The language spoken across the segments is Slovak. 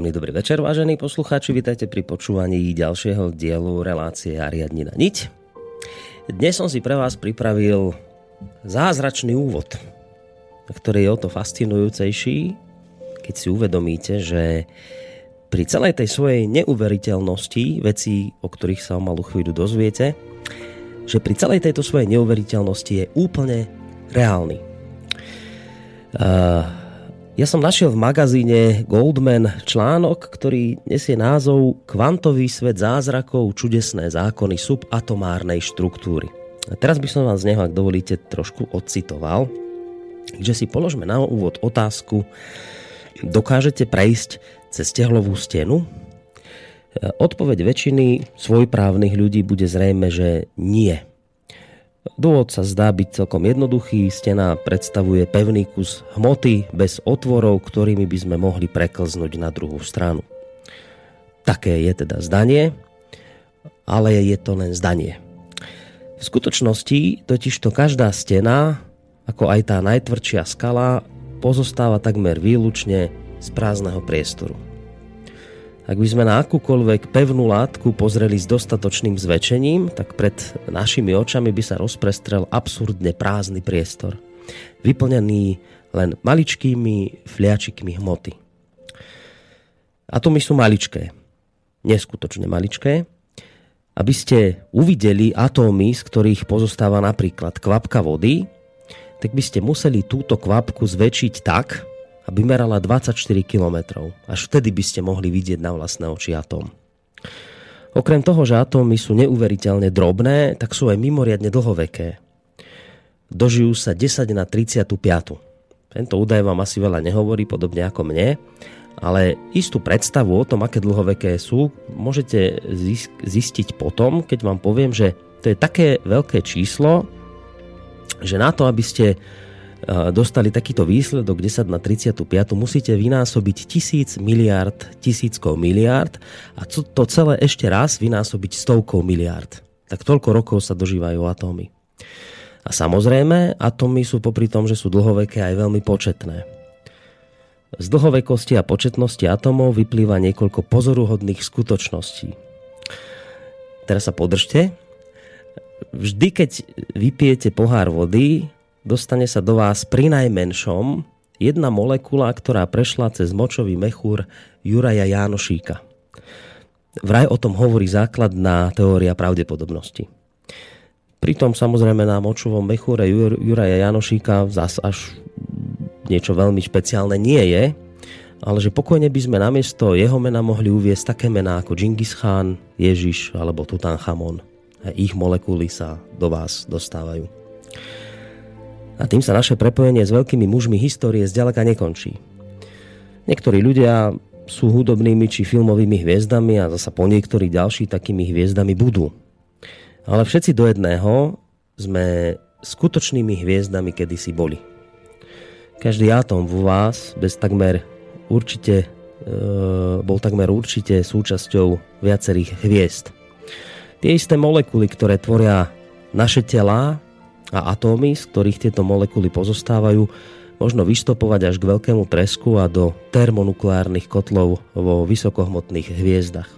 Príjemný dobrý večer, vážení poslucháči. Vítajte pri počúvaní ďalšieho dielu relácie Ariadnina niť. Dnes som si pre vás pripravil zázračný úvod, ktorý je o to fascinujúcejší, keď si uvedomíte, že pri celej tej svojej neuveriteľnosti, vecí, o ktorých sa o malú chvíľu dozviete, že pri celej tejto svojej neuveriteľnosti je úplne reálny. Uh, ja som našiel v magazíne Goldman článok, ktorý nesie názov Kvantový svet zázrakov, čudesné zákony subatomárnej štruktúry. A teraz by som vám z neho, ak dovolíte, trošku odcitoval, že si položme na úvod otázku, dokážete prejsť cez tehlovú stenu? Odpoveď väčšiny svojprávnych ľudí bude zrejme, že nie – Dôvod sa zdá byť celkom jednoduchý. Stena predstavuje pevný kus hmoty bez otvorov, ktorými by sme mohli preklznúť na druhú stranu. Také je teda zdanie, ale je to len zdanie. V skutočnosti totižto každá stena, ako aj tá najtvrdšia skala, pozostáva takmer výlučne z prázdneho priestoru. Ak by sme na akúkoľvek pevnú látku pozreli s dostatočným zväčšením, tak pred našimi očami by sa rozprestrel absurdne prázdny priestor, vyplnený len maličkými fliačikmi hmoty. Atomy sú maličké, neskutočne maličké. Aby ste uvideli atómy, z ktorých pozostáva napríklad kvapka vody, tak by ste museli túto kvapku zväčšiť tak, aby merala 24 km. Až vtedy by ste mohli vidieť na vlastné oči atóm. Okrem toho, že atómy sú neuveriteľne drobné, tak sú aj mimoriadne dlhoveké. Dožijú sa 10 na 35. Tento údaj vám asi veľa nehovorí, podobne ako mne, ale istú predstavu o tom, aké dlhoveké sú, môžete zistiť potom, keď vám poviem, že to je také veľké číslo, že na to, aby ste dostali takýto výsledok 10 na 35, musíte vynásobiť tisíc miliard tisíckou miliard a to celé ešte raz vynásobiť stovkou miliard. Tak toľko rokov sa dožívajú atómy. A samozrejme, atómy sú popri tom, že sú dlhoveké aj veľmi početné. Z dlhovekosti a početnosti atómov vyplýva niekoľko pozoruhodných skutočností. Teraz sa podržte. Vždy, keď vypijete pohár vody, dostane sa do vás pri najmenšom jedna molekula, ktorá prešla cez močový mechúr Juraja Jánošíka. Vraj o tom hovorí základná teória pravdepodobnosti. Pritom samozrejme na močovom mechúre Juraja Janošíka zas až niečo veľmi špeciálne nie je, ale že pokojne by sme namiesto jeho mena mohli uviesť také mená ako Genghis Khan, Ježiš alebo Tutanchamon. Ich molekuly sa do vás dostávajú. A tým sa naše prepojenie s veľkými mužmi histórie zďaleka nekončí. Niektorí ľudia sú hudobnými či filmovými hviezdami a zasa po niektorí ďalší takými hviezdami budú. Ale všetci do jedného sme skutočnými hviezdami kedysi boli. Každý átom vo vás bez takmer určite, e, bol takmer určite súčasťou viacerých hviezd. Tie isté molekuly, ktoré tvoria naše telá a atómy, z ktorých tieto molekuly pozostávajú, možno vystopovať až k veľkému tresku a do termonukleárnych kotlov vo vysokohmotných hviezdach.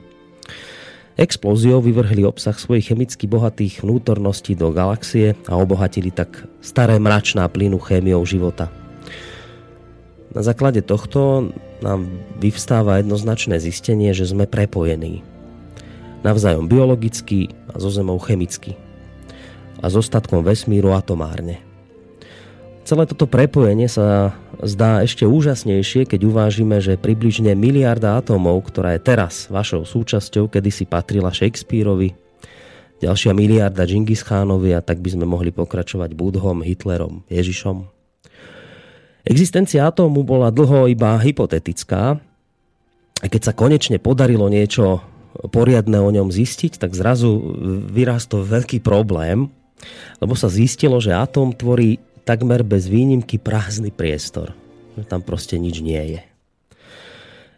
Explóziou vyvrhli obsah svojich chemicky bohatých vnútorností do galaxie a obohatili tak staré mračná plynu chémiou života. Na základe tohto nám vyvstáva jednoznačné zistenie, že sme prepojení. Navzájom biologicky a zo Zemou chemicky. A s ostatkom vesmíru atomárne. Celé toto prepojenie sa zdá ešte úžasnejšie, keď uvážime, že približne miliarda atómov, ktorá je teraz vašou súčasťou, kedysi patrila Shakespeareovi, ďalšia miliarda Genghis Khánovi a tak by sme mohli pokračovať Budhom, Hitlerom, Ježišom. Existencia atómu bola dlho iba hypotetická a keď sa konečne podarilo niečo poriadne o ňom zistiť, tak zrazu vyrástol veľký problém, lebo sa zistilo, že atóm tvorí takmer bez výnimky prázdny priestor. Tam proste nič nie je.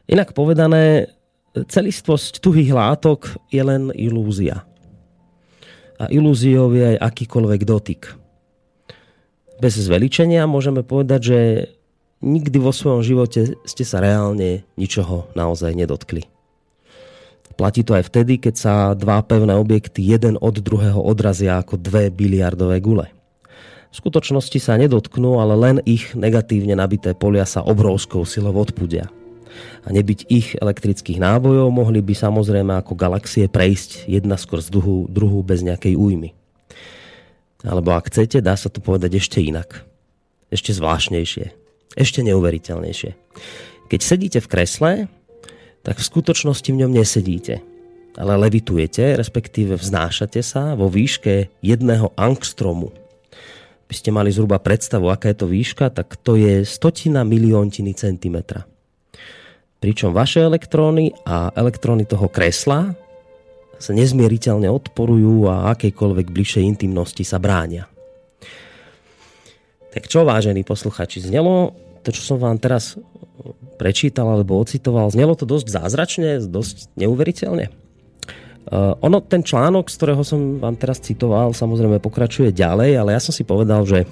Inak povedané, celistvosť tuhých látok je len ilúzia. A ilúziou je aj akýkoľvek dotyk. Bez zveličenia môžeme povedať, že nikdy vo svojom živote ste sa reálne ničoho naozaj nedotkli. Platí to aj vtedy, keď sa dva pevné objekty jeden od druhého odrazia ako dve biliardové gule. V skutočnosti sa nedotknú, ale len ich negatívne nabité polia sa obrovskou silou odpudia. A nebyť ich elektrických nábojov, mohli by samozrejme ako galaxie prejsť jedna skôr z druhú, druhú bez nejakej újmy. Alebo ak chcete, dá sa to povedať ešte inak. Ešte zvláštnejšie. Ešte neuveriteľnejšie. Keď sedíte v kresle, tak v skutočnosti v ňom nesedíte, ale levitujete, respektíve vznášate sa vo výške jedného angstromu, by ste mali zhruba predstavu, aká je to výška, tak to je stotina miliontiny centimetra. Pričom vaše elektróny a elektróny toho kresla sa nezmieriteľne odporujú a akejkoľvek bližšej intimnosti sa bránia. Tak čo, vážení posluchači, znelo to, čo som vám teraz prečítal alebo ocitoval, znelo to dosť zázračne, dosť neuveriteľne? Uh, ono, ten článok, z ktorého som vám teraz citoval, samozrejme pokračuje ďalej, ale ja som si povedal, že,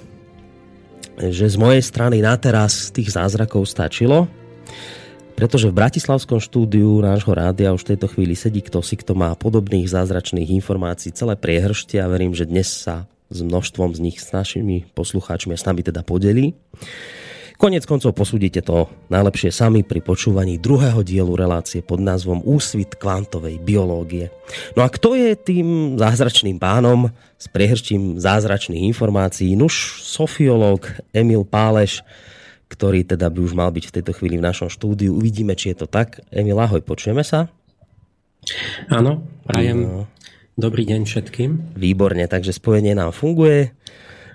že z mojej strany na teraz tých zázrakov stačilo, pretože v Bratislavskom štúdiu nášho rádia už v tejto chvíli sedí kto si, kto má podobných zázračných informácií celé priehrštie a verím, že dnes sa s množstvom z nich s našimi poslucháčmi a s nami teda podelí. Konec koncov posúdite to najlepšie sami pri počúvaní druhého dielu relácie pod názvom Úsvit kvantovej biológie. No a kto je tým zázračným pánom s priehrštím zázračných informácií? Nuž sofiológ Emil Páleš, ktorý teda by už mal byť v tejto chvíli v našom štúdiu. Uvidíme, či je to tak. Emil, ahoj, počujeme sa? Áno, prajem no. dobrý deň všetkým. Výborne, takže spojenie nám funguje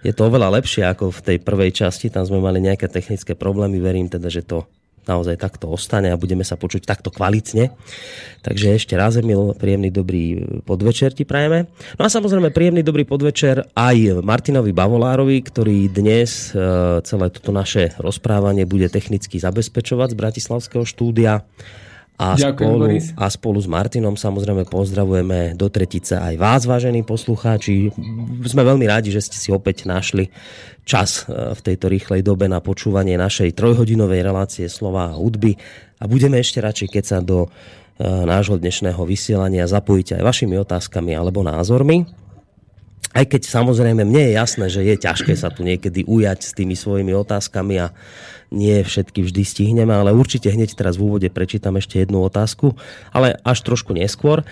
je to oveľa lepšie ako v tej prvej časti, tam sme mali nejaké technické problémy, verím teda, že to naozaj takto ostane a budeme sa počuť takto kvalitne. Takže ešte raz, Emil, príjemný dobrý podvečer ti prajeme. No a samozrejme príjemný dobrý podvečer aj Martinovi Bavolárovi, ktorý dnes e, celé toto naše rozprávanie bude technicky zabezpečovať z Bratislavského štúdia. A Ďakujem, spolu, a spolu s Martinom samozrejme pozdravujeme do tretice aj vás, vážení poslucháči. Sme veľmi rádi, že ste si opäť našli čas e, v tejto rýchlej dobe na počúvanie našej trojhodinovej relácie slova a hudby. A budeme ešte radšej, keď sa do e, nášho dnešného vysielania zapojíte aj vašimi otázkami alebo názormi. Aj keď samozrejme mne je jasné, že je ťažké sa tu niekedy ujať s tými svojimi otázkami a nie všetky vždy stihneme, ale určite hneď teraz v úvode prečítam ešte jednu otázku, ale až trošku neskôr.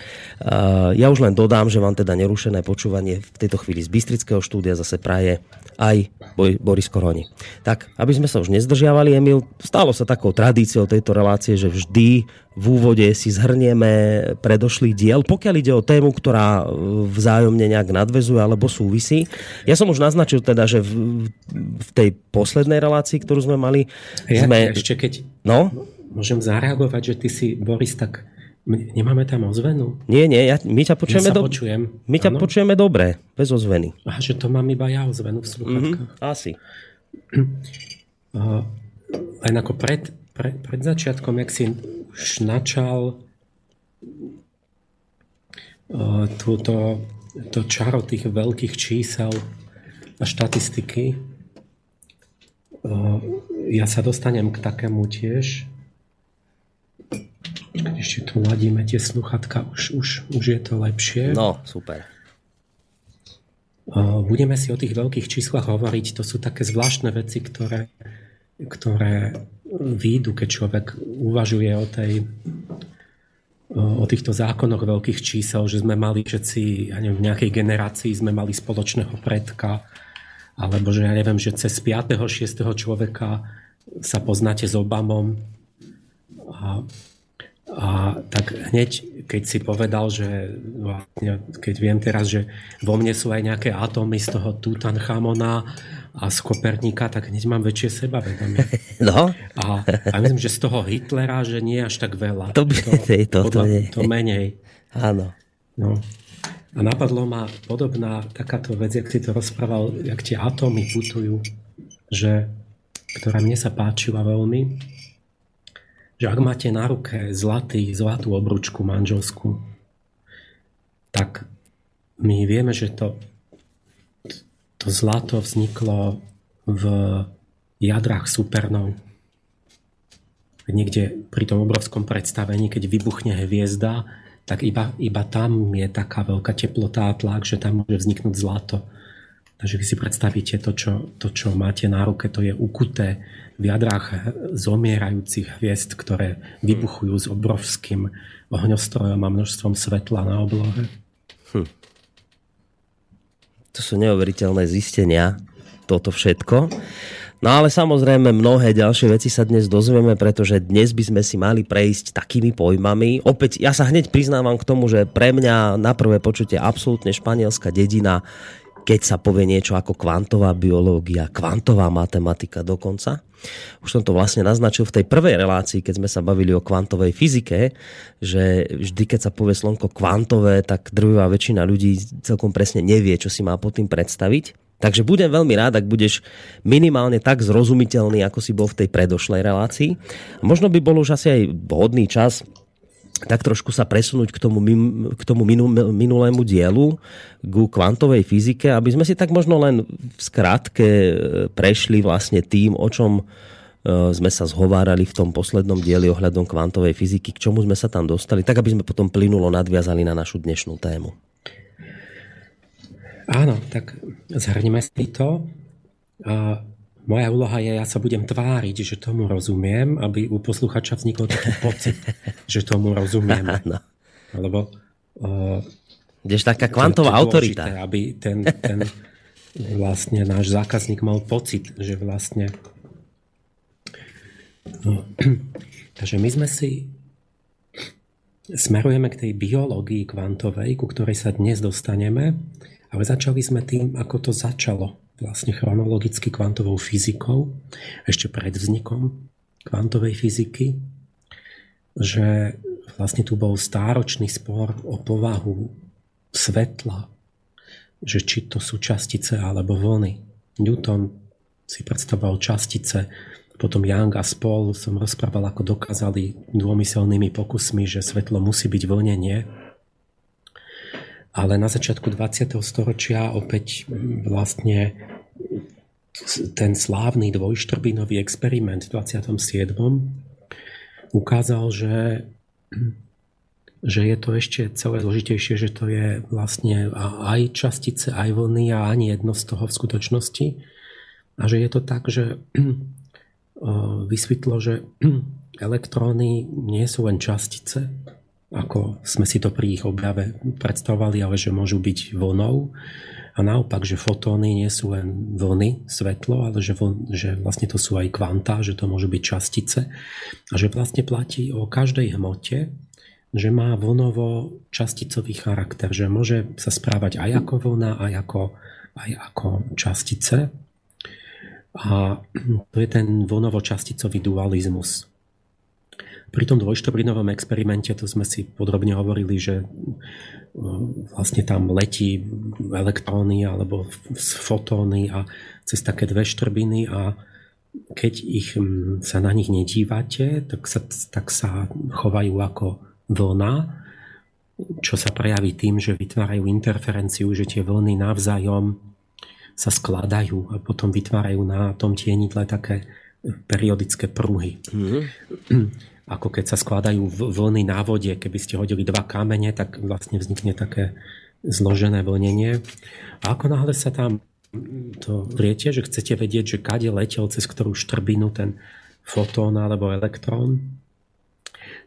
Ja už len dodám, že vám teda nerušené počúvanie v tejto chvíli z Bystrického štúdia zase praje aj Boris Koroni. Tak, aby sme sa už nezdržiavali, Emil, stalo sa takou tradíciou tejto relácie, že vždy v úvode si zhrnieme predošlý diel, pokiaľ ide o tému, ktorá vzájomne nejak nadvezuje alebo súvisí. Ja som už naznačil teda, že v, v tej poslednej relácii, ktorú sme mali... Ja, sme... ešte keď no? môžem zareagovať, že ty si, Boris, tak Nemáme tam ozvenu? Nie, nie, ja, my ťa počujeme, ja do... počujem. my ťa počujeme dobre, bez ozveny. Aha, že to mám iba ja ozvenu v sluchátkach. Mm-hmm, asi. Uh, len ako pred, pre, pred začiatkom, jak si už načal uh, túto, to čaro tých veľkých čísel a štatistiky, uh, ja sa dostanem k takému tiež, ešte tu ladíme tie sluchatka, už, už, už je to lepšie. No, super. Budeme si o tých veľkých číslach hovoriť. To sú také zvláštne veci, ktoré, ktoré výjdu, keď človek uvažuje o tej o týchto zákonoch veľkých čísel, že sme mali všetci, ja neviem, v nejakej generácii sme mali spoločného predka, alebo že ja neviem, že cez 5. 6. človeka sa poznáte s Obamom. A a tak hneď, keď si povedal, že vlastne, keď viem teraz, že vo mne sú aj nejaké atómy z toho Tutanchamona a z Koperníka, tak hneď mám väčšie sebavedomie. No. A, a myslím, že z toho Hitlera, že nie až tak veľa. To, by, to, to, to, nie. to menej. Áno. No. A napadlo ma podobná takáto vec, jak si to rozprával, jak tie atómy putujú, že, ktorá mne sa páčila veľmi, že ak máte na ruke zlatý, zlatú obručku manželskú, tak my vieme, že to, to zlato vzniklo v jadrách supernov. Niekde pri tom obrovskom predstavení, keď vybuchne hviezda, tak iba, iba tam je taká veľká teplota a tlak, že tam môže vzniknúť zlato. Takže vy si predstavíte to čo, to, čo máte na ruke, to je ukuté v jadrách zomierajúcich hviezd, ktoré vybuchujú s obrovským ohňostrojom a množstvom svetla na oblohe. Hm. To sú neuveriteľné zistenia, toto všetko. No ale samozrejme mnohé ďalšie veci sa dnes dozvieme, pretože dnes by sme si mali prejsť takými pojmami. Opäť ja sa hneď priznávam k tomu, že pre mňa na prvé počutie absolútne španielská dedina keď sa povie niečo ako kvantová biológia, kvantová matematika dokonca. Už som to vlastne naznačil v tej prvej relácii, keď sme sa bavili o kvantovej fyzike, že vždy, keď sa povie slonko kvantové, tak drvivá väčšina ľudí celkom presne nevie, čo si má pod tým predstaviť. Takže budem veľmi rád, ak budeš minimálne tak zrozumiteľný, ako si bol v tej predošlej relácii. Možno by bol už asi aj vhodný čas tak trošku sa presunúť k tomu, k tomu minulému dielu, ku kvantovej fyzike, aby sme si tak možno len v skratke e, prešli vlastne tým, o čom e, sme sa zhovárali v tom poslednom dieli ohľadom kvantovej fyziky, k čomu sme sa tam dostali, tak aby sme potom plynulo nadviazali na našu dnešnú tému. Áno, tak zhrnime si to moja úloha je, ja sa budem tváriť, že tomu rozumiem, aby u posluchača vznikol taký pocit, že tomu rozumiem. No. Lebo uh, Kdež taká kvantová to, to autorita. Dôležité, aby ten, ten vlastne náš zákazník mal pocit, že vlastne no, takže my sme si smerujeme k tej biológii kvantovej, ku ktorej sa dnes dostaneme, ale začali sme tým, ako to začalo vlastne chronologicky kvantovou fyzikou, ešte pred vznikom kvantovej fyziky, že vlastne tu bol stáročný spor o povahu svetla, že či to sú častice alebo vlny. Newton si predstavoval častice, potom Young a spol som rozprával, ako dokázali dômyselnými pokusmi, že svetlo musí byť vlnenie. Ale na začiatku 20. storočia opäť vlastne ten slávny dvojštrbinový experiment v 27. ukázal, že, že je to ešte celé zložitejšie, že to je vlastne aj častice, aj vlny a ani jedno z toho v skutočnosti. A že je to tak, že vysvetlo, že elektróny nie sú len častice, ako sme si to pri ich objave predstavovali, ale že môžu byť vlnou. A naopak, že fotóny nie sú len vlny, svetlo, ale že, vln, že vlastne to sú aj kvantá, že to môžu byť častice. A že vlastne platí o každej hmote, že má vlnovo časticový charakter, že môže sa správať aj ako vlna, aj ako, aj ako častice. A to je ten vlnovo-časticový dualizmus. Pri tom dvojštobrinovom experimente, to sme si podrobne hovorili, že vlastne tam letí elektróny alebo fotóny a cez také dve štrbiny a keď ich, sa na nich nedívate, tak sa, tak sa chovajú ako vlna, čo sa prejaví tým, že vytvárajú interferenciu, že tie vlny navzájom sa skladajú a potom vytvárajú na tom tienidle také periodické pruhy. Mm-hmm ako keď sa skladajú vlny na vode, keby ste hodili dva kamene, tak vlastne vznikne také zložené vlnenie. A ako náhle sa tam to viete, že chcete vedieť, že kade letel cez ktorú štrbinu ten fotón alebo elektrón,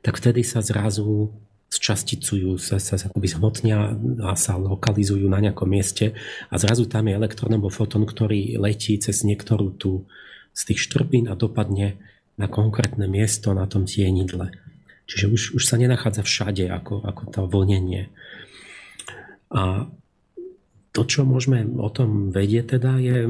tak vtedy sa zrazu zčasticujú, sa, sa akoby zhmotnia a sa lokalizujú na nejakom mieste a zrazu tam je elektrón alebo fotón, ktorý letí cez niektorú tú z tých štrbín a dopadne na konkrétne miesto na tom tienidle. Čiže už, už sa nenachádza všade ako, ako to vlnenie. A to, čo môžeme o tom vedieť, teda je,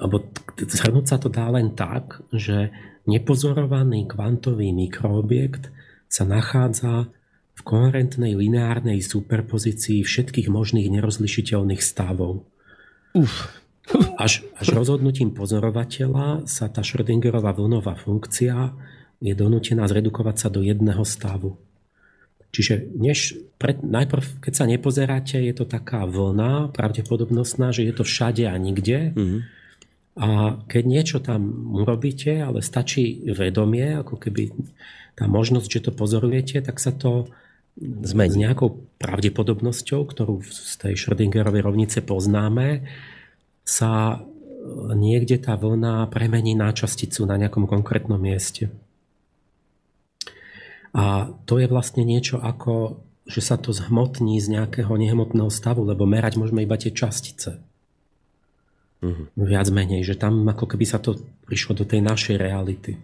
alebo zhrnúť sa to dá len tak, že nepozorovaný kvantový mikroobjekt sa nachádza v koherentnej lineárnej superpozícii všetkých možných nerozlišiteľných stavov. Uf. Až, až rozhodnutím pozorovateľa sa tá Schrödingerová vlnová funkcia je donútená zredukovať sa do jedného stavu. Čiže než, pred, najprv, keď sa nepozeráte, je to taká vlna pravdepodobnostná, že je to všade a nikde. Mm-hmm. A keď niečo tam urobíte, ale stačí vedomie, ako keby tá možnosť, že to pozorujete, tak sa to Zmení. s nejakou pravdepodobnosťou, ktorú z tej Schrödingerovej rovnice poznáme, sa e, niekde tá vlna premení na časticu na nejakom konkrétnom mieste. A to je vlastne niečo ako, že sa to zhmotní z nejakého nehmotného stavu, lebo merať môžeme iba tie častice. Uh-huh. Viac menej, že tam ako keby sa to prišlo do tej našej reality.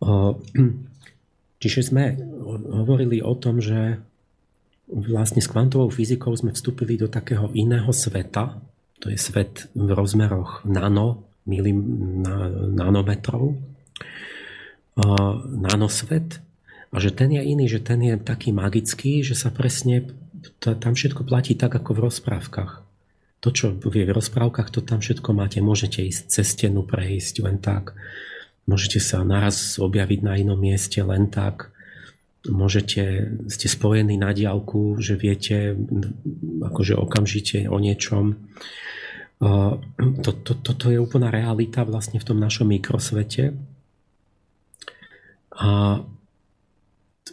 Čiže sme hovorili o tom, že vlastne s kvantovou fyzikou sme vstúpili do takého iného sveta, to je svet v rozmeroch nano, milim, na, nanometrov, nanosvet a že ten je iný, že ten je taký magický, že sa presne tam všetko platí tak ako v rozprávkach. To, čo je v rozprávkach, to tam všetko máte. Môžete ísť cez stenu prejsť len tak. Môžete sa naraz objaviť na inom mieste len tak. Môžete, ste spojení na diálku, že viete akože okamžite o niečom. To, to, toto je úplná realita vlastne v tom našom mikrosvete. A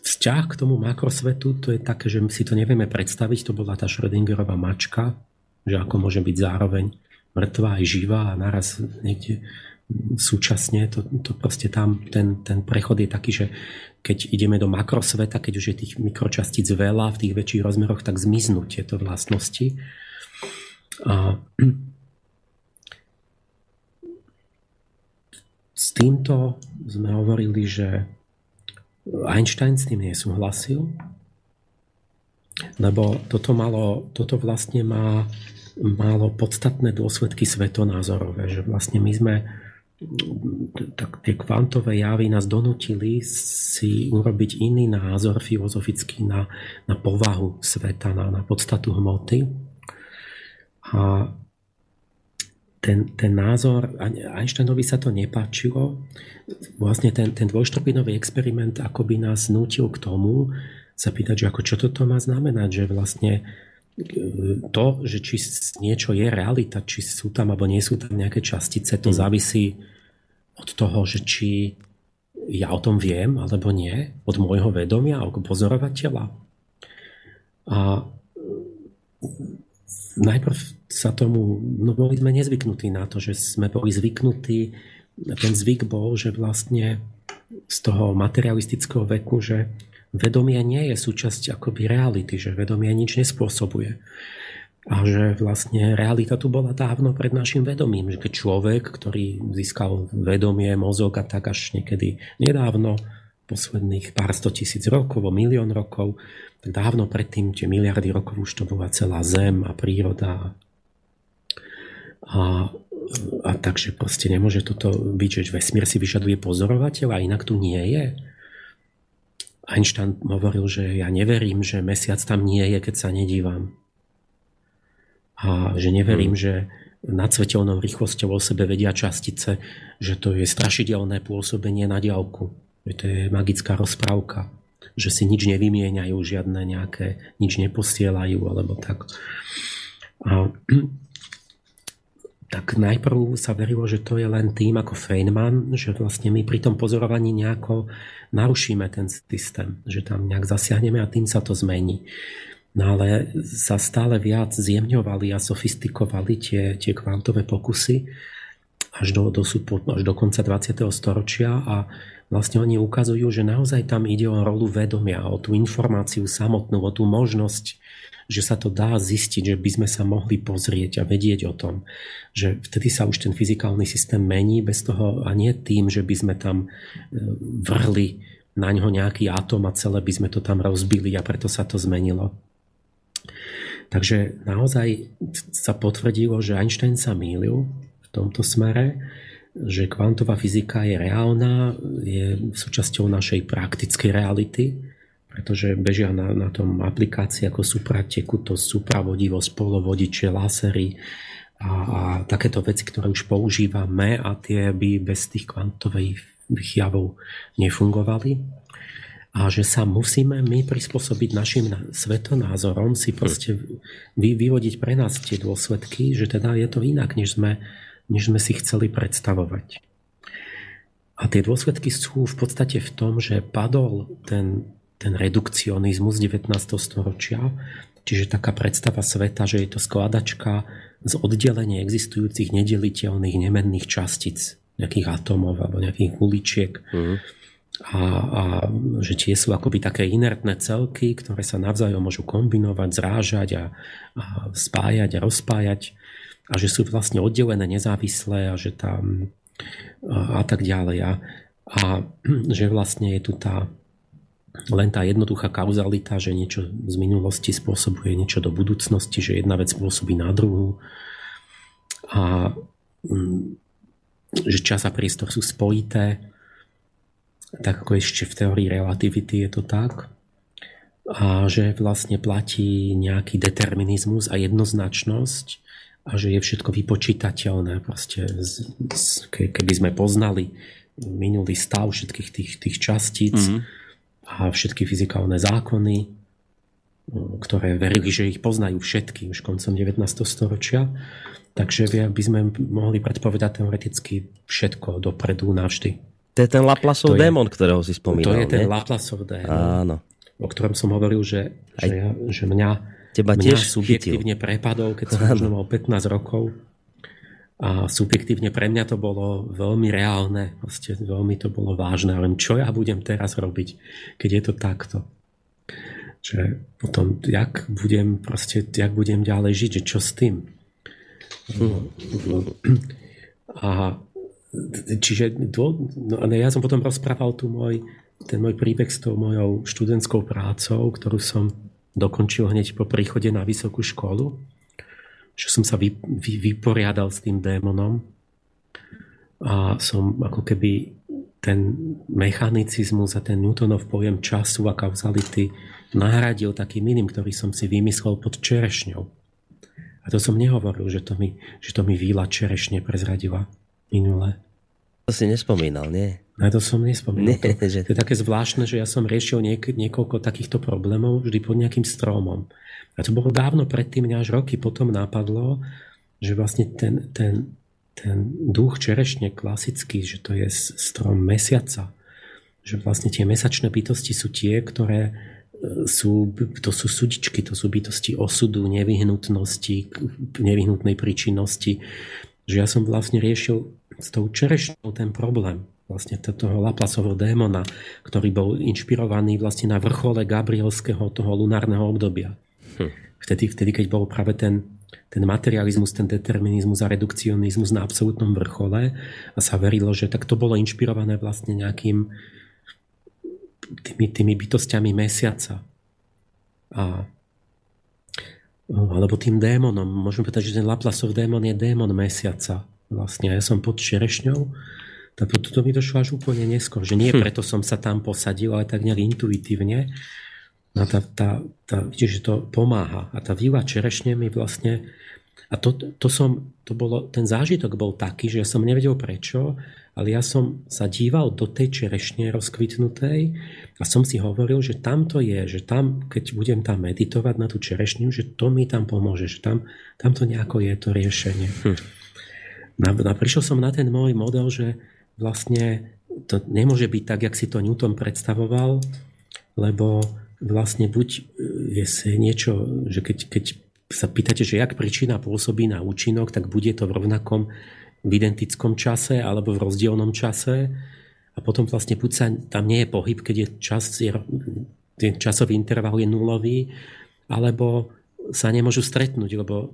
vzťah k tomu makrosvetu, to je také, že my si to nevieme predstaviť, to bola tá Schrödingerová mačka, že ako môže byť zároveň mŕtva aj živá a naraz niekde súčasne, to, to proste tam ten, ten prechod je taký, že keď ideme do makrosveta, keď už je tých mikročastíc veľa v tých väčších rozmeroch, tak zmiznú tieto vlastnosti. A S týmto sme hovorili, že Einstein s tým nesúhlasil, lebo toto, malo, toto vlastne má, malo podstatné dôsledky svetonázorové, že vlastne my sme tak tie kvantové javy nás donutili si urobiť iný názor filozofický na, na povahu sveta, na, na podstatu hmoty. A ten, ten názor, Einsteinovi sa to nepáčilo. Vlastne ten, ten dvojštrupinový experiment akoby nás nútil k tomu sa pýtať, že ako čo toto má znamenať, že vlastne to, že či niečo je realita, či sú tam alebo nie sú tam nejaké častice, to mm. závisí od toho, že či ja o tom viem alebo nie, od môjho vedomia ako pozorovateľa. A najprv sa tomu, no boli sme nezvyknutí na to, že sme boli zvyknutí ten zvyk bol, že vlastne z toho materialistického veku, že vedomie nie je súčasť akoby reality, že vedomie nič nespôsobuje. A že vlastne realita tu bola dávno pred našim vedomím, že človek, ktorý získal vedomie, mozog a tak až niekedy nedávno, posledných pár sto tisíc rokov, o milión rokov, tak dávno predtým, tie miliardy rokov už to bola celá zem a príroda. A, a takže proste nemôže toto byť, že vesmír si vyžaduje a inak tu nie je. Einstein hovoril, že ja neverím, že mesiac tam nie je, keď sa nedívam a že neverím, hmm. že nad svetelnou rýchlosťou o sebe vedia častice, že to je strašidelné pôsobenie na diálku. Že to je magická rozprávka. Že si nič nevymieňajú, žiadne nejaké, nič neposielajú, alebo tak. A, tak najprv sa verilo, že to je len tým ako Feynman, že vlastne my pri tom pozorovaní nejako narušíme ten systém, že tam nejak zasiahneme a tým sa to zmení. No ale sa stále viac zjemňovali a sofistikovali tie, tie kvantové pokusy až do, do, až do konca 20. storočia a vlastne oni ukazujú, že naozaj tam ide o rolu vedomia, o tú informáciu samotnú, o tú možnosť, že sa to dá zistiť, že by sme sa mohli pozrieť a vedieť o tom, že vtedy sa už ten fyzikálny systém mení bez toho a nie tým, že by sme tam e, vrli na ňo nejaký atom a celé by sme to tam rozbili a preto sa to zmenilo. Takže naozaj sa potvrdilo, že Einstein sa mýlil v tomto smere, že kvantová fyzika je reálna, je súčasťou našej praktickej reality, pretože bežia na, na tom aplikácie ako to supravodivo, spolovodiče, lasery a, a takéto veci, ktoré už používame a tie by bez tých kvantových javov nefungovali a že sa musíme my prispôsobiť našim svetonázorom, si proste vy, vyvodiť pre nás tie dôsledky, že teda je to inak, než sme, než sme si chceli predstavovať. A tie dôsledky sú v podstate v tom, že padol ten, ten redukcionizmus 19. storočia, čiže taká predstava sveta, že je to skladačka z oddelenia existujúcich nedeliteľných nemenných častíc, nejakých atómov alebo nejakých guličiek. Mm a, a že tie sú akoby také inertné celky, ktoré sa navzájom môžu kombinovať, zrážať a, a spájať a rozpájať a že sú vlastne oddelené, nezávislé a že tam a, a tak ďalej. A, a že vlastne je tu tá len tá jednoduchá kauzalita, že niečo z minulosti spôsobuje niečo do budúcnosti, že jedna vec spôsobí na druhú a mm, že čas a priestor sú spojité tak ako ešte v teórii relativity je to tak. A že vlastne platí nejaký determinizmus a jednoznačnosť a že je všetko vypočítateľné. Proste keby sme poznali minulý stav všetkých tých, tých častíc mm-hmm. A všetky fyzikálne zákony, ktoré verili, že ich poznajú všetky už koncom 19. storočia, takže by sme mohli predpovedať teoreticky všetko dopredu navždy. To je ten Laplaceov démon, ktorého si spomínal. To je ten Laplaceov démon, Áno. o ktorom som hovoril, že, že, ja, že mňa, Teba mňa subjektívne chytil. prepadol, keď som možno mal 15 rokov. A subjektívne pre mňa to bolo veľmi reálne, proste veľmi to bolo vážne. Ale čo ja budem teraz robiť, keď je to takto? Že potom, jak budem, proste, jak budem ďalej žiť, že čo s tým? A čiže no, ja som potom rozprával tu môj, ten môj príbeh s tou mojou študentskou prácou, ktorú som dokončil hneď po príchode na vysokú školu, že som sa vy, vy, vyporiadal s tým démonom a som ako keby ten mechanicizmus a ten Newtonov pojem času a kauzality nahradil takým iným, ktorý som si vymyslel pod čerešňou. A to som nehovoril, že to mi, že to mi víla čerešne prezradila minule. To si nespomínal, nie? Na to som nespomínal. Nie, to, že... to je také zvláštne, že ja som riešil niek- niekoľko takýchto problémov vždy pod nejakým stromom. A to bolo dávno predtým, mňa až roky potom napadlo, že vlastne ten, ten, ten duch čerešne klasický, že to je strom mesiaca, že vlastne tie mesačné bytosti sú tie, ktoré e, sú, to sú sudičky, to sú bytosti osudu, nevyhnutnosti, nevyhnutnej príčinnosti, že ja som vlastne riešil s tou čerešňou ten problém vlastne toho Laplasovho démona, ktorý bol inšpirovaný vlastne na vrchole Gabrielského toho lunárneho obdobia. Hm. Vtedy, vtedy, keď bol práve ten, ten materializmus, ten determinizmus a redukcionizmus na absolútnom vrchole a sa verilo, že tak to bolo inšpirované vlastne nejakým tými, tými bytostiami mesiaca. A alebo tým démonom. Môžeme povedať, že ten Laplasov démon je démon mesiaca. Vlastne ja som pod Šerešňou tak to, to mi došlo až úplne neskôr, že nie hm. preto som sa tam posadil, ale tak nejak intuitívne. No tá, tá, tá, vidíš, že to pomáha. A tá výva čerešne mi vlastne... A to, to som, to bolo, ten zážitok bol taký, že ja som nevedel prečo, ale ja som sa díval do tej čerešne rozkvitnutej a som si hovoril, že tam to je, že tam, keď budem tam meditovať na tú čerešňu, že to mi tam pomôže, že tam, tam to nejako je to riešenie. Hm. A, a prišiel som na ten môj model, že vlastne to nemôže byť tak, jak si to Newton predstavoval, lebo vlastne buď e, je niečo, že keď, keď sa pýtate, že jak príčina pôsobí na účinok, tak bude to v rovnakom, v identickom čase alebo v rozdielnom čase. A potom vlastne buď sa, tam nie je pohyb, keď je čas, je, ten časový interval je nulový, alebo sa nemôžu stretnúť, lebo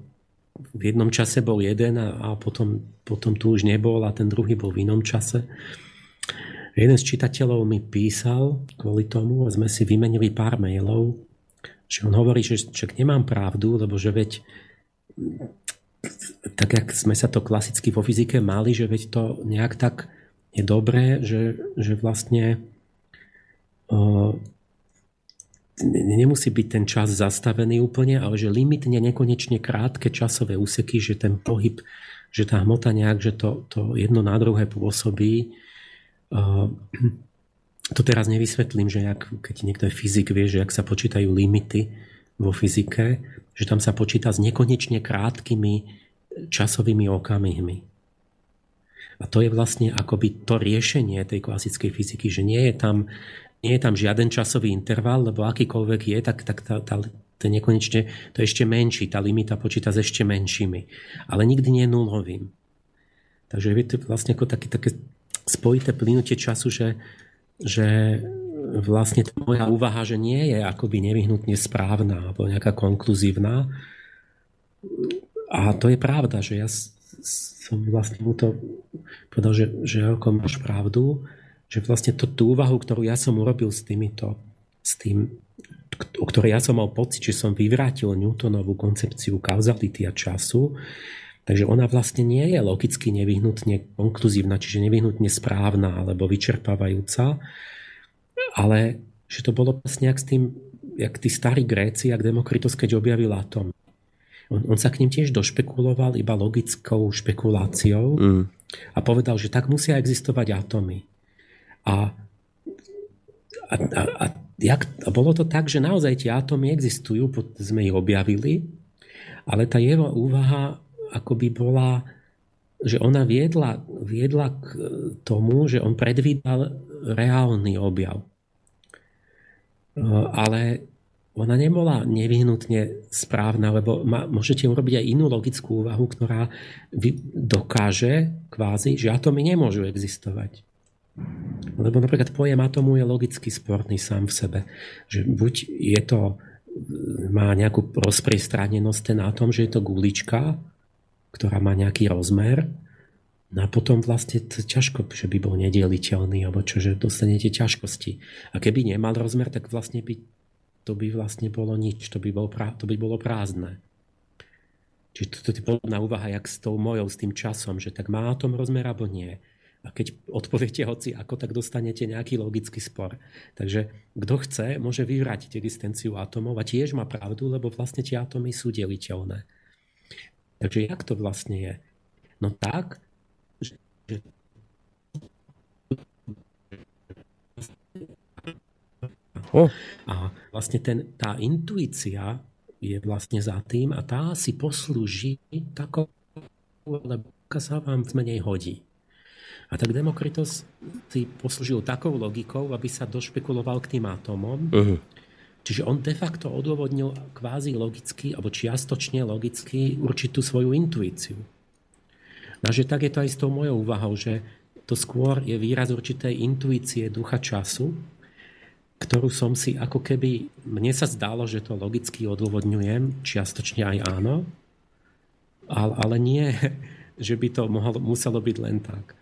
v jednom čase bol jeden a, a potom, potom tu už nebol a ten druhý bol v inom čase. Jeden z čitateľov mi písal kvôli tomu a sme si vymenili pár mailov, že on hovorí, že však nemám pravdu, lebo že veď tak, jak sme sa to klasicky vo fyzike mali, že veď to nejak tak je dobré, že, že vlastne nemusí byť ten čas zastavený úplne, ale že limitne nekonečne krátke časové úseky, že ten pohyb, že tá hmota nejak, že to, to jedno na druhé pôsobí. To teraz nevysvetlím, že jak, keď niekto je fyzik, vie, že ak sa počítajú limity vo fyzike, že tam sa počíta s nekonečne krátkými časovými okamihmi. A to je vlastne akoby to riešenie tej klasickej fyziky, že nie je tam nie je tam žiaden časový interval, lebo akýkoľvek je, tak, tak tá, tá, to je nekonečne, to je ešte menší, tá limita počíta s ešte menšími. Ale nikdy nie nulovým. Takže je to vlastne ako také, také spojité plynutie času, že, že vlastne tá moja úvaha, že nie je akoby nevyhnutne správna alebo nejaká konkluzívna. A to je pravda, že ja som vlastne mu to povedal, že, že ako máš pravdu, že vlastne to, tú úvahu, ktorú ja som urobil s týmito, s tým, o ktorej ja som mal pocit, že som vyvrátil Newtonovú koncepciu kauzality a času, takže ona vlastne nie je logicky nevyhnutne konkluzívna, čiže nevyhnutne správna alebo vyčerpávajúca, ale že to bolo vlastne jak s tým, jak tí starí Gréci, jak Demokritos, keď objavil atom. On, on sa k ním tiež došpekuloval iba logickou špekuláciou mm. a povedal, že tak musia existovať atómy. A, a, a, a, jak, a bolo to tak, že naozaj tie atómy existujú, sme ich objavili, ale tá jeho úvaha akoby bola, že ona viedla, viedla k tomu, že on predvídal reálny objav. Ale ona nebola nevyhnutne správna, lebo ma, môžete urobiť aj inú logickú úvahu, ktorá dokáže kvázi, že atómy nemôžu existovať. Lebo napríklad pojem atomu je logicky sporný sám v sebe. Že buď je to, má nejakú rozpriestranenosť ten atom, že je to gulička, ktorá má nejaký rozmer, No a potom vlastne to ťažko, že by bol nedieliteľný, alebo čo, že dostanete ťažkosti. A keby nemal rozmer, tak vlastne by, to by vlastne bolo nič, to by, bol, to by bolo prázdne. Čiže to, to je podobná úvaha, jak s tou mojou, s tým časom, že tak má atom rozmer, alebo nie. A keď odpoviete hoci ako, tak dostanete nejaký logický spor. Takže kto chce, môže vyvrátiť existenciu atomov a tiež má pravdu, lebo vlastne tie atomy sú deliteľné. Takže jak to vlastne je? No tak, že Oh. A vlastne ten, tá intuícia je vlastne za tým a tá si poslúži takou, lebo sa vám menej hodí. A tak Demokritos si poslúžil takou logikou, aby sa došpekuloval k tým atómom. Uh-huh. Čiže on de facto odôvodnil kvázi logicky, alebo čiastočne logicky určitú svoju intuíciu. No že tak je to aj s tou mojou úvahou, že to skôr je výraz určitej intuície ducha času, ktorú som si ako keby, mne sa zdalo, že to logicky odôvodňujem, čiastočne aj áno, ale, ale nie, že by to mohlo, muselo byť len tak.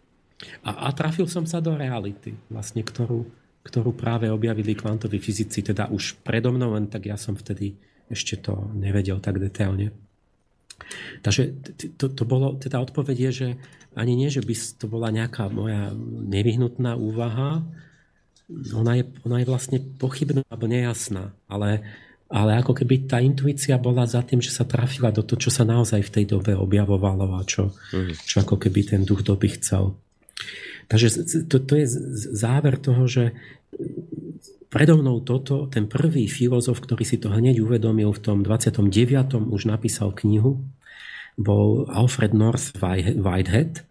A, a trafil som sa do reality, vlastne, ktorú, ktorú práve objavili kvantoví fyzici, teda už predo mnou, len tak ja som vtedy ešte to nevedel tak detailne. Takže to, to bolo, teda odpoveď je, že ani nie, že by to bola nejaká moja nevyhnutná úvaha, ona je, ona je vlastne pochybná alebo nejasná, ale, ale ako keby tá intuícia bola za tým, že sa trafila do toho, čo sa naozaj v tej dobe objavovalo a čo, mm. čo ako keby ten duch doby chcel. Takže to, to je záver toho, že predo mnou toto, ten prvý filozof, ktorý si to hneď uvedomil v tom 29. už napísal knihu, bol Alfred North Whitehead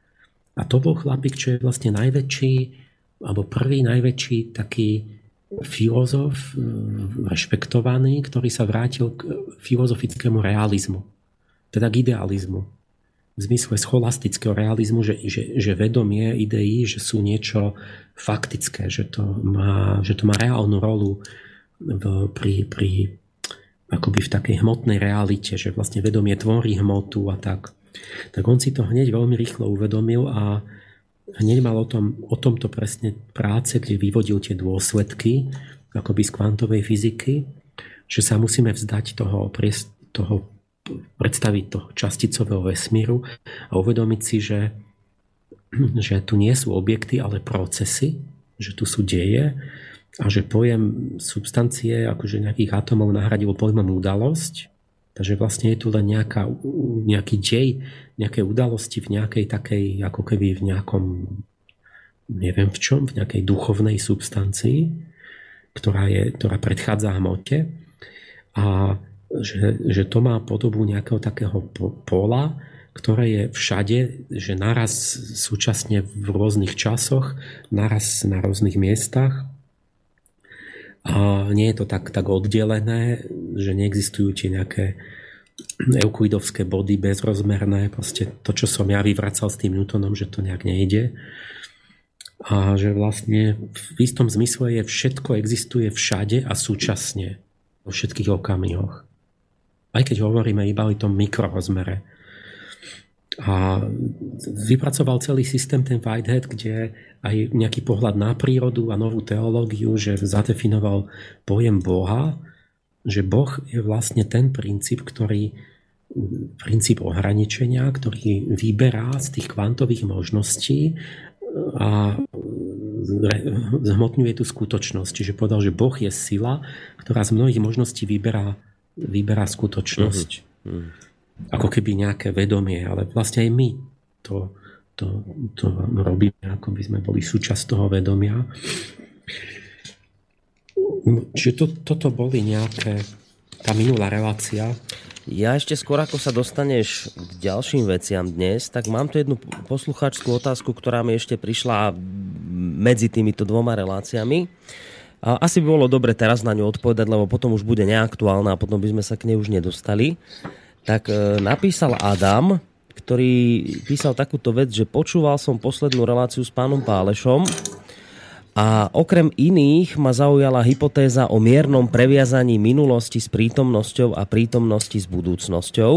a to bol chlapík, čo je vlastne najväčší, alebo prvý najväčší taký filozof, e, rešpektovaný, ktorý sa vrátil k filozofickému realizmu, teda k idealizmu v zmysle scholastického realizmu, že, že, že vedomie ideí, že sú niečo faktické, že to má, že to má reálnu rolu v, pri, pri akoby v takej hmotnej realite, že vlastne vedomie tvorí hmotu a tak. Tak on si to hneď veľmi rýchlo uvedomil a hneď mal o, tom, o tomto presne práce, kde vyvodil tie dôsledky akoby z kvantovej fyziky, že sa musíme vzdať toho, toho predstaviť to časticového vesmíru a uvedomiť si, že, že tu nie sú objekty, ale procesy, že tu sú deje a že pojem substancie, akože nejakých atomov nahradil pojmom udalosť, takže vlastne je tu len nejaká, nejaký dej, nejaké udalosti v nejakej takej, ako keby v nejakom, neviem v čom, v nejakej duchovnej substancii, ktorá, je, ktorá predchádza hmote. A že, že to má podobu nejakého takého pola, ktoré je všade, že naraz súčasne v rôznych časoch, naraz na rôznych miestach. A nie je to tak, tak oddelené, že neexistujú tie nejaké euklidovské body bezrozmerné, proste to, čo som ja vyvracal s tým Newtonom, že to nejak nejde. A že vlastne v istom zmysle je všetko existuje všade a súčasne vo všetkých okamihoch aj keď hovoríme iba o tom mikrorozmere. A vypracoval celý systém ten Whitehead, kde aj nejaký pohľad na prírodu a novú teológiu, že zadefinoval pojem Boha, že Boh je vlastne ten princíp, ktorý princíp ohraničenia, ktorý vyberá z tých kvantových možností a zhmotňuje tú skutočnosť. Čiže povedal, že Boh je sila, ktorá z mnohých možností vyberá vyberá skutočnosť. Uh-huh. Ako keby nejaké vedomie, ale vlastne aj my to, to, to robíme, ako by sme boli súčasť toho vedomia. Čiže to, toto boli nejaké, tá minulá relácia. Ja ešte skôr, ako sa dostaneš k ďalším veciam dnes, tak mám tu jednu posluchačskú otázku, ktorá mi ešte prišla medzi týmito dvoma reláciami. A asi by bolo dobre teraz na ňu odpovedať, lebo potom už bude neaktuálna a potom by sme sa k nej už nedostali. Tak e, napísal Adam, ktorý písal takúto vec, že počúval som poslednú reláciu s pánom Pálešom a okrem iných ma zaujala hypotéza o miernom previazaní minulosti s prítomnosťou a prítomnosti s budúcnosťou.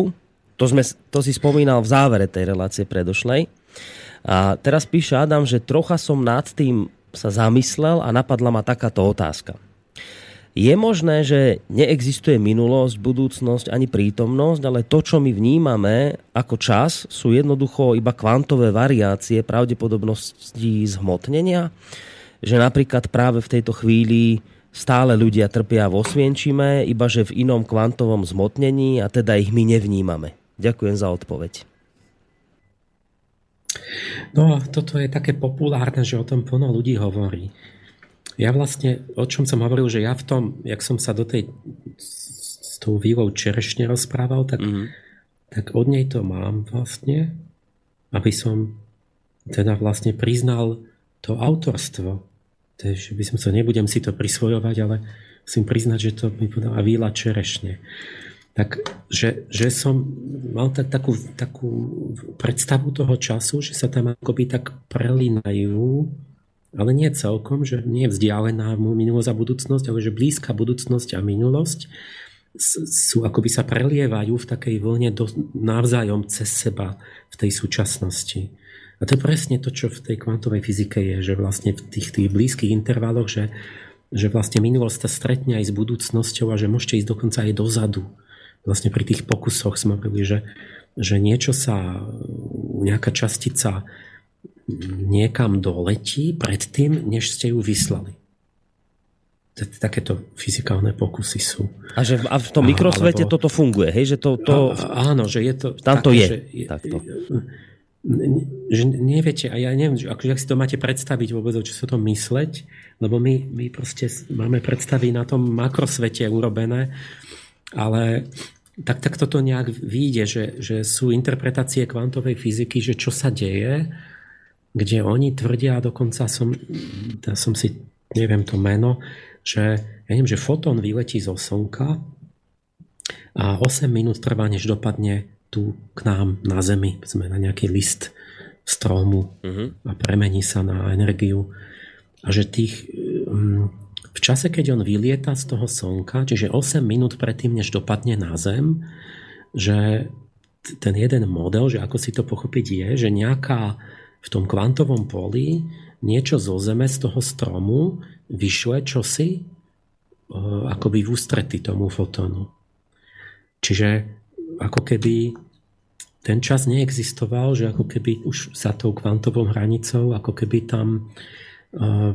To, sme, to si spomínal v závere tej relácie predošlej. A teraz píše Adam, že trocha som nad tým sa zamyslel a napadla ma takáto otázka. Je možné, že neexistuje minulosť, budúcnosť ani prítomnosť, ale to, čo my vnímame ako čas, sú jednoducho iba kvantové variácie pravdepodobnosti zhmotnenia? Že napríklad práve v tejto chvíli stále ľudia trpia vo Svienčime, iba že v inom kvantovom zhmotnení a teda ich my nevnímame. Ďakujem za odpoveď. No, toto je také populárne, že o tom plno ľudí hovorí. Ja vlastne, o čom som hovoril, že ja v tom, jak som sa do tej s tou vývou čerešne rozprával, tak, mm-hmm. tak od nej to mám vlastne, aby som teda vlastne priznal to autorstvo. Takže by som sa, nebudem si to prisvojovať, ale musím priznať, že to mi podala víla čerešne. Tak že, že som mal tak, takú, takú predstavu toho času, že sa tam akoby tak prelínajú, ale nie celkom, že nie vzdialená minulosť a budúcnosť, ale že blízka budúcnosť a minulosť sú akoby sa prelievajú v takej vlne do, navzájom cez seba v tej súčasnosti. A to je presne to, čo v tej kvantovej fyzike je, že vlastne v tých, tých blízkych intervaloch, že, že vlastne minulosť sa stretne aj s budúcnosťou a že môžete ísť dokonca aj dozadu. Vlastne pri tých pokusoch sme hovorili, že, že niečo sa, nejaká častica niekam doletí predtým, než ste ju vyslali. Takéto fyzikálne pokusy sú. A, že, a v tom mikrosvete alebo, toto funguje, hej? Že to, to, a, áno, že je to... Tam to je. Že, takto že neviete, a ja neviem, ako, ak si to máte predstaviť vôbec, čo sa to mysleť, lebo my, my proste máme predstavy na tom makrosvete urobené, ale tak, tak toto nejak vyjde, že, že sú interpretácie kvantovej fyziky, že čo sa deje, kde oni tvrdia, dokonca som, ja som si, neviem to meno, že, ja neviem, že fotón vyletí zo Slnka a 8 minút trvá, než dopadne tu k nám na Zemi, sme na nejaký list stromu uh-huh. a premení sa na energiu. A že tých, um, v čase, keď on vylieta z toho slnka, čiže 8 minút predtým, než dopadne na Zem, že ten jeden model, že ako si to pochopiť je, že nejaká v tom kvantovom poli niečo zo Zeme, z toho stromu vyšle čosi uh, akoby v ústrety tomu fotónu. Čiže ako keby ten čas neexistoval, že ako keby už za tou kvantovou hranicou, ako keby tam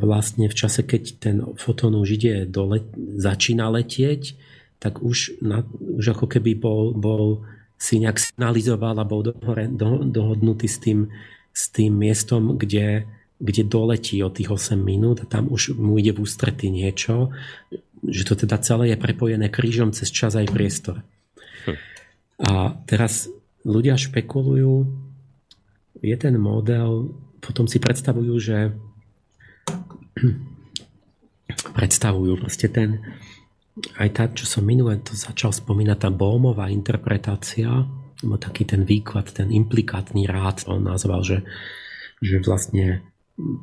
vlastne v čase, keď ten fotón už ide dole, začína letieť, tak už, na, už ako keby bol, bol si nejak signalizoval a bol dohore, do, dohodnutý s tým, s tým miestom, kde, kde doletí o tých 8 minút a tam už mu ide v ústrety niečo, že to teda celé je prepojené krížom cez čas aj priestor. A teraz ľudia špekulujú, je ten model, potom si predstavujú, že predstavujú proste ten, aj tá, čo som minule to začal spomínať, tá Bohmová interpretácia, alebo taký ten výklad, ten implikátny rád, on nazval, že, že vlastne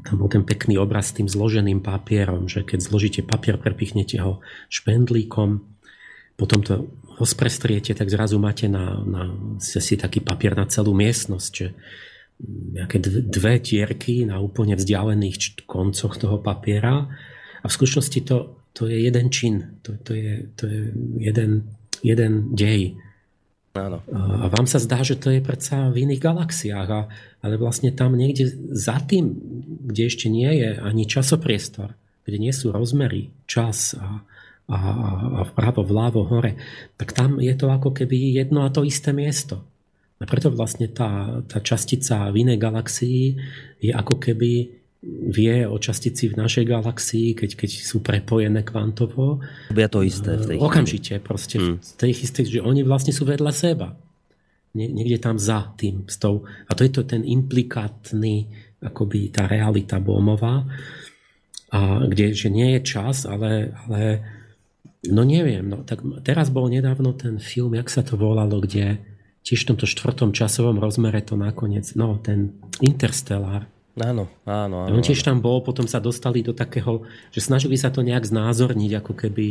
tam bol ten pekný obraz s tým zloženým papierom, že keď zložíte papier, prepichnete ho špendlíkom, potom to rozprestriete, tak zrazu máte na, na si taký papier na celú miestnosť, že nejaké dve tierky na úplne vzdialených koncoch toho papiera a v skutočnosti to, to je jeden čin, to, to, je, to je jeden, jeden dej. Áno. A vám sa zdá, že to je predsa v iných galaxiách, a, ale vlastne tam niekde za tým, kde ešte nie je ani časopriestor, kde nie sú rozmery, čas a, a, a vpravo, vľavo, hore, tak tam je to ako keby jedno a to isté miesto. A preto vlastne tá, tá častica v inej galaxii je ako keby vie o častici v našej galaxii, keď, keď sú prepojené kvantovo. Je to isté v tej Okamžite proste. Hmm. V tej isté, že oni vlastne sú vedľa seba. Nie, niekde tam za tým. S tou, a to je to ten implikátny, akoby tá realita Bohmová, a kde že nie je čas, ale, ale No neviem, no tak teraz bol nedávno ten film, jak sa to volalo, kde tiež v tomto štvrtom časovom rozmere to nakoniec, no ten Interstellar. Áno, áno, áno. On tiež tam bol, potom sa dostali do takého, že snažili sa to nejak znázorniť, ako keby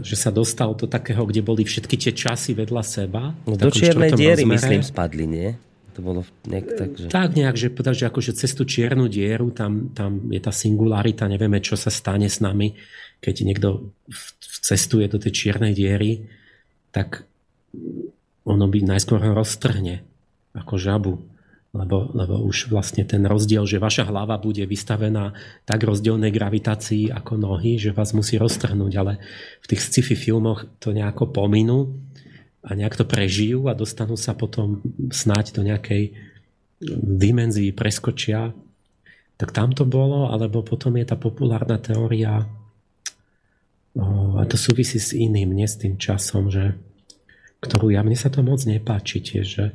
že sa dostal do takého, kde boli všetky tie časy vedľa seba. No, do čiernej diery, rozmere. myslím, spadli, nie? To bolo nejak tak, že... Tak nejak, že, že akože cez tú čiernu dieru, tam, tam je tá singularita, nevieme, čo sa stane s nami keď niekto cestuje do tej čiernej diery, tak ono by najskôr ho roztrhne ako žabu. Lebo, lebo už vlastne ten rozdiel, že vaša hlava bude vystavená tak rozdielnej gravitácii ako nohy, že vás musí roztrhnúť, ale v tých sci-fi filmoch to nejako pominú a nejak to prežijú a dostanú sa potom snáď do nejakej dimenzii preskočia. Tak tam to bolo, alebo potom je tá populárna teória a to súvisí s iným, nie s tým časom, že, ktorú ja, mne sa to moc nepáči tiež, že,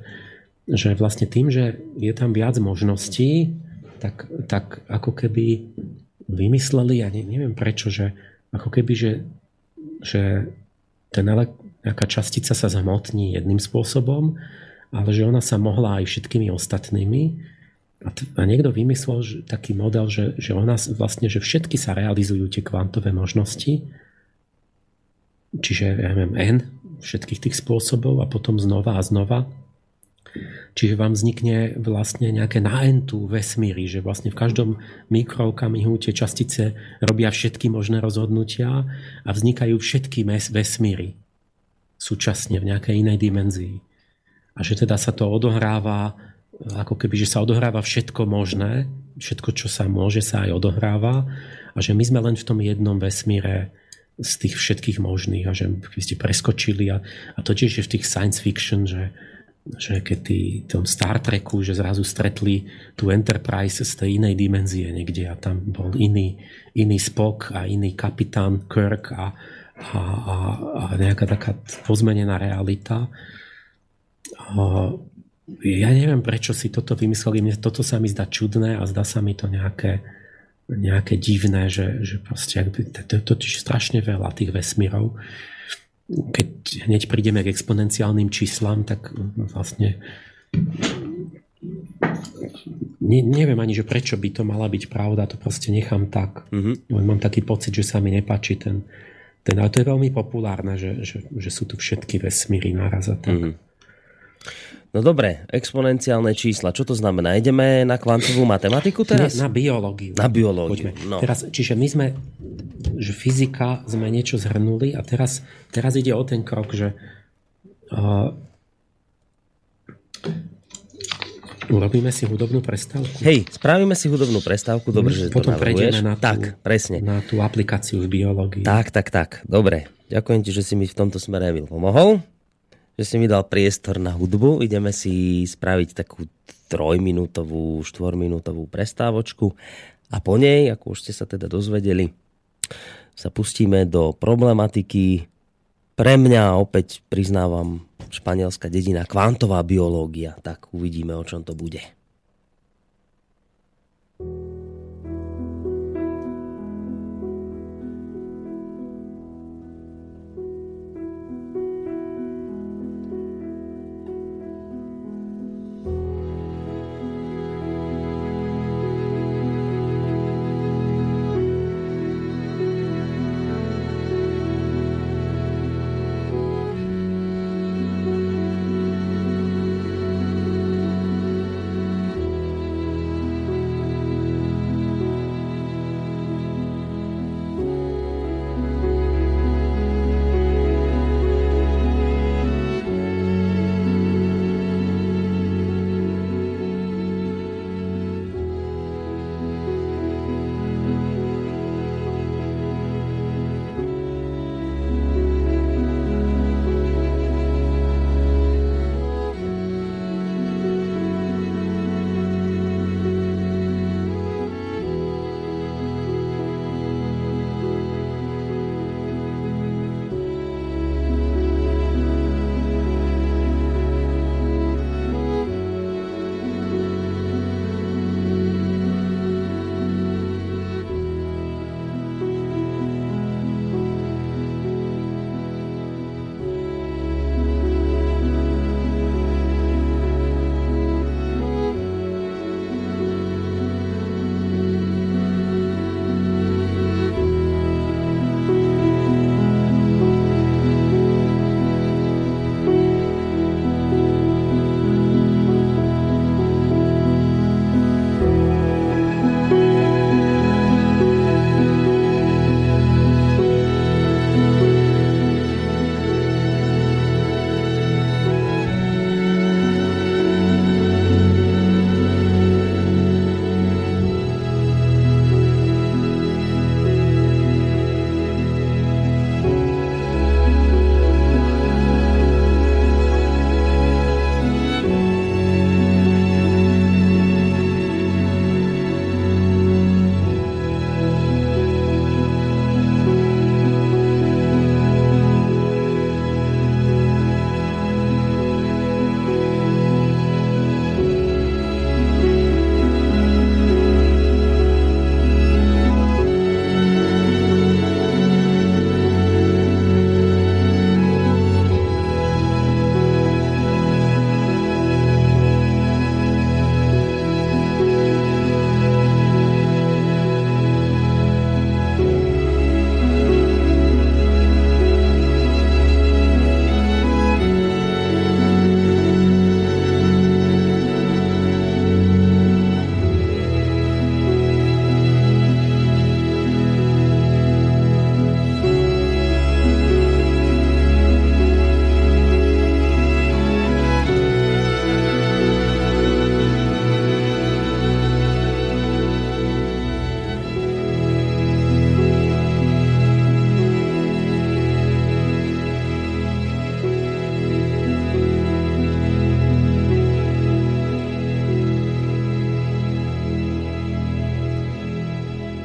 že vlastne tým, že je tam viac možností, tak, tak ako keby vymysleli, ja ne, neviem prečo, že ako keby, že, že ten ele, nejaká častica sa zhmotní jedným spôsobom, ale že ona sa mohla aj všetkými ostatnými. A, t- a niekto vymyslel že, taký model, že, že ona vlastne, že všetky sa realizujú tie kvantové možnosti, čiže N všetkých tých spôsobov a potom znova a znova. Čiže vám vznikne vlastne nejaké naentú vesmíry, že vlastne v každom mikrookamihu tie častice robia všetky možné rozhodnutia a vznikajú všetky vesmíry súčasne v nejakej inej dimenzii. A že teda sa to odohráva, ako keby, že sa odohráva všetko možné, všetko, čo sa môže, sa aj odohráva a že my sme len v tom jednom vesmíre z tých všetkých možných a že by ste preskočili a, a to tiež je v tých science fiction, že, že keď tí, tom Star Treku, že zrazu stretli tú Enterprise z tej inej dimenzie niekde a tam bol iný, iný Spock a iný kapitán Kirk a, a, a, a nejaká taká pozmenená realita. A ja neviem, prečo si toto vymysleli. Mne toto sa mi zdá čudné a zdá sa mi to nejaké, nejaké divné, že, že proste to je totiž strašne veľa tých vesmírov. Keď hneď prídeme k exponenciálnym číslam, tak vlastne ne, neviem ani, že prečo by to mala byť pravda, to proste nechám tak. Mm-hmm. Mám taký pocit, že sa mi nepáči ten, ten ale to je veľmi populárne, že, že, že sú tu všetky vesmíry naraz a tak. Mm-hmm. No dobre, exponenciálne čísla, čo to znamená? Ideme na kvantovú matematiku teraz? Na biológiu. Na biológiu, no. Teraz, čiže my sme, že fyzika sme niečo zhrnuli a teraz, teraz ide o ten krok, že uh, Urobíme si hudobnú prestávku. Hej, spravíme si hudobnú prestávku, dobre, že Potom to prejdeme na tú, tak, presne. na tú aplikáciu v biológii. Tak, tak, tak, dobre. Ďakujem ti, že si mi v tomto smere Emil pomohol že si mi dal priestor na hudbu. Ideme si spraviť takú trojminútovú, štvorminútovú prestávočku a po nej, ako už ste sa teda dozvedeli, sa pustíme do problematiky pre mňa opäť priznávam španielská dedina kvantová biológia. Tak uvidíme, o čom to bude.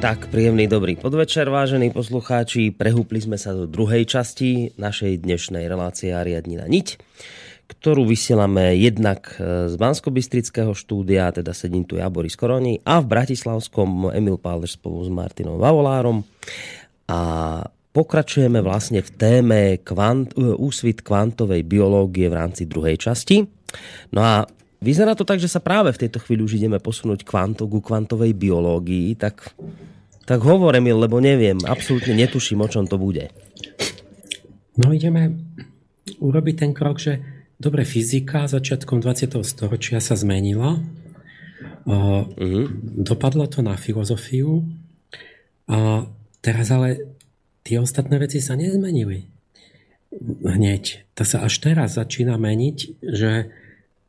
Tak, príjemný dobrý podvečer, vážení poslucháči. Prehúpli sme sa do druhej časti našej dnešnej relácie Ariadnina Niť, ktorú vysielame jednak z bansko štúdia, teda sedím tu ja, Boris Koroni, a v Bratislavskom Emil Pálež spolu s Martinom Vavolárom. A pokračujeme vlastne v téme kvant, úsvit kvantovej biológie v rámci druhej časti. No a Vyzerá to tak, že sa práve v tejto chvíli už ideme posunúť kvantu ku kvantovej biológii, tak, tak hovorím, lebo neviem, absolútne netuším, o čom to bude. No ideme urobiť ten krok, že dobre, fyzika začiatkom 20. storočia sa zmenila. Uh-huh. Dopadlo to na filozofiu. A teraz ale tie ostatné veci sa nezmenili. Hneď. To sa až teraz začína meniť, že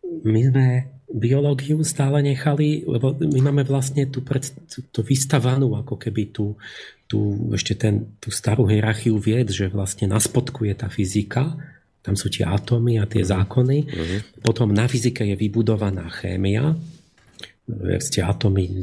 my sme biológiu stále nechali, lebo my máme vlastne tú, pred, tú, tú vystavanú ako keby tú, tú, ešte ten, tú starú hierarchiu vied, že vlastne na spodku je tá fyzika, tam sú tie atómy a tie zákony. Uh-huh. Potom na fyzike je vybudovaná chémia, ste atomy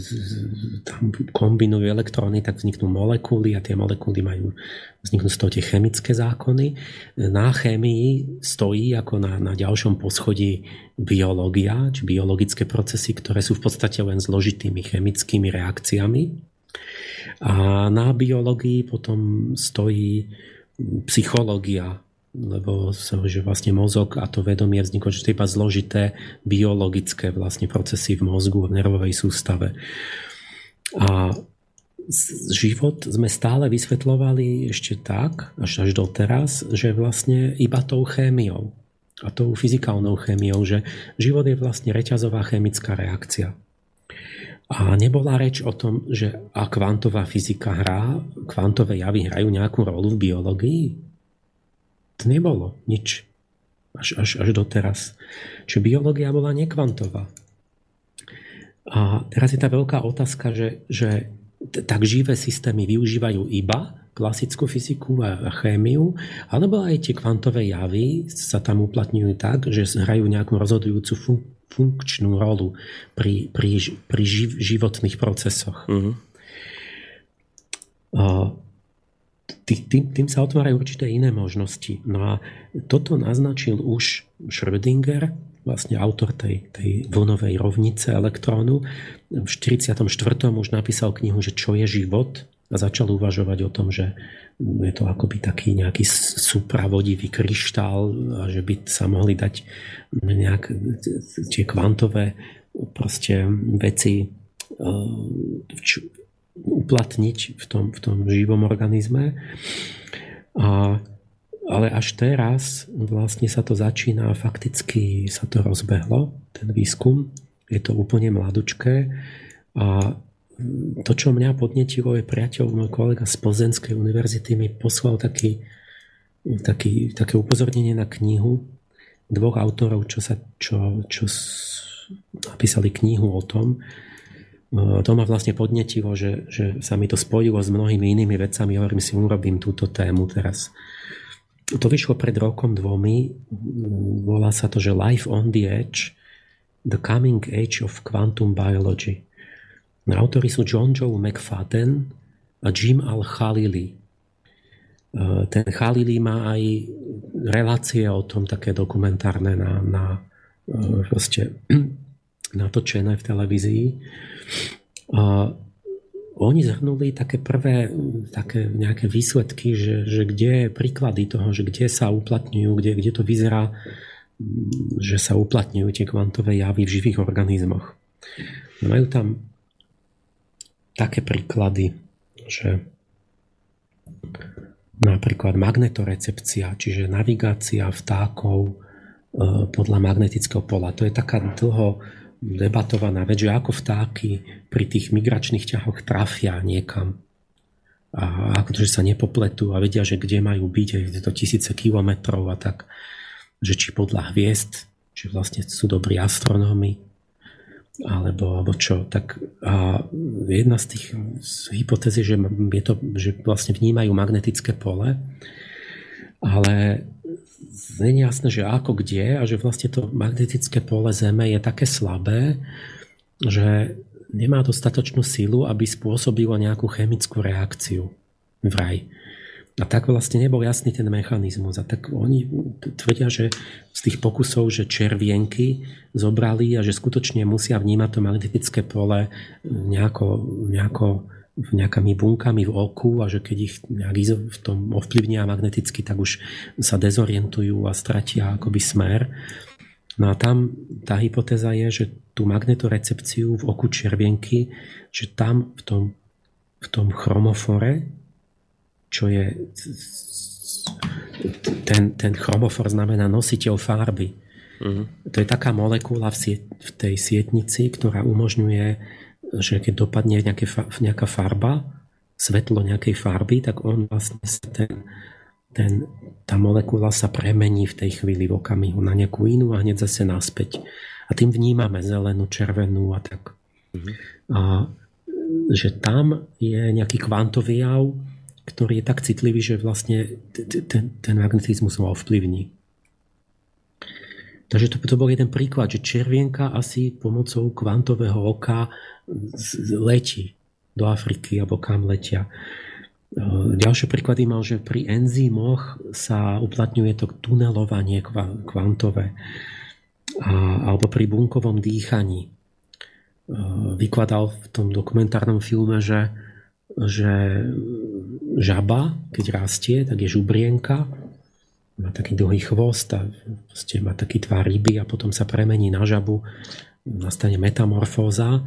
tam kombinujú elektróny, tak vzniknú molekuly a tie molekuly majú vzniknú z toho tie chemické zákony. Na chémii stojí ako na, na ďalšom poschodí biológia, či biologické procesy, ktoré sú v podstate len zložitými chemickými reakciami. A na biológii potom stojí psychológia, lebo sa že vlastne mozog a to vedomie vzniklo, že to je iba zložité biologické vlastne procesy v mozgu, v nervovej sústave. A život sme stále vysvetľovali ešte tak, až až doteraz, že vlastne iba tou chémiou a tou fyzikálnou chémiou, že život je vlastne reťazová chemická reakcia. A nebola reč o tom, že a kvantová fyzika hrá, kvantové javy hrajú nejakú rolu v biológii? To nebolo nič. Až, až, až doteraz. Čiže biológia bola nekvantová. A teraz je tá veľká otázka, že, že tak živé systémy využívajú iba klasickú fyziku a chémiu, alebo aj tie kvantové javy sa tam uplatňujú tak, že hrajú nejakú rozhodujúcu fun- funkčnú rolu pri, pri, pri živ- životných procesoch. Uh-huh. Uh, tým, tým sa otvárajú určité iné možnosti. No a toto naznačil už Schrödinger, vlastne autor tej, tej vlnovej rovnice elektrónu. V 44. už napísal knihu, že čo je život a začal uvažovať o tom, že je to akoby taký nejaký supravodivý kryštál a že by sa mohli dať nejak tie kvantové proste veci eh, uplatniť v tom, v tom živom organizme. A, ale až teraz vlastne sa to začína, fakticky sa to rozbehlo, ten výskum. Je to úplne mladučké. A to, čo mňa podnetilo, je priateľ, môj kolega z Plzenskej univerzity mi poslal taký, taký, také upozornenie na knihu dvoch autorov, čo, sa, čo, čo napísali knihu o tom, to ma vlastne podnetilo, že, že sa mi to spojilo s mnohými inými vecami. Hovorím si, urobím túto tému teraz. To vyšlo pred rokom dvomi. Volá sa to, že Life on the Edge The Coming Age of Quantum Biology. Autori sú John Joe McFadden a Jim Al-Khalili. Ten Khalili má aj relácie o tom také dokumentárne na, na proste natočené v televízii. Oni zhrnuli také prvé také nejaké výsledky, že, že kde príklady toho, že kde sa uplatňujú, kde, kde to vyzerá, že sa uplatňujú tie kvantové javy v živých organizmoch. Majú tam také príklady, že napríklad magnetorecepcia, čiže navigácia vtákov e, podľa magnetického pola. To je taká dlho debatovaná vec, že ako vtáky pri tých migračných ťahoch trafia niekam a ako to, že sa nepopletú a vedia, že kde majú byť, je to tisíce kilometrov a tak, že či podľa hviezd, či vlastne sú dobrí astronómi, alebo, alebo čo. Tak a jedna z tých hypotéz je, že, je to, že vlastne vnímajú magnetické pole, ale je jasné, že ako kde a že vlastne to magnetické pole Zeme je také slabé, že nemá dostatočnú silu, aby spôsobilo nejakú chemickú reakciu vraj. A tak vlastne nebol jasný ten mechanizmus. A tak oni tvrdia, že z tých pokusov, že červienky zobrali a že skutočne musia vnímať to magnetické pole nejako, nejako nejakými bunkami v oku a že keď ich nejak v tom ovplyvnia magneticky, tak už sa dezorientujú a stratia akoby smer. No a tam tá hypotéza je, že tú magnetorecepciu v oku červienky, že tam v tom, v tom chromofore, čo je ten, ten chromofor znamená nositeľ farby. Uh-huh. To je taká molekula v, siet, v tej sietnici, ktorá umožňuje, že keď dopadne nejaké, nejaká farba, svetlo nejakej farby, tak on vlastne ten, ten, tá molekula sa premení v tej chvíli v okamihu na nejakú inú a hneď zase naspäť. A tým vnímame zelenú, červenú a tak. Mm-hmm. A že tam je nejaký kvantový jav, ktorý je tak citlivý, že vlastne ten, ten magnetizmus ho ovplyvní. Takže to, to bol jeden príklad, že červienka asi pomocou kvantového oka letí do Afriky alebo kam letia. Eh, ďalšie príklady mal, že pri enzymoch sa uplatňuje to tunelovanie kvantové alebo pri bunkovom dýchaní. Eh, vykladal v tom dokumentárnom filme, že, že žaba, keď rastie, tak je žubrienka, má taký dlhý chvost a má taký tvár ryby a potom sa premení na žabu, nastane metamorfóza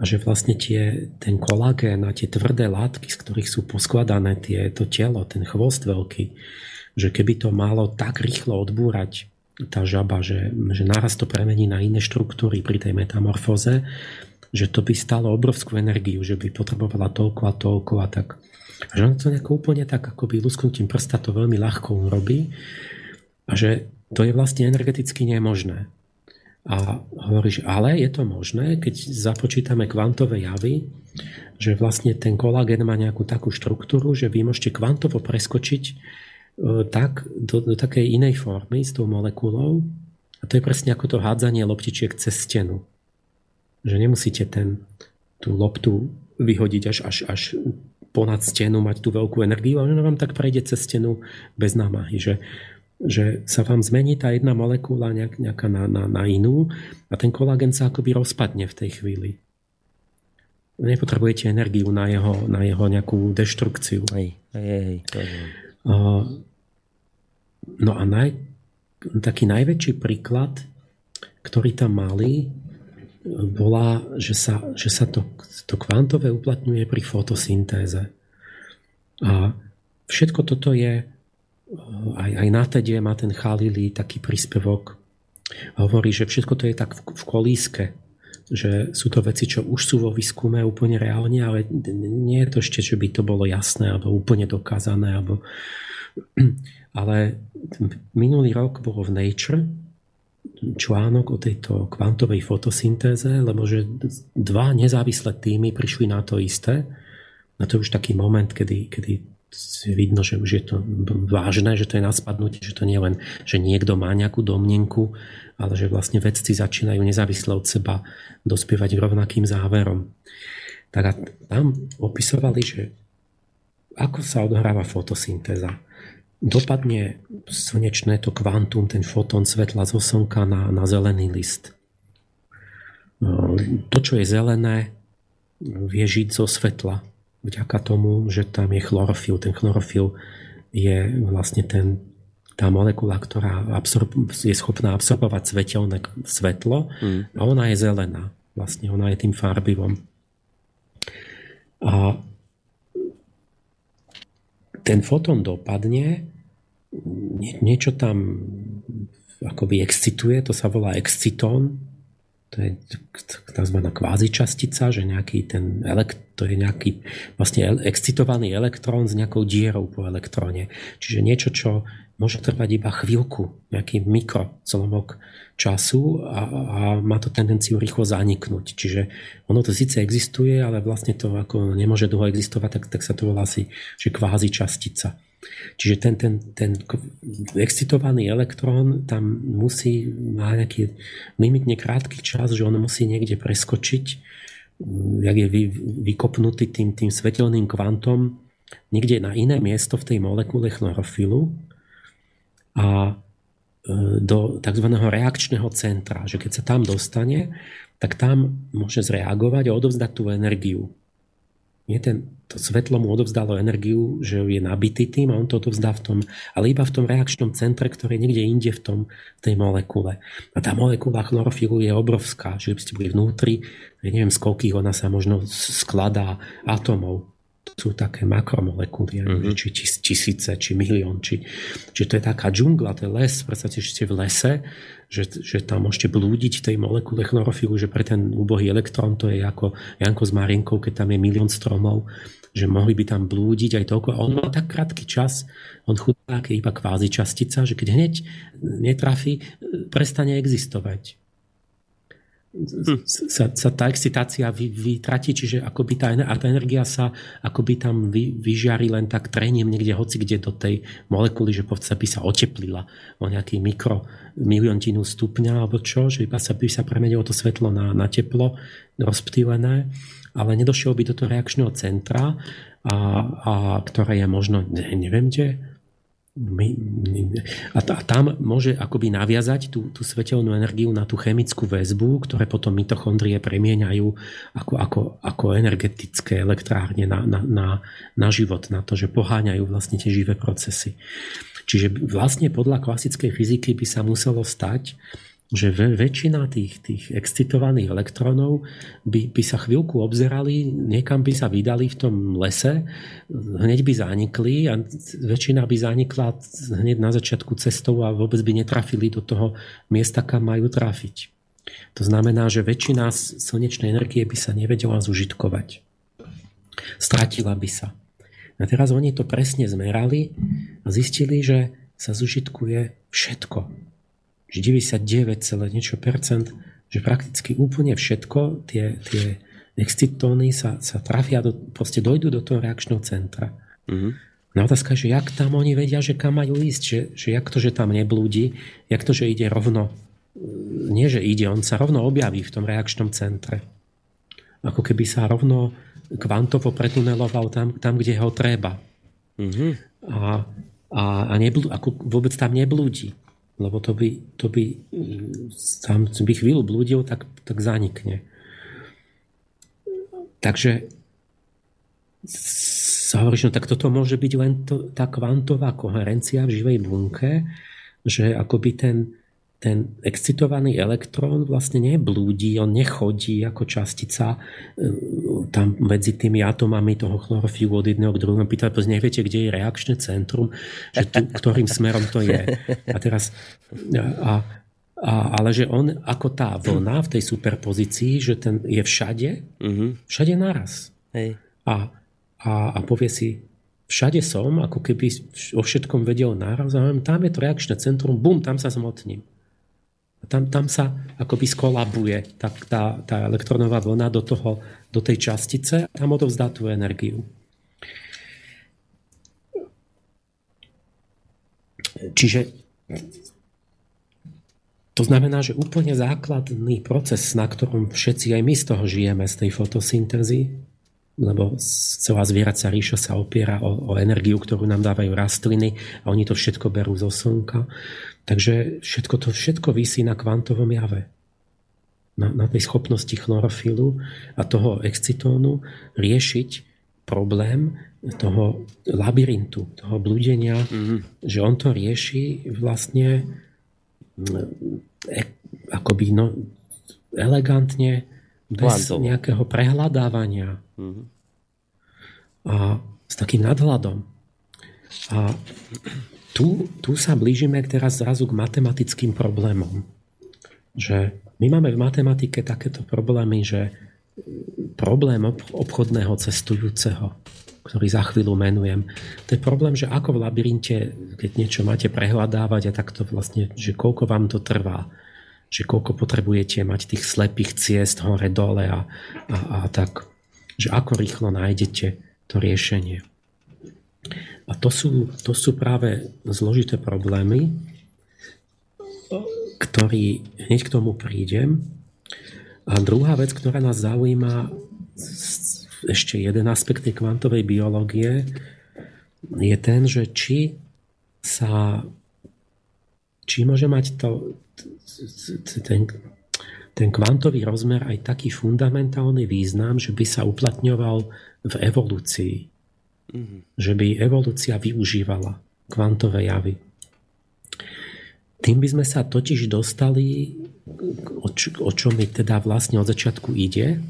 a že vlastne tie, ten kolagén a tie tvrdé látky, z ktorých sú poskladané tie, to telo, ten chvost veľký, že keby to malo tak rýchlo odbúrať tá žaba, že, že naraz to premení na iné štruktúry pri tej metamorfóze, že to by stalo obrovskú energiu, že by potrebovala toľko a toľko a tak. A že on to nejako úplne tak, ako by lusknutím prsta to veľmi ľahko urobí a že to je vlastne energeticky nemožné. A hovoríš, ale je to možné, keď započítame kvantové javy, že vlastne ten kolagén má nejakú takú štruktúru, že vy môžete kvantovo preskočiť e, tak do, do takej inej formy s tou molekulou. A to je presne ako to hádzanie loptičiek cez stenu. Že nemusíte ten, tú loptu vyhodiť až, až, až ponad stenu, mať tú veľkú energiu, ale vám tak prejde cez stenu bez námahy. Že že sa vám zmení tá jedna molekula nejak, nejaká na, na, na inú a ten kolágen sa akoby rozpadne v tej chvíli. Nepotrebujete energiu na jeho, na jeho nejakú deštrukciu. Hej, hej, hej, to je... No a naj, taký najväčší príklad, ktorý tam mali, bola, že sa, že sa to, to kvantové uplatňuje pri fotosyntéze. A všetko toto je aj, aj na TEDe má ten Chalili taký príspevok. Hovorí, že všetko to je tak v, v kolíske, že sú to veci, čo už sú vo výskume úplne reálne, ale nie je to ešte, že by to bolo jasné alebo úplne dokázané. Alebo... Ale minulý rok bolo v Nature článok o tejto kvantovej fotosyntéze, lebo že dva nezávislé týmy prišli na to isté. Na to už taký moment, kedy, kedy vidno, že už je to vážne, že to je na spadnutie, že to nie len, že niekto má nejakú domnenku, ale že vlastne vedci začínajú nezávisle od seba dospievať rovnakým záverom. Tak a tam opisovali, že ako sa odohráva fotosyntéza. Dopadne slnečné to kvantum, ten fotón svetla zo slnka na, na zelený list. To, čo je zelené, vie žiť zo svetla vďaka tomu, že tam je chlorofil. Ten chlorofil je vlastne ten, tá molekula, ktorá absorb, je schopná absorbovať svetelné svetlo mm. a ona je zelená. Vlastne ona je tým farbivom. A ten fotón dopadne, niečo tam akoby excituje, to sa volá excitón, to je tzv. kvázi častica, že nejaký ten elekt, to je nejaký vlastne excitovaný elektrón s nejakou dierou po elektróne. Čiže niečo, čo môže trvať iba chvíľku, nejaký mikrozlomok času a, a má to tendenciu rýchlo zaniknúť. Čiže ono to síce existuje, ale vlastne to ako nemôže dlho existovať, tak, tak sa to volá asi, že kvázi častica. Čiže ten, ten, ten excitovaný elektrón tam musí, má nejaký limitne krátky čas, že on musí niekde preskočiť jak je vy, vykopnutý tým, tým svetelným kvantom niekde na iné miesto v tej molekule chlorofilu a e, do tzv. reakčného centra, že keď sa tam dostane, tak tam môže zreagovať a odovzdať tú energiu nie ten, to svetlo mu odovzdalo energiu, že je nabitý tým a on to odovzdá v tom, ale iba v tom reakčnom centre, ktoré je niekde inde v, tom, tej molekule. A tá molekula chlorofilu je obrovská, že by ste boli vnútri, ja neviem z koľkých ona sa možno skladá atomov sú také makromolekuly, mm-hmm. či tis, tisíce, či milión, či, či to je taká džungla, to je les, predstavte, že ste v lese, že, že tam môžete blúdiť tej molekule chlorofilu, že pre ten úbohý elektrón to je ako Janko s Marinkou, keď tam je milión stromov, že mohli by tam blúdiť aj toľko. A on má tak krátky čas, on chudák je iba kvázi častica, že keď hneď netrafí, prestane existovať. Sa, sa tá excitácia vy, vytratí, čiže akoby tá, a tá energia sa akoby tam vy, vyžiari len tak trením niekde hoci kde do tej molekuly, že v by sa oteplila o nejaký mikro miliontinu stupňa alebo čo, že iba sa by sa premenilo to svetlo na, na teplo rozptýlené, ale nedošiel by do toho reakčného centra, a, a ktoré je možno, neviem kde, a tam môže akoby naviazať tú, tú svetelnú energiu na tú chemickú väzbu, ktoré potom mitochondrie premieňajú ako, ako, ako energetické elektrárne na, na, na, na život, na to, že poháňajú vlastne tie živé procesy. Čiže vlastne podľa klasickej fyziky by sa muselo stať, že väčšina tých, tých excitovaných elektrónov by, by sa chvíľku obzerali, niekam by sa vydali v tom lese, hneď by zanikli a väčšina by zanikla hneď na začiatku cestou a vôbec by netrafili do toho miesta, kam majú trafiť. To znamená, že väčšina slnečnej energie by sa nevedela zužitkovať. Stratila by sa. A teraz oni to presne zmerali a zistili, že sa zužitkuje všetko že 99, niečo percent, že prakticky úplne všetko, tie, tie excitóny sa, sa trafia, do, proste dojdú do toho reakčného centra. Mm-hmm. No otázka je, že jak tam oni vedia, že kam majú ísť, že, že jak to, že tam neblúdi, jak to, že ide rovno, nie že ide, on sa rovno objaví v tom reakčnom centre. Ako keby sa rovno kvantovo pretuneloval tam, tam kde ho treba. Mm-hmm. A, a, a neblú, ako vôbec tam neblúdi lebo to by, to by tam by chvíľu blúdil, tak, tak zanikne. Takže hovoríš, no tak toto môže byť len to, tá kvantová koherencia v živej bunke, že akoby ten, ten excitovaný elektrón vlastne neblúdi, on nechodí ako častica e, tam medzi tými atomami toho chlorofilu od jedného k druhému. Pýtali, pozne, neviete, kde je reakčné centrum, že tu, ktorým smerom to je. A teraz, a, a, ale že on ako tá vlna v tej superpozícii, že ten je všade, mhm. všade naraz. Hej. A, a, a povie si, všade som, ako keby o všetkom vedel naraz, a tam je to reakčné centrum, bum, tam sa zmotním. Tam, tam sa akoby skolabuje tá, tá, tá elektronová vlna do, toho, do tej častice a tam odovzdá tú energiu. Čiže to znamená, že úplne základný proces, na ktorom všetci aj my z toho žijeme, z tej fotosyntézy, lebo celá zvieracia ríša sa opiera o, o energiu, ktorú nám dávajú rastliny a oni to všetko berú zo slnka. Takže všetko to všetko vysí na kvantovom jave. Na, na tej schopnosti chlorofilu a toho excitónu riešiť problém toho labyrintu, toho blúdenia, mm-hmm. že on to rieši vlastne e, akoby no, elegantne, bez Kvantovo. nejakého prehľadávania. Mm-hmm. A s takým nadhľadom. A tu, tu sa blížime teraz zrazu k matematickým problémom. Že my máme v matematike takéto problémy, že problém obchodného cestujúceho, ktorý za chvíľu menujem, to je problém, že ako v labyrinte, keď niečo máte prehľadávať a takto vlastne, že koľko vám to trvá, že koľko potrebujete mať tých slepých ciest hore dole a, a, a tak, že ako rýchlo nájdete to riešenie. A to sú, to sú práve zložité problémy, ktorý hneď k tomu prídem. A druhá vec, ktorá nás zaujíma, ešte jeden aspekt tej kvantovej biológie, je ten, že či sa či môže mať to, ten, ten kvantový rozmer aj taký fundamentálny význam, že by sa uplatňoval v evolúcii. Že by evolúcia využívala kvantové javy. Tým by sme sa totiž dostali, o, čo, o čo mi teda vlastne od začiatku ide,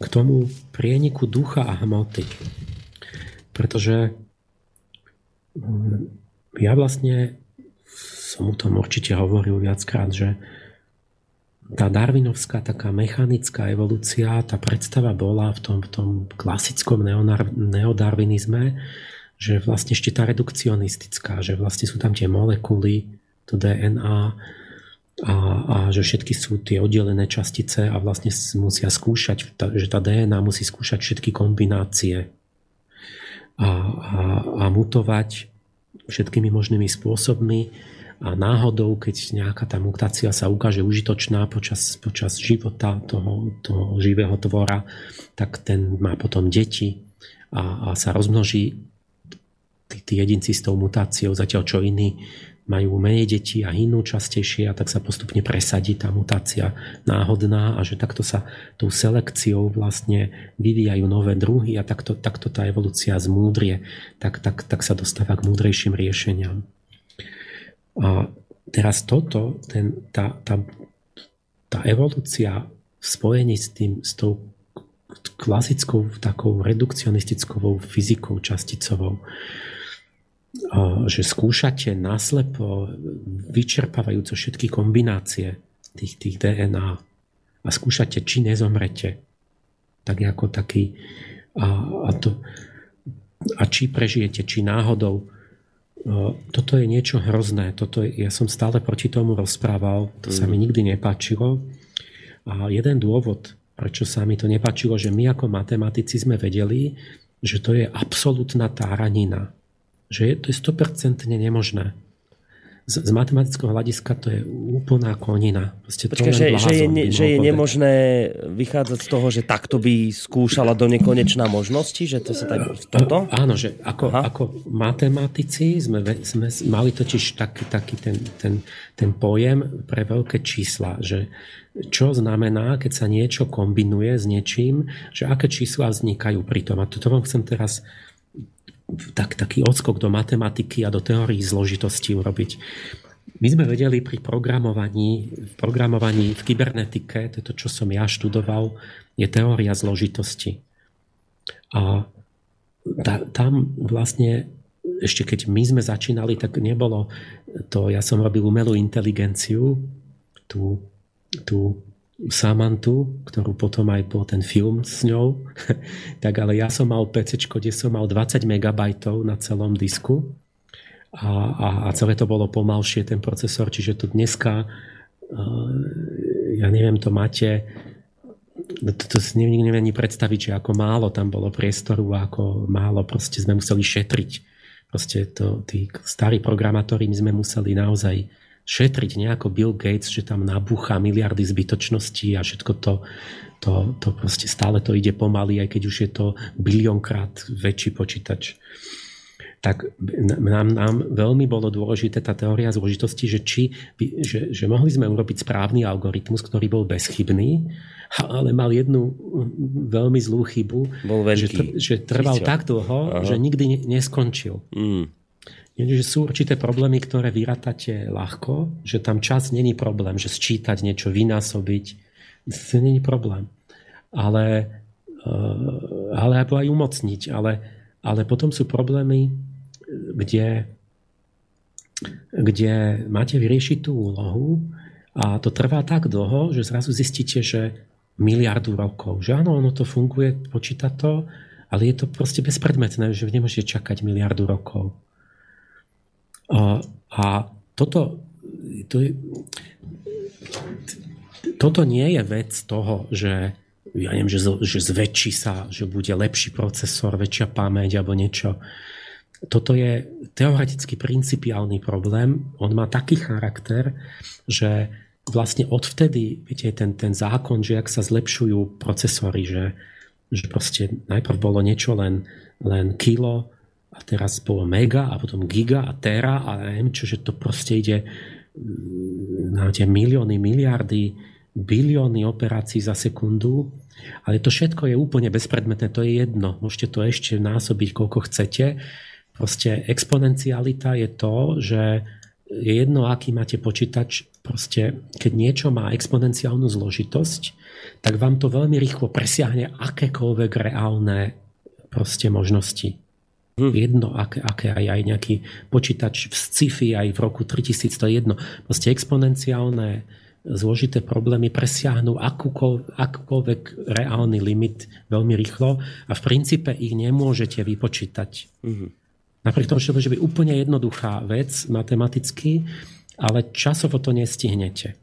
k tomu prieniku ducha a hmoty. Pretože mm, ja vlastne som o tom určite hovoril viackrát, že tá darwinovská taká mechanická evolúcia, tá predstava bola v tom, v tom klasickom neodarvinizme, že vlastne ešte tá redukcionistická, že vlastne sú tam tie molekuly, to DNA a, a že všetky sú tie oddelené častice a vlastne musia skúšať, že tá DNA musí skúšať všetky kombinácie a, a, a mutovať všetkými možnými spôsobmi a náhodou, keď nejaká tá mutácia sa ukáže užitočná počas, počas života toho, toho živého tvora, tak ten má potom deti a, a sa rozmnoží tí, tí jedinci s tou mutáciou, zatiaľ čo iní majú menej detí a inú častejšie a tak sa postupne presadí tá mutácia náhodná a že takto sa tou selekciou vlastne vyvíjajú nové druhy a takto, takto tá evolúcia zmúdrie, tak, tak, tak sa dostáva k múdrejším riešeniam. A teraz toto, ten, tá, tá, tá evolúcia v spojení s, tým, s tou klasickou takou redukcionistickou fyzikou časticovou, že skúšate naslepo vyčerpávajúco všetky kombinácie tých, tých DNA a skúšate, či nezomrete. Tak ako taký a, a, to, a či prežijete, či náhodou. Toto je niečo hrozné. Toto ja som stále proti tomu rozprával. To sa mi mm. nikdy nepáčilo. A jeden dôvod, prečo sa mi to nepáčilo, že my ako matematici sme vedeli, že to je absolútna táranina že je, to je 100% nemožné. Z, z matematického hľadiska to je úplná konina. Počkej, že, že, je, ne, že je nemožné vychádzať z toho, že takto by skúšala do nekonečná možnosti, že to sa tak toto? Áno, že ako, ako matematici sme, sme mali totiž taký, taký ten, ten, ten pojem pre veľké čísla, že čo znamená, keď sa niečo kombinuje s niečím, že aké čísla vznikajú pri tom. A toto vám chcem teraz tak, taký odskok do matematiky a do teórií zložitosti urobiť. My sme vedeli pri programovaní, v programovaní v kybernetike, to je to, čo som ja študoval, je teória zložitosti. A ta, tam vlastne ešte keď my sme začínali, tak nebolo to, ja som robil umelú inteligenciu, tú, tú Samantu, ktorú potom aj bol ten film s ňou, tak ale ja som mal PC, kde som mal 20 MB na celom disku a, a, a celé to bolo pomalšie, ten procesor, čiže to dneska, uh, ja neviem, to máte, to, to si neviem ani predstaviť, že ako málo tam bolo priestoru ako málo proste sme museli šetriť. Proste to, tí starí programátori my sme museli naozaj šetriť nejako Bill Gates, že tam nabúcha miliardy zbytočností a všetko to, to, to proste stále to ide pomaly, aj keď už je to biliónkrát väčší počítač. Tak nám, nám veľmi bolo dôležité tá teória zložitosti, že, či, že, že mohli sme urobiť správny algoritmus, ktorý bol bezchybný, ale mal jednu veľmi zlú chybu, bol že, že trval tak dlho, Aha. že nikdy neskončil. Mm. Že sú určité problémy, ktoré vyratate ľahko, že tam čas není problém, že sčítať niečo, vynásobiť, to není problém. Ale, eh, ale aj umocniť. Ale, ale potom sú problémy, kde, kde máte vyriešiť tú úlohu a to trvá tak dlho, že zrazu zistíte, že miliardu rokov. Že áno, ono to funguje, počíta to, ale je to proste bezpredmetné, že nemôžete čakať miliardu rokov. A, toto, to toto nie je vec toho, že ja neviem, že, že zväčší sa, že bude lepší procesor, väčšia pamäť alebo niečo. Toto je teoreticky principiálny problém. On má taký charakter, že vlastne odvtedy, viete, ten, ten zákon, že ak sa zlepšujú procesory, že, že proste najprv bolo niečo len, len kilo a teraz bolo mega a potom giga a tera a neviem čo, že to proste ide na tie milióny, miliardy, bilióny operácií za sekundu. Ale to všetko je úplne bezpredmetné, to je jedno. Môžete to ešte násobiť, koľko chcete. Proste exponencialita je to, že je jedno, aký máte počítač, proste keď niečo má exponenciálnu zložitosť, tak vám to veľmi rýchlo presiahne akékoľvek reálne proste možnosti. Hm. Jedno, aké, aké aj, aj nejaký počítač v sci-fi aj v roku 3000, to je jedno. Proste exponenciálne zložité problémy presiahnu akúkoľvek, akúkoľvek reálny limit veľmi rýchlo a v princípe ich nemôžete vypočítať. Mm-hmm. Napriek tomu, že to môže byť úplne jednoduchá vec matematicky, ale časovo to nestihnete.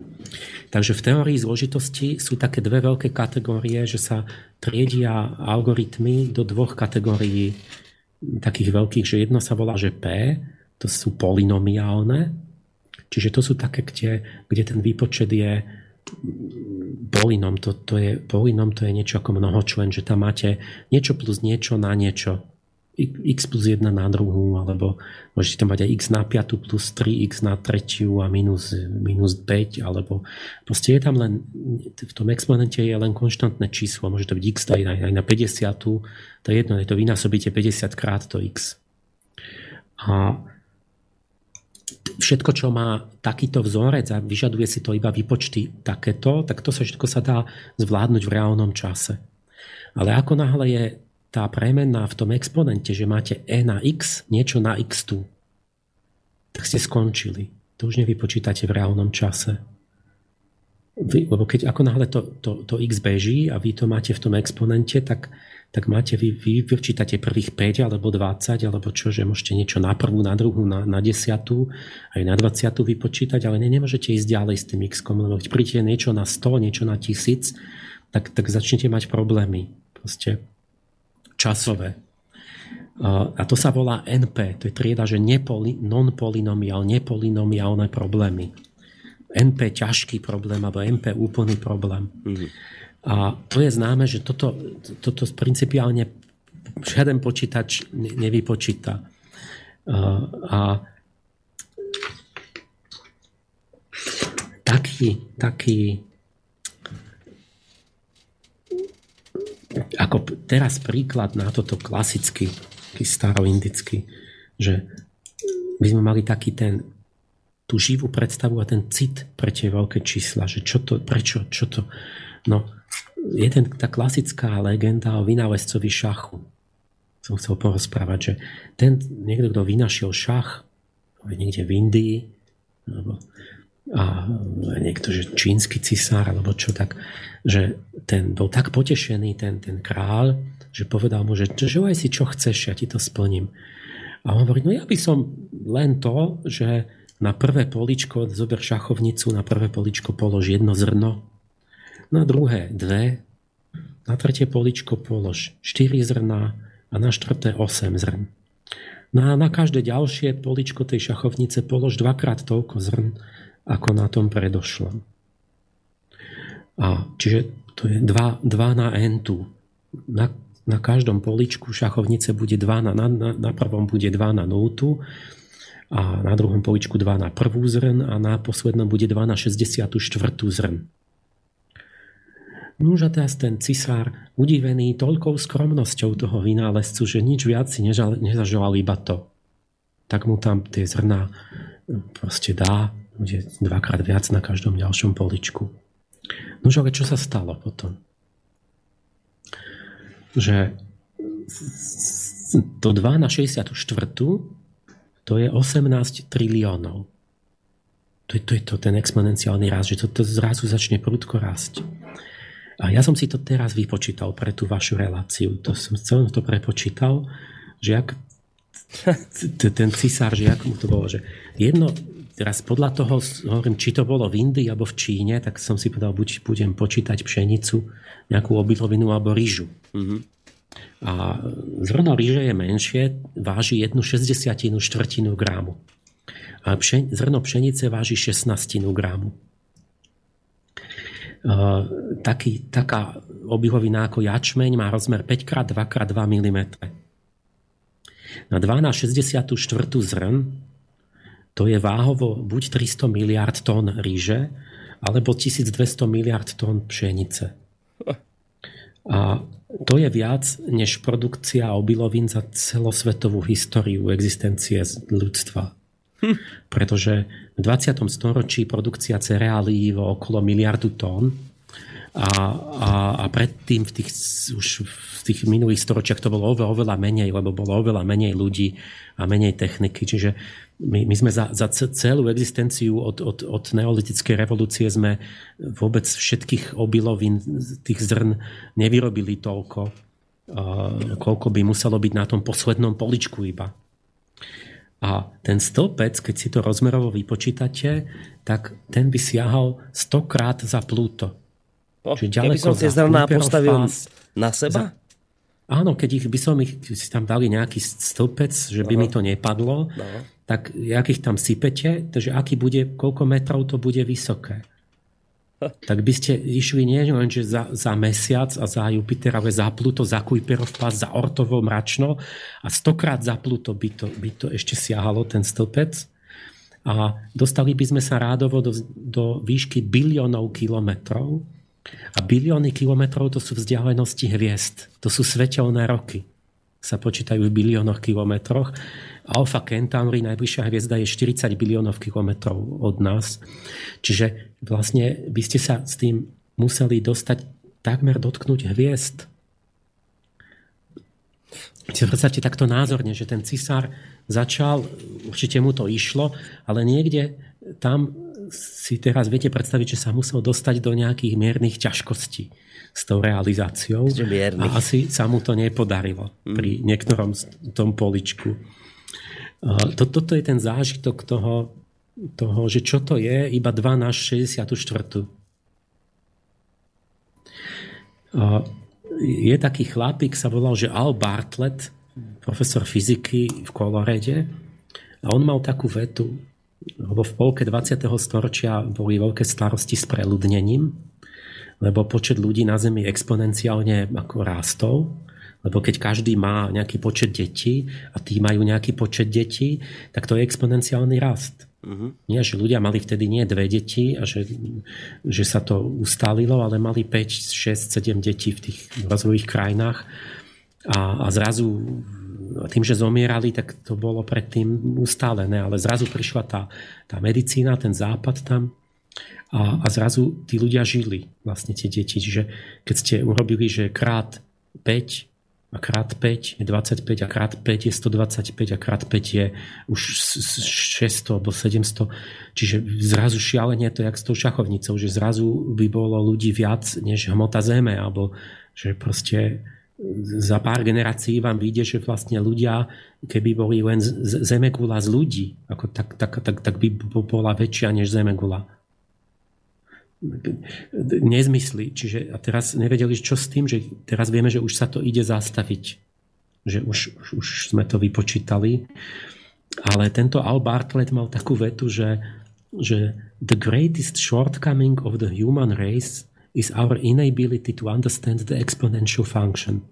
Takže v teórii zložitosti sú také dve veľké kategórie, že sa triedia algoritmy do dvoch kategórií takých veľkých, že jedno sa volá, že P, to sú polinomiálne, čiže to sú také, kde, kde ten výpočet je polinom, to, to je, polinom to je niečo ako mnohočlen, že tam máte niečo plus niečo na niečo x plus 1 na druhú, alebo môžete tam mať aj x na 5 plus 3x na tretiu a minus, minus 5, alebo proste je tam len, v tom exponente je len konštantné číslo, môže to byť x aj, aj na 50, to je jedno, je to vynásobíte 50 krát to x. A všetko, čo má takýto vzorec a vyžaduje si to iba výpočty takéto, tak to sa všetko sa dá zvládnuť v reálnom čase. Ale ako náhle je tá premena v tom exponente, že máte e na x, niečo na x tu, tak ste skončili. To už nevypočítate v reálnom čase. Vy, lebo keď ako náhle to, to, to x beží a vy to máte v tom exponente, tak, tak máte, vy, vy vyčítate prvých 5 alebo 20, alebo čo, že môžete niečo na prvú, na druhú, na, na desiatú, aj na 20 vypočítať, ale ne, nemôžete ísť ďalej s tým x, lebo keď prídete niečo na 100, niečo na 1000, tak, tak začnete mať problémy. Proste časové. A to sa volá NP, to je trieda, že nepoli, non-polynomial, nepolynomiálne problémy. NP ťažký problém, alebo NP úplný problém. Mm-hmm. A to je známe, že toto, toto principiálne žiaden počítač nevypočíta. A taký, taký ako teraz príklad na toto klasický, taký staroindický, že by sme mali taký ten, tú živú predstavu a ten cit pre tie veľké čísla, že čo to, prečo, čo to. No, je tá klasická legenda o vynálezcovi šachu. Som chcel porozprávať, že ten niekto, kto vynašiel šach, niekde v Indii, alebo a niekto, že čínsky cisár, alebo čo tak, že ten bol tak potešený, ten, ten král, že povedal mu, že želaj si čo chceš, ja ti to splním. A on hovorí, no ja by som len to, že na prvé poličko, zober šachovnicu, na prvé poličko polož jedno zrno, na druhé dve, na tretie poličko polož štyri zrna a na štvrté osem zrn. No a na každé ďalšie poličko tej šachovnice polož dvakrát toľko zrn, ako na tom predošlom. A čiže to je 2, 2 na n Na, na každom poličku šachovnice bude 2 na, na, na prvom bude 2 na 0 a na druhom poličku 2 na prvú zrn a na poslednom bude 2 na 64. zrn. Núž a teraz ten cisár, udivený toľkou skromnosťou toho vynálezcu, že nič viac si nezažoval iba to. Tak mu tam tie zrná proste dá bude dvakrát viac na každom ďalšom poličku. No ale čo sa stalo potom? Že to 2 na 64 to je 18 triliónov. To je, to je to, ten exponenciálny rast, že to, to zrazu začne prudko rásť. A ja som si to teraz vypočítal pre tú vašu reláciu. To som celé to prepočítal, že ak ten cisár, že ako mu to bolo, že jedno, teraz podľa toho, hovorím, či to bolo v Indii alebo v Číne, tak som si povedal, buď budem počítať pšenicu, nejakú obilovinu alebo rýžu. Mm-hmm. A zrno rýže je menšie, váži jednu šesťdesiatinu štvrtinu grámu. A pšen, zrno pšenice váži 16 grámu. taký, taká obilovina ako jačmeň má rozmer 5x2x2 mm. Na 12,64 zrn to je váhovo buď 300 miliard tón ríže, alebo 1200 miliard tón pšenice. A to je viac než produkcia obilovín za celosvetovú históriu existencie ľudstva. Pretože v 20. storočí produkcia cereálií vo okolo miliardu tón a, a, a predtým v tých, už v tých minulých storočiach to bolo oveľa, oveľa menej, lebo bolo oveľa menej ľudí a menej techniky. Čiže my, my sme za, za celú existenciu od, od, od neolitickej revolúcie sme vôbec všetkých obilovín, tých zrn nevyrobili toľko, koľko by muselo byť na tom poslednom poličku iba. A ten stĺpec, keď si to rozmerovo vypočítate, tak ten by siahal 100 krát za Pluto. Oh, Čiže ďaleko keby som tie zrná postavil fás, na seba? Za, áno, keď ich by som ich, si tam dali nejaký stĺpec, že by Aha. mi to nepadlo, no. tak jak ich tam sypete, takže aký bude, koľko metrov to bude vysoké tak by ste išli nie len že za, za mesiac a za Jupiter, ale za Pluto, za Kuiperov pás, za Ortovo mračno a stokrát za Pluto by to, by to ešte siahalo ten stĺpec a dostali by sme sa rádovo do, do výšky biliónov kilometrov a bilióny kilometrov to sú vzdialenosti hviezd, to sú svetelné roky sa počítajú v biliónoch kilometroch. Alfa Centauri, najbližšia hviezda, je 40 biliónov kilometrov od nás. Čiže vlastne by ste sa s tým museli dostať takmer dotknúť hviezd. Si predstavte takto názorne, že ten cisár začal, určite mu to išlo, ale niekde tam si teraz viete predstaviť, že sa musel dostať do nejakých miernych ťažkostí s tou realizáciou. A asi sa mu to nepodarilo mm. pri niektorom tom poličku. Toto je ten zážitok toho, toho, že čo to je, iba 2 na 64. Je taký chlapík, sa volal, že Al Bartlett, profesor fyziky v Kolorede, a on mal takú vetu, lebo v polke 20. storočia boli veľké starosti s preľudnením lebo počet ľudí na Zemi exponenciálne ako rástol, lebo keď každý má nejaký počet detí a tí majú nejaký počet detí, tak to je exponenciálny rast. Uh-huh. Nie, že ľudia mali vtedy nie dve deti a že, že sa to ustálilo, ale mali 5, 6, 7 detí v tých rozvojových krajinách a, a zrazu tým, že zomierali, tak to bolo predtým ustálené, ale zrazu prišla tá, tá medicína, ten západ tam a, a zrazu tí ľudia žili, vlastne tie deti. Čiže keď ste urobili, že krát 5 a krát 5 je 25 a krát 5 je 125 a krát 5 je už 600 alebo 700. Čiže zrazu šialenie to je jak s tou šachovnicou, že zrazu by bolo ľudí viac než hmota zeme, alebo že proste za pár generácií vám vyjde, že vlastne ľudia, keby boli len zemegula z ľudí, ako tak, tak, tak, tak by bola väčšia než zemegula nezmysly. Čiže a teraz nevedeli, čo s tým, že teraz vieme, že už sa to ide zastaviť. Že už, už, už sme to vypočítali. Ale tento Al Bartlett mal takú vetu, že, že the greatest shortcoming of the human race is our inability to understand the exponential function.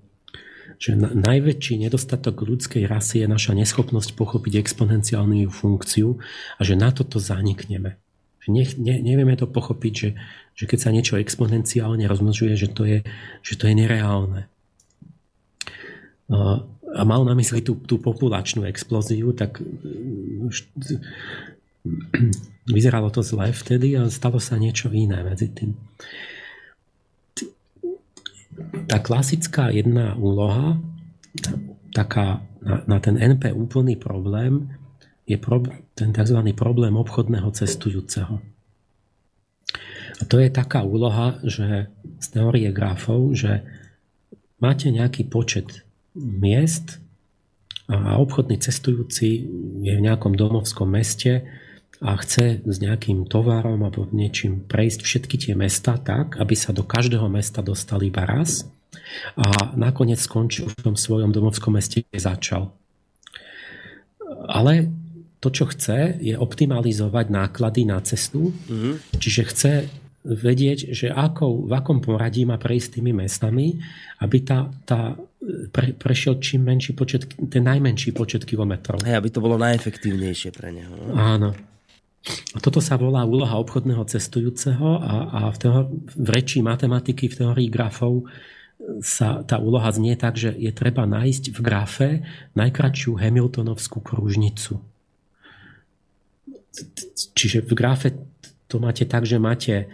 Že na, najväčší nedostatok ľudskej rasy je naša neschopnosť pochopiť exponenciálnu funkciu a že na toto zanikneme ne, ne, nevieme to pochopiť, že, že keď sa niečo exponenciálne rozmnožuje, že to je, že to je nereálne. A mal na mysli tú, tú populačnú explóziu, tak vyzeralo to zle vtedy a stalo sa niečo iné medzi tým. Tá klasická jedna úloha, taká na, na ten NP úplný problém, je ten tzv. problém obchodného cestujúceho. A to je taká úloha, že z teórie grafov, že máte nejaký počet miest a obchodný cestujúci je v nejakom domovskom meste a chce s nejakým tovarom alebo niečím prejsť všetky tie mesta tak, aby sa do každého mesta dostali iba raz a nakoniec skončil v tom svojom domovskom meste, kde začal. Ale to, čo chce, je optimalizovať náklady na cestu. Mm-hmm. Čiže chce vedieť, že ako, v akom poradí má prejsť tými mestami, aby tá, tá pre, prešiel čím menší počet, ten najmenší počet kilometrov. Hej, aby to bolo najefektívnejšie pre neho. No? Áno. Toto sa volá úloha obchodného cestujúceho a, a v, teho, v reči matematiky, v teórii grafov sa tá úloha znie tak, že je treba nájsť v grafe najkračšiu Hamiltonovskú kružnicu. Čiže v grafe to máte tak, že máte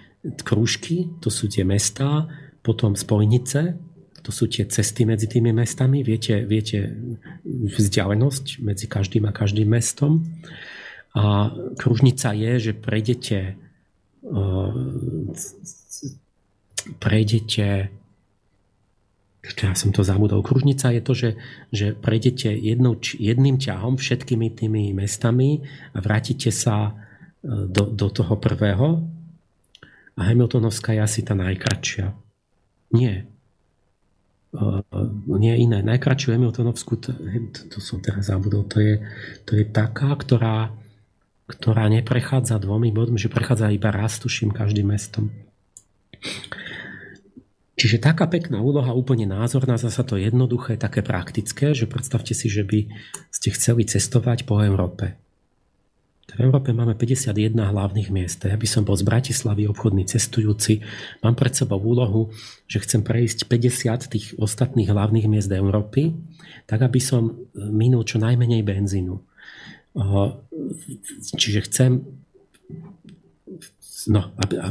krúžky, to sú tie mestá, potom spojnice, to sú tie cesty medzi tými mestami, viete, viete vzdialenosť medzi každým a každým mestom. A kružnica je, že prejdete uh, prejdete ja som to zabudol. Kružnica je to, že, že prejdete jednou, jedným ťahom všetkými tými mestami a vrátite sa uh, do, do toho prvého a Hamiltonovská je asi tá najkračšia. Nie. Uh, nie iné. Najkračšiu Hamiltonovskú, to, to, to som teraz zabudol, to je, to je taká, ktorá, ktorá neprechádza dvomi bodmi, že prechádza iba raz, tuším, každým mestom. Čiže taká pekná úloha, úplne názorná, zasa to jednoduché, také praktické, že predstavte si, že by ste chceli cestovať po Európe. V Európe máme 51 hlavných miest. Ja by som bol z Bratislavy obchodný cestujúci. Mám pred sebou úlohu, že chcem prejsť 50 tých ostatných hlavných miest Európy, tak aby som minul čo najmenej benzínu. Čiže chcem No, a, a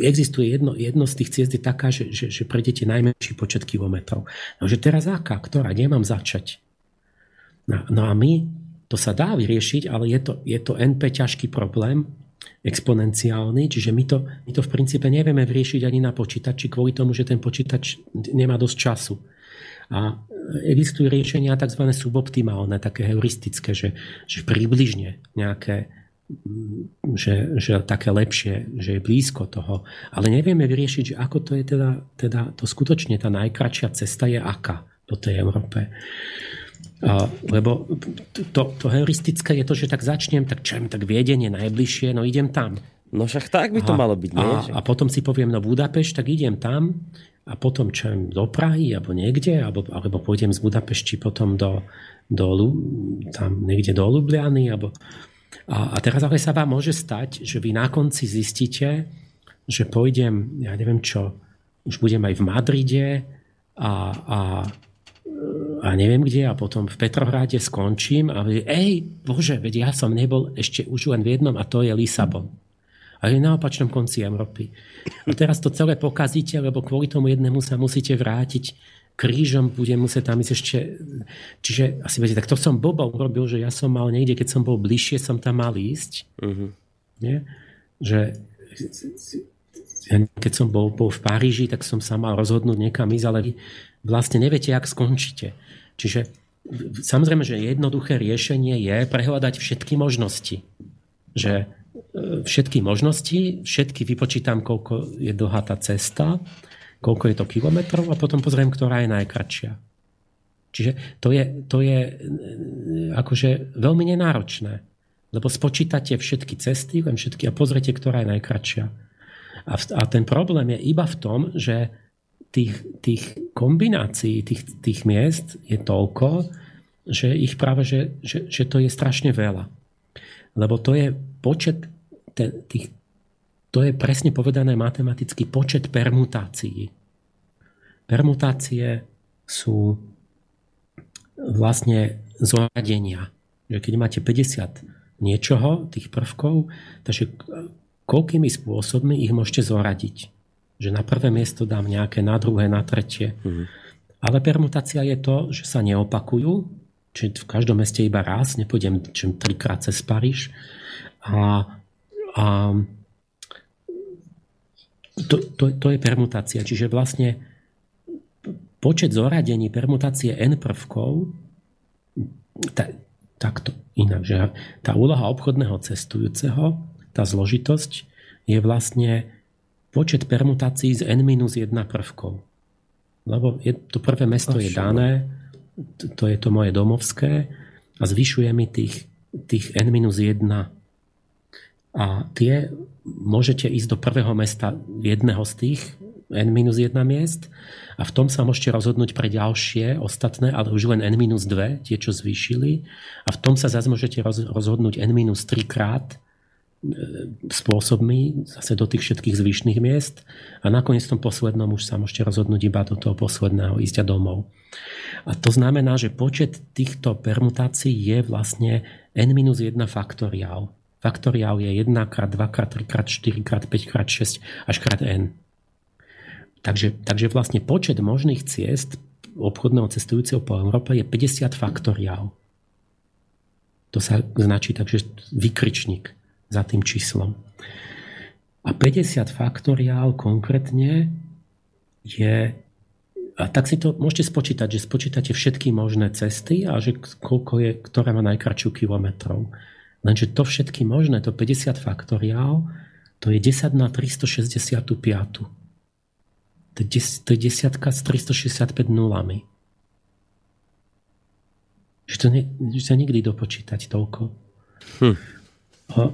existuje jedno, jedno z tých ciest je taká, že, že, že prejdete najmenší počet kilometrov. No, že teraz aká? Ktorá? Kde mám začať? No, no a my to sa dá vyriešiť, ale je to, je to NP ťažký problém, exponenciálny, čiže my to, my to v princípe nevieme vyriešiť ani na počítači kvôli tomu, že ten počítač nemá dosť času. A existujú riešenia tzv. suboptimálne, také heuristické, že, že približne nejaké že, že také lepšie, že je blízko toho. Ale nevieme vyriešiť, že ako to je teda, teda to skutočne tá najkračšia cesta je aká do tej Európe. Uh, lebo to, to heuristické je to, že tak začnem, tak čo tak viedenie najbližšie, no idem tam. No však tak by to a, malo byť, nie? A, a potom si poviem, no Budapešť, tak idem tam a potom čo do Prahy alebo niekde, alebo, alebo pôjdem z Budapešti potom do, do, tam niekde do Lubliany, alebo, a, a teraz ale sa vám môže stať, že vy na konci zistíte, že pôjdem, ja neviem čo, už budem aj v Madride a, a a neviem kde a potom v Petrohrade skončím a ej, bože, veď ja som nebol ešte už len v jednom a to je Lisabon. A je na opačnom konci Európy. A teraz to celé pokazíte, lebo kvôli tomu jednému sa musíte vrátiť krížom, budem musieť tam ísť ešte... Čiže asi viete, tak to som Boba urobil, že ja som mal niekde, keď som bol bližšie, som tam mal ísť. Uh-huh. Nie? Že keď som bol, bol v Paríži, tak som sa mal rozhodnúť niekam ísť, ale vlastne neviete, jak skončíte. Čiže samozrejme, že jednoduché riešenie je prehľadať všetky možnosti. Že všetky možnosti, všetky vypočítam, koľko je dlhá tá cesta, koľko je to kilometrov a potom pozriem, ktorá je najkračšia. Čiže to je, to je e, akože veľmi nenáročné, lebo spočítate všetky cesty len všetky a pozrite, ktorá je najkračšia. A, a ten problém je iba v tom, že tých, tých kombinácií, tých, tých miest je toľko, že ich práve, že, že, že to je strašne veľa. Lebo to je počet tých, to je presne povedané matematický počet permutácií. Permutácie sú vlastne zoradenia. Keď máte 50 niečoho, tých prvkov, takže koľkými spôsobmi ich môžete zoradiť. Že na prvé miesto dám nejaké, na druhé, na tretie. Mm. Ale permutácia je to, že sa neopakujú, čiže v každom meste iba raz, nepôjdem čím trikrát cez Paríž. A, a to, to, to je permutácia. Čiže vlastne počet zoradení permutácie n prvkov ta, takto inak, že tá úloha obchodného cestujúceho, tá zložitosť je vlastne počet permutácií z n-1 prvkov. Lebo je, to prvé mesto je dané, to, to je to moje domovské a zvyšuje mi tých, tých n-1 A tie môžete ísť do prvého mesta jedného z tých n-1 miest a v tom sa môžete rozhodnúť pre ďalšie, ostatné, ale už len n-2, tie, čo zvýšili. A v tom sa zase môžete rozhodnúť n-3 krát e, spôsobmi zase do tých všetkých zvyšných miest a nakoniec v tom poslednom už sa môžete rozhodnúť iba do toho posledného ísť a domov. A to znamená, že počet týchto permutácií je vlastne n-1 faktoriál. Faktoriál je 1 krát, 2 krát, 3 krát, 4 krát, 5 krát, 6 až krát n. Takže, takže vlastne počet možných ciest obchodného cestujúceho po Európe je 50 faktoriál. To sa značí takže vykričník za tým číslom. A 50 faktoriál konkrétne je a tak si to môžete spočítať, že spočítate všetky možné cesty a že koľko je, ktorá má najkračšiu kilometrov. Lenže to všetky možné, to 50 faktoriál, to je 10 na 365. To je, des, to je desiatka s 365 nulami. Že to, ne, že sa nikdy dopočítať toľko. Hm. A,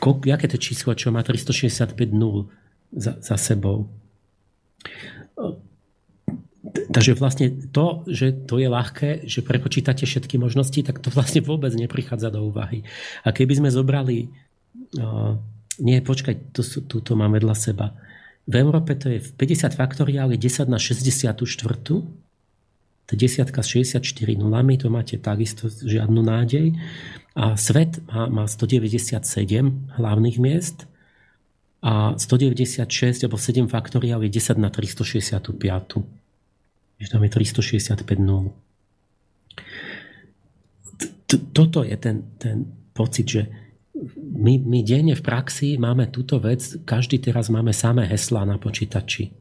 koľko, jaké to číslo, čo má 365 nul za, za sebou? Takže vlastne to, že to je ľahké, že prepočítate všetky možnosti, tak to vlastne vôbec neprichádza do úvahy. A keby sme zobrali... Uh, nie, počkaj, tu, tu to mám vedľa seba. V Európe to je 50 faktoriál je 10 na 64. To desiatka s 64 nulami, to máte takisto žiadnu nádej. A svet má, má 197 hlavných miest a 196 alebo 7 faktoriál je 10 na 365 že tam je 365 nul. Toto je ten, ten pocit, že my, my denne v praxi máme túto vec, každý teraz máme samé heslá na počítači.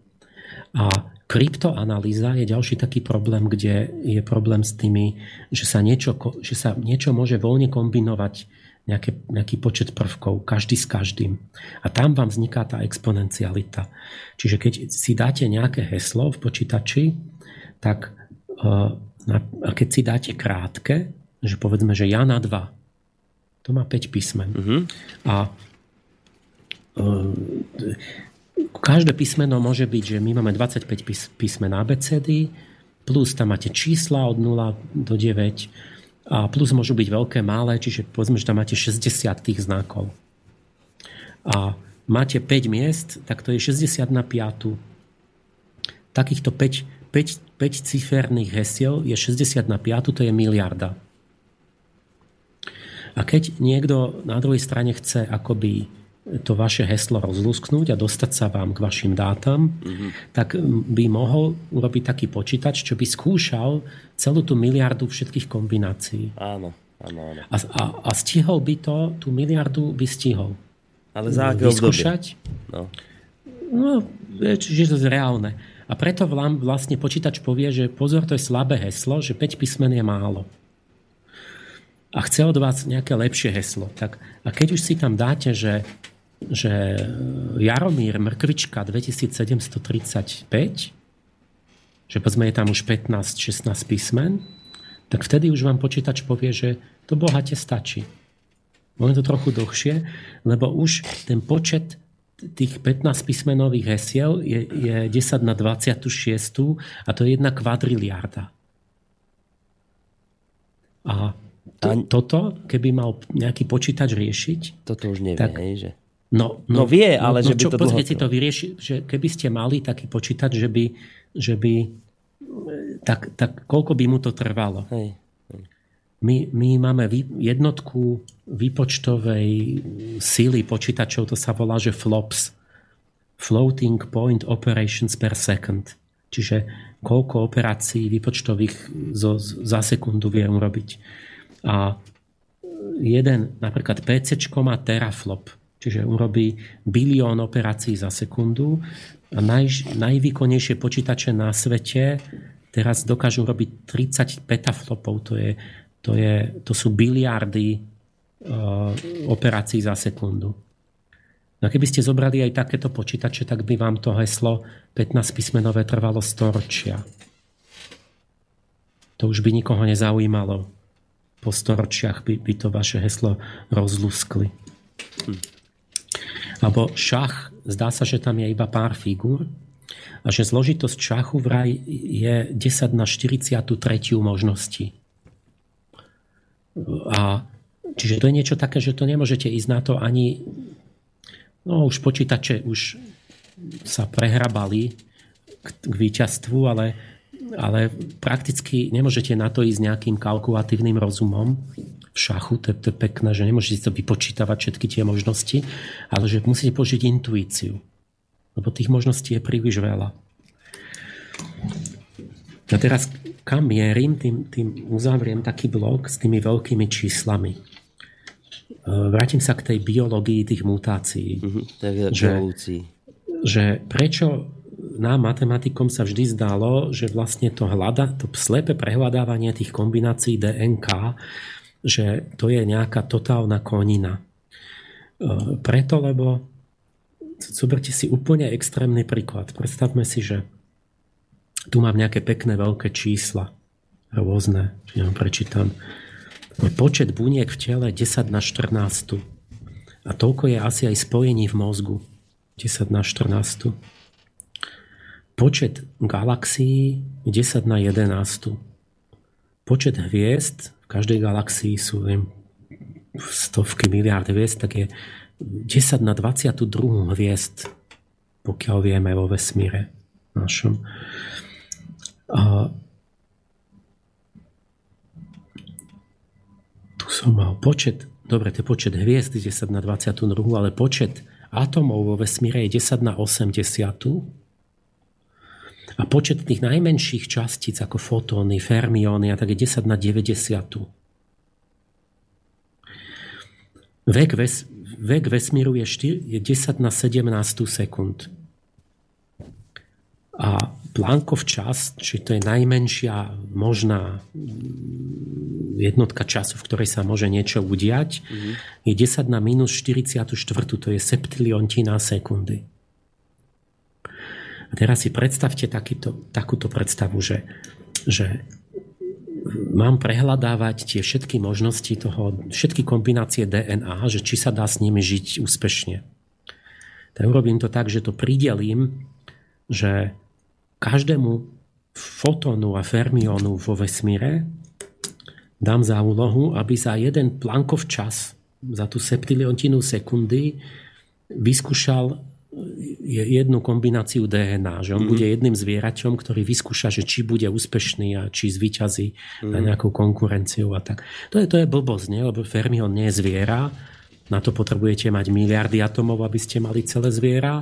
A kryptoanalýza je ďalší taký problém, kde je problém s tými, že sa niečo, že sa niečo môže voľne kombinovať nejaké, nejaký počet prvkov, každý s každým. A tam vám vzniká tá exponencialita. Čiže keď si dáte nejaké heslo v počítači, tak e, a keď si dáte krátke, že povedzme, že ja na 2, to má 5 písmen. Uh-huh. A e, každé písmeno môže byť, že my máme 25 písmen ABCD, plus tam máte čísla od 0 do 9 a plus môžu byť veľké, malé, čiže povedzme, že tam máte 60 tých znakov. A máte 5 miest, tak to je 60 na 5. Takýchto 5 5, 5 ciferných hesiel je 60 na 5, to je miliarda. A keď niekto na druhej strane chce akoby to vaše heslo rozlusknúť a dostať sa vám k vašim dátam, mm-hmm. tak by mohol urobiť taký počítač, čo by skúšal celú tú miliardu všetkých kombinácií. Áno, áno, áno. A, a, a stihol by to, tú miliardu by stihol. Ale za aké Vyskúšať? No. no, čiže to je reálne. A preto vlastne počítač povie, že pozor, to je slabé heslo, že 5 písmen je málo. A chce od vás nejaké lepšie heslo. Tak, a keď už si tam dáte, že, že Jaromír Mrkvička 2735, že povedzme je tam už 15-16 písmen, tak vtedy už vám počítač povie, že to bohate stačí. Môže to trochu dlhšie, lebo už ten počet tých 15 písmenových hesiel je, je 10 na 26 a to je jedna kvadriliarda. A to, a... toto, keby mal nejaký počítač riešiť... Toto už nevie, tak, hej, že... No, no, no vie, ale no, že by čo, to dlho... si to vyrieši, že keby ste mali taký počítač, že by, že by tak, tak koľko by mu to trvalo? Hej. My, my máme jednotku výpočtovej síly počítačov, to sa volá, že FLOPS. Floating Point Operations per Second. Čiže koľko operácií výpočtových zo, za sekundu vie urobiť. A jeden, napríklad PC má teraflop, čiže urobí bilión operácií za sekundu a naj, najvýkonnejšie počítače na svete teraz dokážu robiť 30 petaflopov, to je to, je, to sú biliardy uh, operácií za sekundu. No keby ste zobrali aj takéto počítače, tak by vám to heslo 15 písmenové trvalo 100 ročia. To už by nikoho nezaujímalo. Po storočiach by, by to vaše heslo rozluskli. Hm. Alebo šach, zdá sa, že tam je iba pár figúr a že zložitosť šachu vraj je 10 na 43 možnosti. A čiže to je niečo také, že to nemôžete ísť na to ani no už počítače už sa prehrabali k, k víťazstvu, ale, ale prakticky nemôžete na to ísť nejakým kalkulatívnym rozumom v šachu, to, to je pekné, že nemôžete to vypočítavať všetky tie možnosti, ale že musíte použiť intuíciu lebo tých možností je príliš veľa. A teraz kam mierim, tým, tým uzavriem taký blok s tými veľkými číslami. E, vrátim sa k tej biológii tých mutácií. Mm-hmm, že, že prečo nám matematikom sa vždy zdalo, že vlastne to hľada, to slepé prehľadávanie tých kombinácií DNK, že to je nejaká totálna konina. E, preto, lebo zoberte si úplne extrémny príklad. Predstavme si, že tu mám nejaké pekné veľké čísla, rôzne, či vám prečítam. Počet buniek v tele 10 na 14. A toľko je asi aj spojení v mozgu. 10 na 14. Počet galaxií 10 na 11. Počet hviezd v každej galaxii sú viem, stovky miliárd hviezd, tak je 10 na 22 hviezd, pokiaľ vieme vo vesmíre našom. A tu som mal počet, dobre, to je počet hviezd 10 na 22, ale počet atomov vo vesmíre je 10 na 80. A počet tých najmenších častíc ako fotóny, fermióny a tak je 10 na 90. Vek, ves, vek vesmíru je, 4, je 10 na 17 sekúnd. A Planckov čas, či to je najmenšia možná jednotka času, v ktorej sa môže niečo udiať, mm-hmm. je 10 na minus 44, to je septiliontina sekundy. A teraz si predstavte takýto, takúto predstavu, že, že mám prehľadávať tie všetky možnosti toho, všetky kombinácie DNA, že či sa dá s nimi žiť úspešne. Tak urobím to tak, že to pridelím, že každému fotónu a fermiónu vo vesmíre dám za úlohu, aby za jeden plankov čas, za tú septiliontinu sekundy, vyskúšal jednu kombináciu DNA, že on mm-hmm. bude jedným zvieraťom, ktorý vyskúša, že či bude úspešný a či zvyťazí mm-hmm. na nejakú konkurenciu a tak. To je, to je blbosť, nie? lebo fermion nie je zviera, na to potrebujete mať miliardy atomov, aby ste mali celé zviera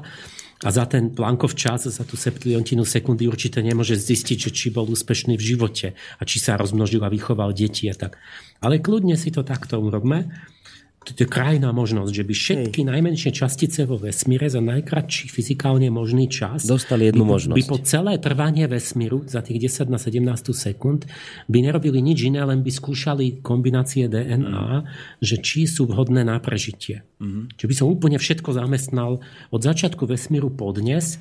a za ten Plankov čas, za tú septiliontinu sekundy určite nemôže zistiť, že či bol úspešný v živote a či sa rozmnožil a vychoval deti a tak. Ale kľudne si to takto urobme krajná možnosť, že by všetky Hej. najmenšie častice vo vesmíre za najkratší fyzikálne možný čas dostali jednu by, možnosť. By po celé trvanie vesmíru za tých 10 na 17 sekúnd by nerobili nič iné, len by skúšali kombinácie DNA, mm. že či sú vhodné na prežitie. Mm. Čiže by som úplne všetko zamestnal od začiatku vesmíru po dnes,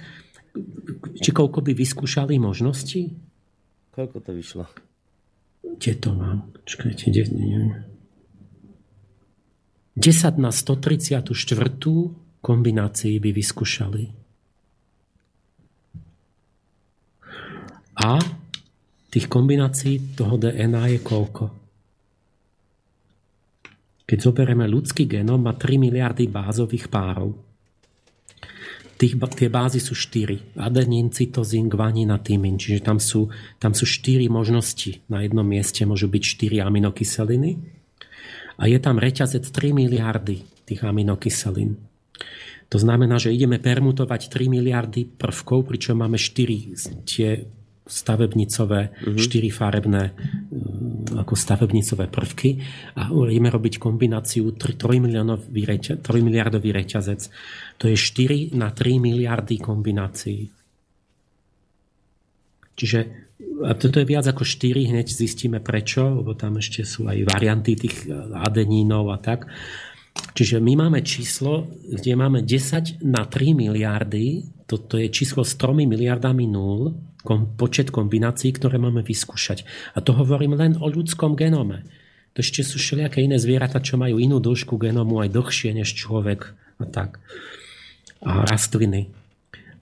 či koľko by vyskúšali možnosti? Koľko to vyšlo? Kde to mám? Čakajte, kde, neviem. 10 na 134 kombinácií by vyskúšali. A tých kombinácií toho DNA je koľko? Keď zoberieme ľudský genom, má 3 miliardy bázových párov. Tých, tie bázy sú 4. Adenín, cytozín, gvanín a tymín. Čiže tam sú, tam sú 4 možnosti. Na jednom mieste môžu byť 4 aminokyseliny a je tam reťazec 3 miliardy tých aminokyselín. To znamená, že ideme permutovať 3 miliardy prvkov, pričom máme 4 tie stavebnicové, mm-hmm. 4 farebné mm, ako stavebnicové prvky a ideme robiť kombináciu 3, 3, 3 miliardový reťazec. To je 4 na 3 miliardy kombinácií. Čiže a toto je viac ako 4, hneď zistíme prečo, lebo tam ešte sú aj varianty tých adenínov a tak. Čiže my máme číslo, kde máme 10 na 3 miliardy, toto je číslo s 3 miliardami nul, počet kombinácií, ktoré máme vyskúšať. A to hovorím len o ľudskom genome. To ešte sú všelijaké iné zvieratá, čo majú inú dĺžku genomu aj dlhšie než človek a tak. a rastliny.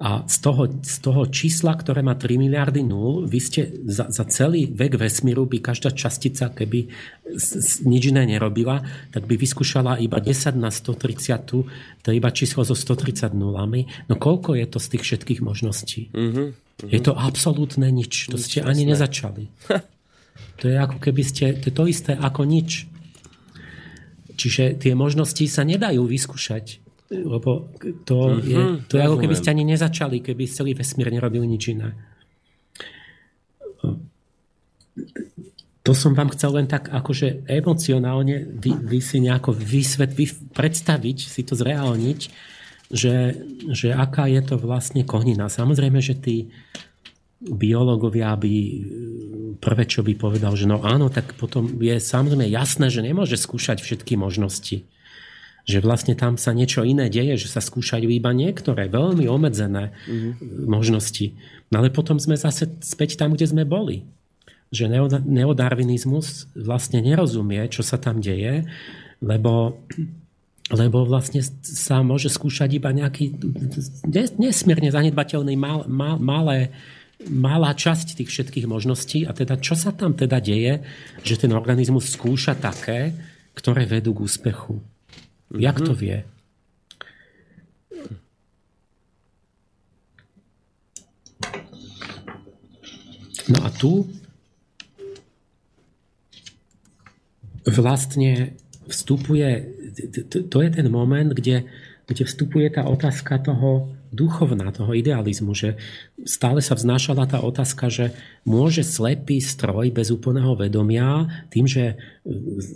A z toho, z toho čísla, ktoré má 3 miliardy nul, vy ste za, za celý vek vesmíru by každá častica, keby nič iné nerobila, tak by vyskúšala iba 10 na 130, to je iba číslo so 130 nulami. No koľko je to z tých všetkých možností? Uh-huh. Je to absolútne nič. To ste ani nezačali. To je ako keby ste, to je to isté ako nič. Čiže tie možnosti sa nedajú vyskúšať. Lebo to mm-hmm, je, to je ako keby ste ani nezačali, keby celý vesmír nerobil nič iné. To som vám chcel len tak akože emocionálne vy, vy si nejako vysvet, vy, predstaviť, si to zreálniť, že, že aká je to vlastne konina. Samozrejme, že tí biológovia by prvé, čo by povedal, že no áno, tak potom je samozrejme jasné, že nemôže skúšať všetky možnosti že vlastne tam sa niečo iné deje, že sa skúšajú iba niektoré veľmi obmedzené mm-hmm. možnosti. No ale potom sme zase späť tam, kde sme boli. Že neodarvinizmus vlastne nerozumie, čo sa tam deje, lebo, lebo vlastne sa môže skúšať iba nejaký nesmierne zanedbateľný mal, mal, malé malá časť tých všetkých možností a teda čo sa tam teda deje, že ten organizmus skúša také, ktoré vedú k úspechu. Jak to mhm. vie? No a tu vlastne vstupuje, to je ten moment, kde, kde vstupuje tá otázka toho duchovná, toho idealizmu, že stále sa vznášala tá otázka, že môže slepý stroj bez úplného vedomia, tým, že e,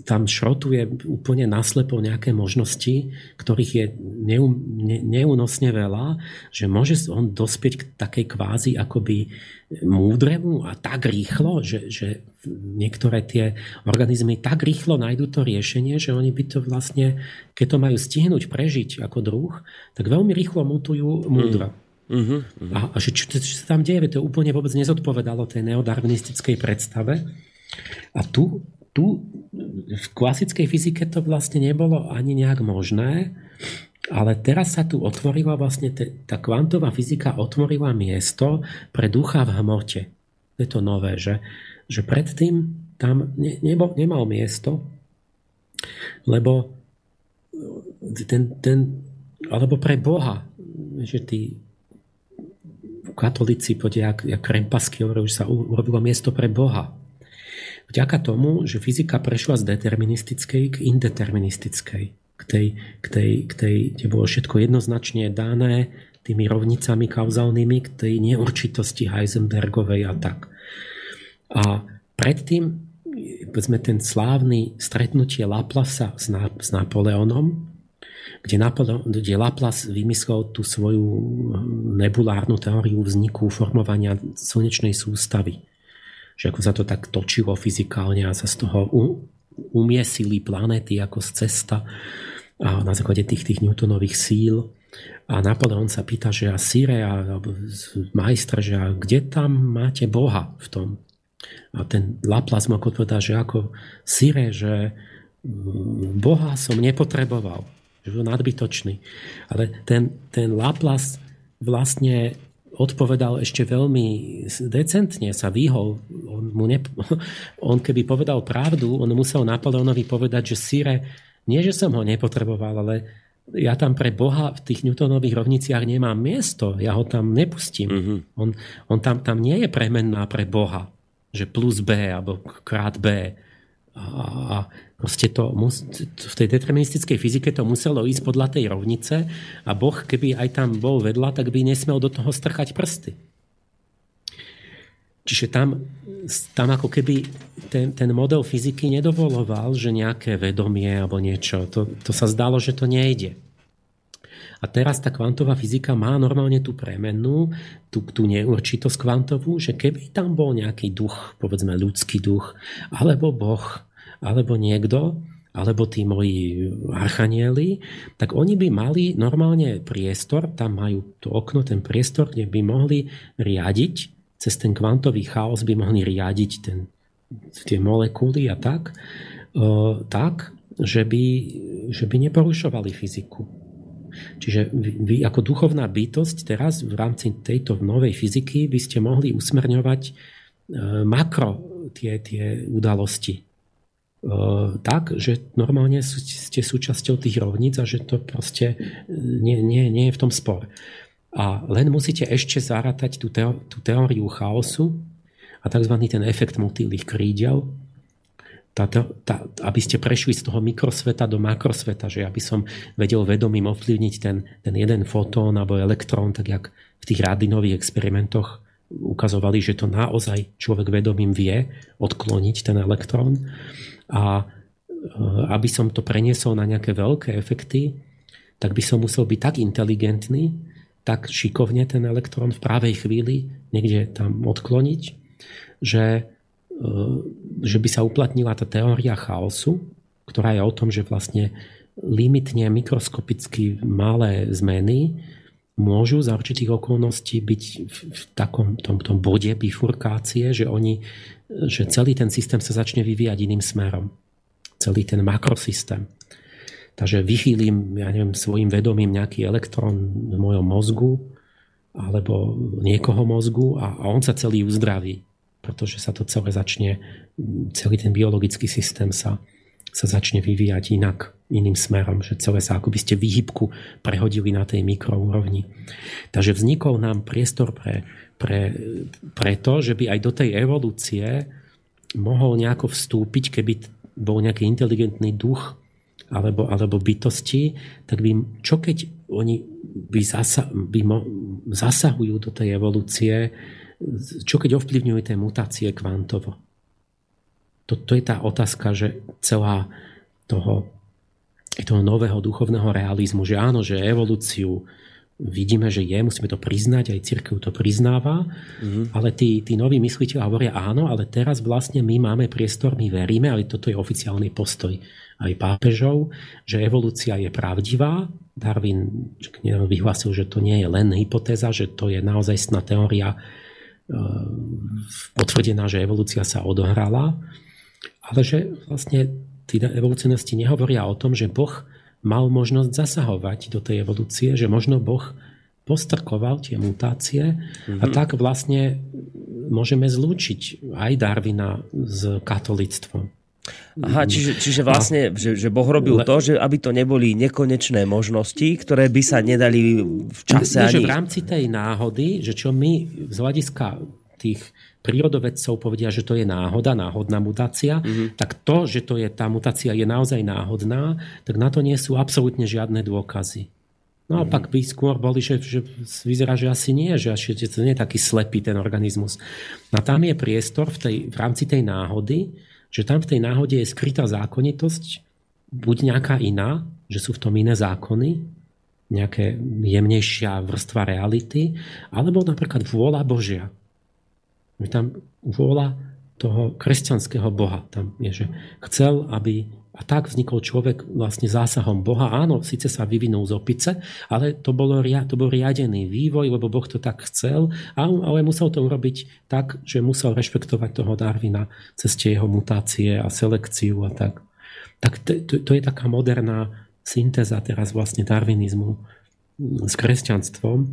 tam šrotuje úplne naslepo nejaké možnosti, ktorých je neúnosne veľa, že môže on dospieť k takej kvázi akoby múdremu a tak rýchlo, že, že niektoré tie organizmy tak rýchlo nájdú to riešenie, že oni by to vlastne, keď to majú stihnúť prežiť ako druh, tak veľmi rýchlo mutujú múdro. Mm. Uh-huh. A, a že čo, čo sa tam deje, to úplne vôbec nezodpovedalo tej neodarwinistickej predstave. A tu, tu v klasickej fyzike to vlastne nebolo ani nejak možné, ale teraz sa tu otvorila vlastne te, tá kvantová fyzika otvorila miesto pre ducha v hmote. Je to nové, že, že predtým tam ne, nebo, nemal miesto, lebo ten, ten, alebo pre Boha, že tí katolíci, podia, jak, jak krempasky, že sa urobilo miesto pre Boha. Vďaka tomu, že fyzika prešla z deterministickej k indeterministickej k tej, k tej, k tej, kde bolo všetko jednoznačne dané tými rovnicami kauzálnymi, k tej neurčitosti Heisenbergovej a tak. A predtým, sme ten slávny stretnutie Laplasa s, Na, s Napoleonom, kde, Napoleon, kde Laplace vymyslel tú svoju nebulárnu teóriu vzniku formovania slnečnej sústavy. Že ako sa to tak točilo fyzikálne a sa z toho umiesili planéty ako z cesta a na základe tých, tých Newtonových síl. A Napoleon sa pýta, že a Sire, alebo majstra, že a kde tam máte Boha v tom? A ten Laplace mu odpovedá, že ako Sire, že mm, Boha som nepotreboval, že bol nadbytočný. Ale ten, ten Laplace vlastne odpovedal ešte veľmi decentne, sa vyhol. On, mu ne, on keby povedal pravdu, on musel Napoleonovi povedať, že Sire, nie že som ho nepotreboval, ale ja tam pre Boha v tých Newtonových rovniciach nemám miesto, ja ho tam nepustím. Mm-hmm. On, on tam, tam nie je premenná pre Boha, že plus B alebo krát B. A proste to, v tej deterministickej fyzike to muselo ísť podľa tej rovnice a Boh, keby aj tam bol vedľa, tak by nesmel do toho strchať prsty. Čiže tam, tam ako keby ten, ten model fyziky nedovoloval, že nejaké vedomie alebo niečo. To, to sa zdalo, že to nejde. A teraz tá kvantová fyzika má normálne tú premennú, tú, tú neurčitosť kvantovú, že keby tam bol nejaký duch, povedzme ľudský duch, alebo Boh, alebo niekto, alebo tí moji archanieli, tak oni by mali normálne priestor, tam majú to okno, ten priestor, kde by mohli riadiť, cez ten kvantový chaos by mohli riadiť ten, tie molekuly a tak, e, tak že, by, že by neporušovali fyziku Čiže vy, vy ako duchovná bytosť teraz v rámci tejto novej fyziky by ste mohli usmerňovať e, makro tie, tie udalosti. E, tak, že normálne ste súčasťou tých rovníc a že to proste nie, nie, nie je v tom spor. A len musíte ešte zarátať tú, teó- tú teóriu chaosu a tzv. ten efekt motýlých krídel, tá, tá, aby ste prešli z toho mikrosveta do makrosveta, že aby som vedel vedomím ovplyvniť ten, ten jeden fotón alebo elektrón, tak jak v tých rádinových experimentoch ukazovali, že to naozaj človek vedomím vie odkloniť ten elektrón. A e, aby som to preniesol na nejaké veľké efekty, tak by som musel byť tak inteligentný, tak šikovne ten elektrón v právej chvíli niekde tam odkloniť, že E, že by sa uplatnila tá teória chaosu, ktorá je o tom, že vlastne limitne mikroskopicky malé zmeny môžu za určitých okolností byť v takom tom, tom bode bifurkácie, že, oni, že celý ten systém sa začne vyvíjať iným smerom. Celý ten makrosystém. Takže vychýlim, ja neviem, svojim vedomím nejaký elektrón v mojom mozgu alebo niekoho mozgu a, a on sa celý uzdraví pretože sa to celé začne, celý ten biologický systém sa, sa začne vyvíjať inak, iným smerom, že celé sa ako by ste výhybku prehodili na tej mikroúrovni. Takže vznikol nám priestor pre, pre, pre to, že by aj do tej evolúcie mohol nejako vstúpiť, keby bol nejaký inteligentný duch alebo, alebo bytosti, tak by, čo keď oni by, zasa, by mo, zasahujú do tej evolúcie čo keď ovplyvňujú tie mutácie kvantovo? To, to je tá otázka, že celá toho, toho nového duchovného realizmu, že áno, že evolúciu vidíme, že je, musíme to priznať, aj církev to priznáva, mm-hmm. ale tí, tí noví mysliteľi hovoria áno, ale teraz vlastne my máme priestor, my veríme, ale toto je oficiálny postoj aj pápežov, že evolúcia je pravdivá. Darwin vyhlásil, že to nie je len hypotéza, že to je naozaj sná teória potvrdená, že evolúcia sa odohrala, ale že vlastne tí evolucionisti nehovoria o tom, že Boh mal možnosť zasahovať do tej evolúcie, že možno Boh postrkoval tie mutácie mm-hmm. a mhm. tak vlastne môžeme zlúčiť aj Darwina s katolictvom. Aha, čiže, čiže vlastne, no, že, že Boh robil le, to, že aby to neboli nekonečné možnosti, ktoré by sa nedali v čase nie, ani... Že v rámci tej náhody, že čo my z hľadiska tých prírodovedcov povedia, že to je náhoda, náhodná mutácia, mm-hmm. tak to, že to je, tá mutácia je naozaj náhodná, tak na to nie sú absolútne žiadne dôkazy. No a mm. pak by skôr boli, že, že vyzerá, že asi nie, že, že to nie je taký slepý ten organizmus. No tam je priestor v, tej, v rámci tej náhody, že tam v tej náhode je skrytá zákonitosť, buď nejaká iná, že sú v tom iné zákony, nejaké jemnejšia vrstva reality, alebo napríklad vôľa Božia. Že tam vôľa toho kresťanského Boha tam je, že chcel, aby a tak vznikol človek vlastne zásahom Boha. Áno, síce sa vyvinul z opice, ale to, bolo, to bol riadený vývoj, lebo Boh to tak chcel, ale musel to urobiť tak, že musel rešpektovať toho Darwina cez tie jeho mutácie a selekciu a tak. Tak to, to, to je taká moderná syntéza teraz vlastne darwinizmu s kresťanstvom,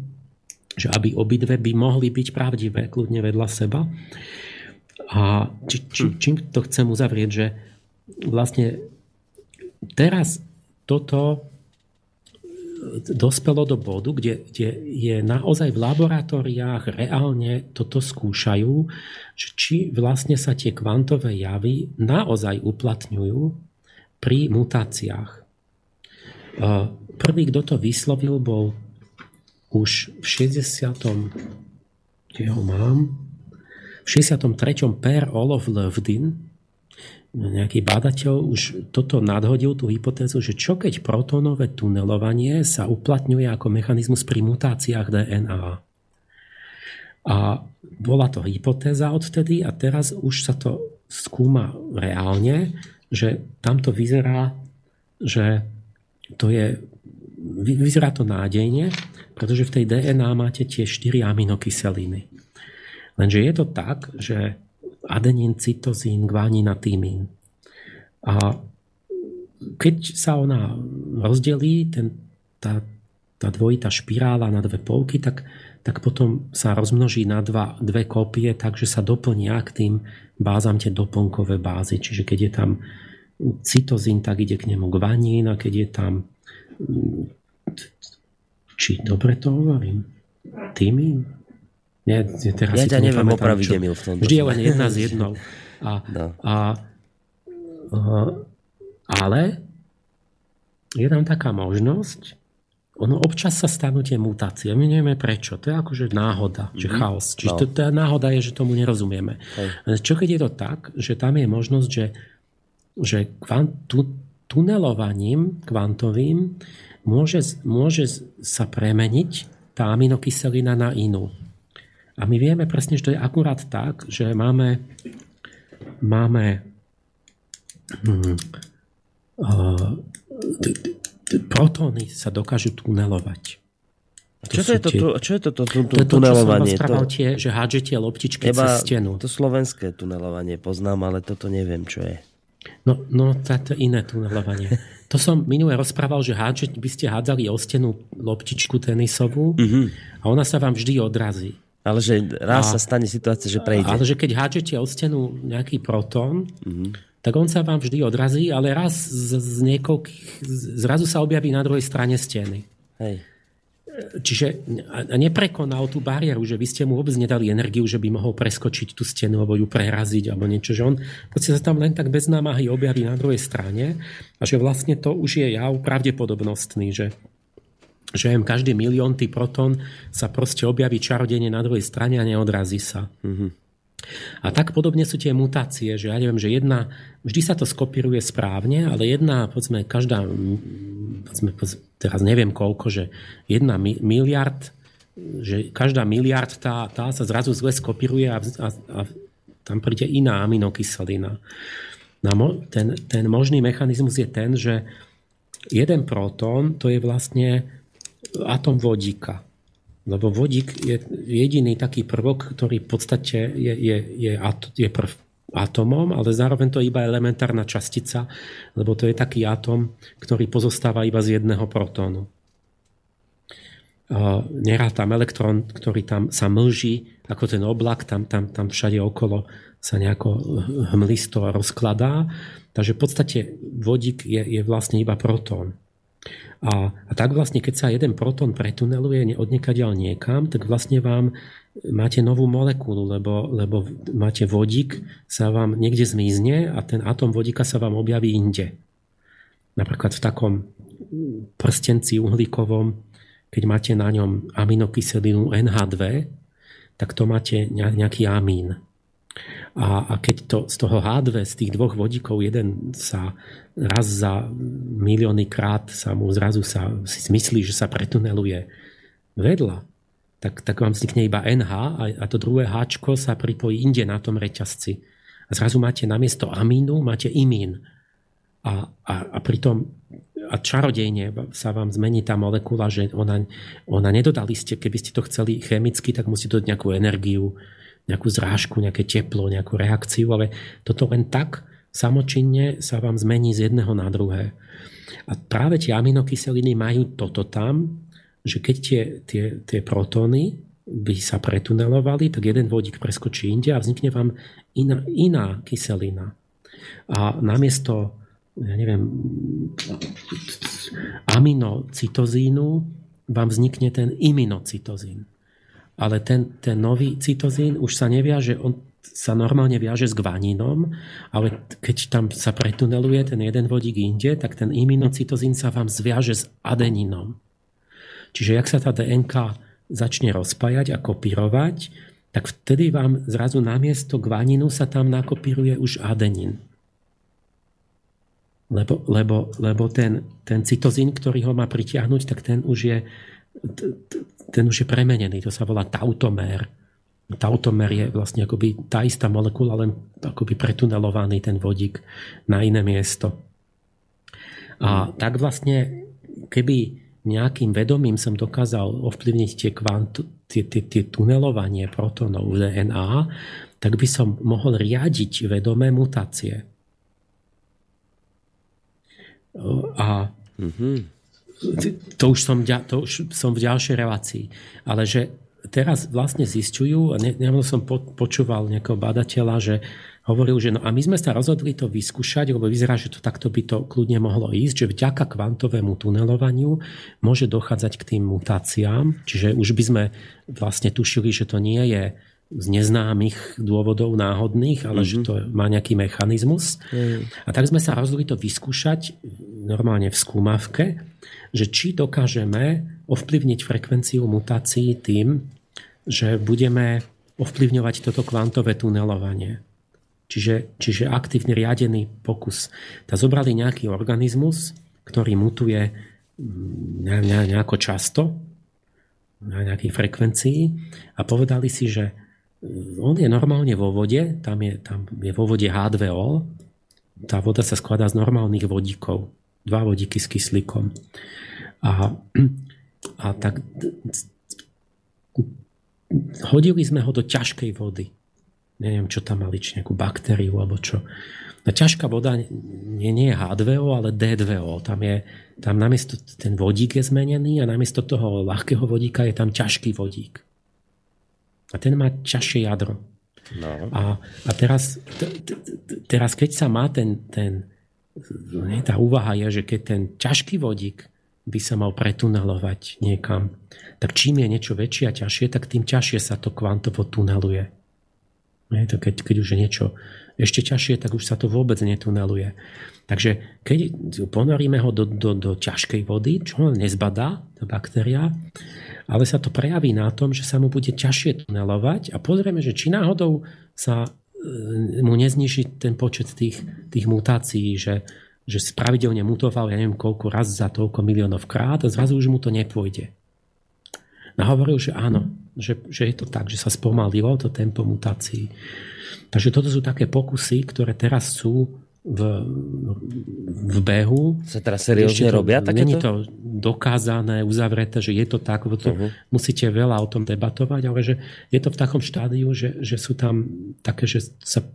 že aby obidve by mohli byť pravdivé, kľudne vedľa seba. A či, či, čím to chcem uzavrieť, že vlastne teraz toto e, dospelo do bodu, kde, kde je naozaj v laboratóriách reálne toto skúšajú, že či vlastne sa tie kvantové javy naozaj uplatňujú pri mutáciách. E, prvý, kto to vyslovil, bol už v 60. kde mám, v 63. Per Olof Lövdin, nejaký bádateľ už toto nadhodil, tú hypotézu, že čo keď protónové tunelovanie sa uplatňuje ako mechanizmus pri mutáciách DNA. A bola to hypotéza odtedy a teraz už sa to skúma reálne, že tamto vyzerá, že to je, vyzerá to nádejne, pretože v tej DNA máte tie 4 aminokyseliny. Lenže je to tak, že adenín, cytozín, gvánin a tymín. A keď sa ona rozdelí, ten, tá, tá dvojitá špirála na dve polky, tak, tak potom sa rozmnoží na dva, dve kópie, takže sa doplnia k tým bázam tie doplnkové bázy. Čiže keď je tam cytozín, tak ide k nemu gvanín a keď je tam či dobre to hovorím? Tými? Nie, teraz ja ťa neviem opraviť, Emil, v tomto. Vždy je len jedna z jednou. A, no. a, a, ale je tam taká možnosť, ono občas sa stanú tie mutácie. My nevieme prečo. To je akože náhoda, mm-hmm. že mhm. chaos. Čiže no. to, tá náhoda je, že tomu nerozumieme. Hej. Čo keď je to tak, že tam je možnosť, že, že kvant, tu, tunelovaním kvantovým môže, môže sa premeniť tá aminokyselina na inú. A my vieme presne, že to je akurát tak, že máme, máme hm, uh, protóny sa dokážu tunelovať. To čo, to je to, tie, čo je to, to, to, to, to tunelovanie? To, to, tie, že hádžete loptičky Eba, cez stenu. To slovenské tunelovanie poznám, ale toto neviem, čo je. No, no to je iné tunelovanie. To som minule rozprával, že hádže, by ste hádzali o stenu loptičku tenisovú mm-hmm. a ona sa vám vždy odrazí. Ale že raz a, sa stane situácia, že prejde. Ale že keď hádžete o stenu nejaký protón, mm-hmm. tak on sa vám vždy odrazí, ale raz z, z niekoľkých, zrazu sa objaví na druhej strane steny. Hej. Čiže a neprekonal tú bariéru, že vy ste mu vôbec nedali energiu, že by mohol preskočiť tú stenu alebo ju preraziť alebo niečo, že on sa tam len tak bez námahy objaví na druhej strane a že vlastne to už je jav pravdepodobnostný, že že každý miliónty proton sa proste objaví čarodejne na druhej strane a neodrazí sa. Mm-hmm. A tak podobne sú tie mutácie, že ja neviem, že jedna, vždy sa to skopíruje správne, ale jedna, povedzme, každá, povedzme, teraz neviem koľko, že jedna miliard, že každá miliard tá, tá sa zrazu zle skopíruje a, a, a tam príde iná aminokyselina. No, ten, ten možný mechanizmus je ten, že jeden protón to je vlastne atom vodíka. Lebo vodík je jediný taký prvok, ktorý v podstate je, je, je, je prv, atomom, ale zároveň to je iba elementárna častica, lebo to je taký atom, ktorý pozostáva iba z jedného protónu. Nerá tam elektrón, ktorý tam sa mlží, ako ten oblak, tam, tam, tam všade okolo sa nejako hmlisto rozkladá. Takže v podstate vodík je, je vlastne iba protón. A, a tak vlastne, keď sa jeden protón pretuneluje odniekaďal niekam, tak vlastne vám máte novú molekulu, lebo, lebo máte vodík, sa vám niekde zmizne a ten atom vodíka sa vám objaví inde. Napríklad v takom prstenci uhlíkovom, keď máte na ňom aminokyselinu NH2, tak to máte nejaký amín. A, a keď to, z toho H2, z tých dvoch vodíkov, jeden sa raz za milióny krát sa mu zrazu sa, si myslí, že sa pretuneluje vedľa, tak, tak vám vznikne iba NH a, a to druhé H sa pripojí inde na tom reťazci. A zrazu máte namiesto amínu, máte imín. A, a, a pritom a čarodejne sa vám zmení tá molekula, že ona, ona nedodali ste, keby ste to chceli chemicky, tak musíte dať nejakú energiu, nejakú zrážku, nejaké teplo, nejakú reakciu, ale toto len tak samočinne sa vám zmení z jedného na druhé. A práve tie aminokyseliny majú toto tam, že keď tie, tie, tie protóny by sa pretunelovali, tak jeden vodík preskočí inde a vznikne vám iná, iná kyselina. A namiesto ja neviem, aminocytozínu vám vznikne ten iminocytozín ale ten, ten nový cytozín už sa neviaže, on sa normálne viaže s gvanínom, ale keď tam sa pretuneluje ten jeden vodík inde, tak ten iminocytozín sa vám zviaže s adeninom. Čiže jak sa tá DNK začne rozpájať a kopírovať, tak vtedy vám zrazu namiesto gvaninu sa tam nakopíruje už adenin. Lebo, lebo, lebo ten, ten cytozín, ktorý ho má pritiahnuť, tak ten už je ten už je premenený, to sa volá tautomér. Tautomér je vlastne akoby tá istá molekula, len akoby pretunelovaný ten vodík na iné miesto. A tak vlastne, keby nejakým vedomím som dokázal ovplyvniť tie, kvantu, tie, tie, tie tunelovanie protonov v DNA, tak by som mohol riadiť vedomé mutácie. A mm-hmm to už som, to už som v ďalšej relácii. Ale že teraz vlastne zistujú, a ne, som po, počúval nejakého badateľa, že hovoril, že no a my sme sa rozhodli to vyskúšať, lebo vyzerá, že to takto by to kľudne mohlo ísť, že vďaka kvantovému tunelovaniu môže dochádzať k tým mutáciám, čiže už by sme vlastne tušili, že to nie je z neznámych dôvodov náhodných, ale mm-hmm. že mhm. to má nejaký mechanizmus. Mm. A tak sme sa rozhodli to vyskúšať normálne v skúmavke, že či dokážeme ovplyvniť frekvenciu mutácií tým, že budeme ovplyvňovať toto kvantové tunelovanie. Čiže, čiže aktívny riadený pokus. Tak zobrali nejaký organizmus, ktorý mutuje mm, nejako často, na nejakej frekvencii a povedali si, že mm, on je normálne vo vode, tam je, tam je vo vode H2O, tá voda sa skladá z normálnych vodíkov, dva vodíky s kyslíkom. A, a tak hodili sme ho do ťažkej vody neviem, čo tam mali, či nejakú baktériu alebo čo. No ťažká voda nie, nie je H2O, ale D2O. Tam je, tam namiesto, ten vodík je zmenený a namiesto toho ľahkého vodíka je tam ťažký vodík. A ten má ťažšie jadro. No. A, a teraz, t, t, teraz, keď sa má ten, ten nie, tá úvaha je, že keď ten ťažký vodík by sa mal pretunelovať niekam, tak čím je niečo väčšie a ťažšie, tak tým ťažšie sa to kvantovo tuneluje. Nie, to keď, keď už je niečo ešte ťažšie, tak už sa to vôbec netuneluje. Takže keď ponoríme ho do, do, do ťažkej vody, čo len nezbadá, tá baktéria, ale sa to prejaví na tom, že sa mu bude ťažšie tunelovať a pozrieme, že či náhodou sa mu nezniží ten počet tých, tých mutácií, že, že pravidelne mutoval, ja neviem koľko raz za toľko miliónov krát a zrazu už mu to nepôjde. A hovoril, že áno, že, že je to tak, že sa spomalilo to tempo mutácií. Takže toto sú také pokusy, ktoré teraz sú v, v behu. Sa teraz seriózne robia takéto? Není to dokázané, uzavreté, že je to tak, lebo to uh-huh. musíte veľa o tom debatovať, ale že je to v takom štádiu, že, že sú tam také, že sa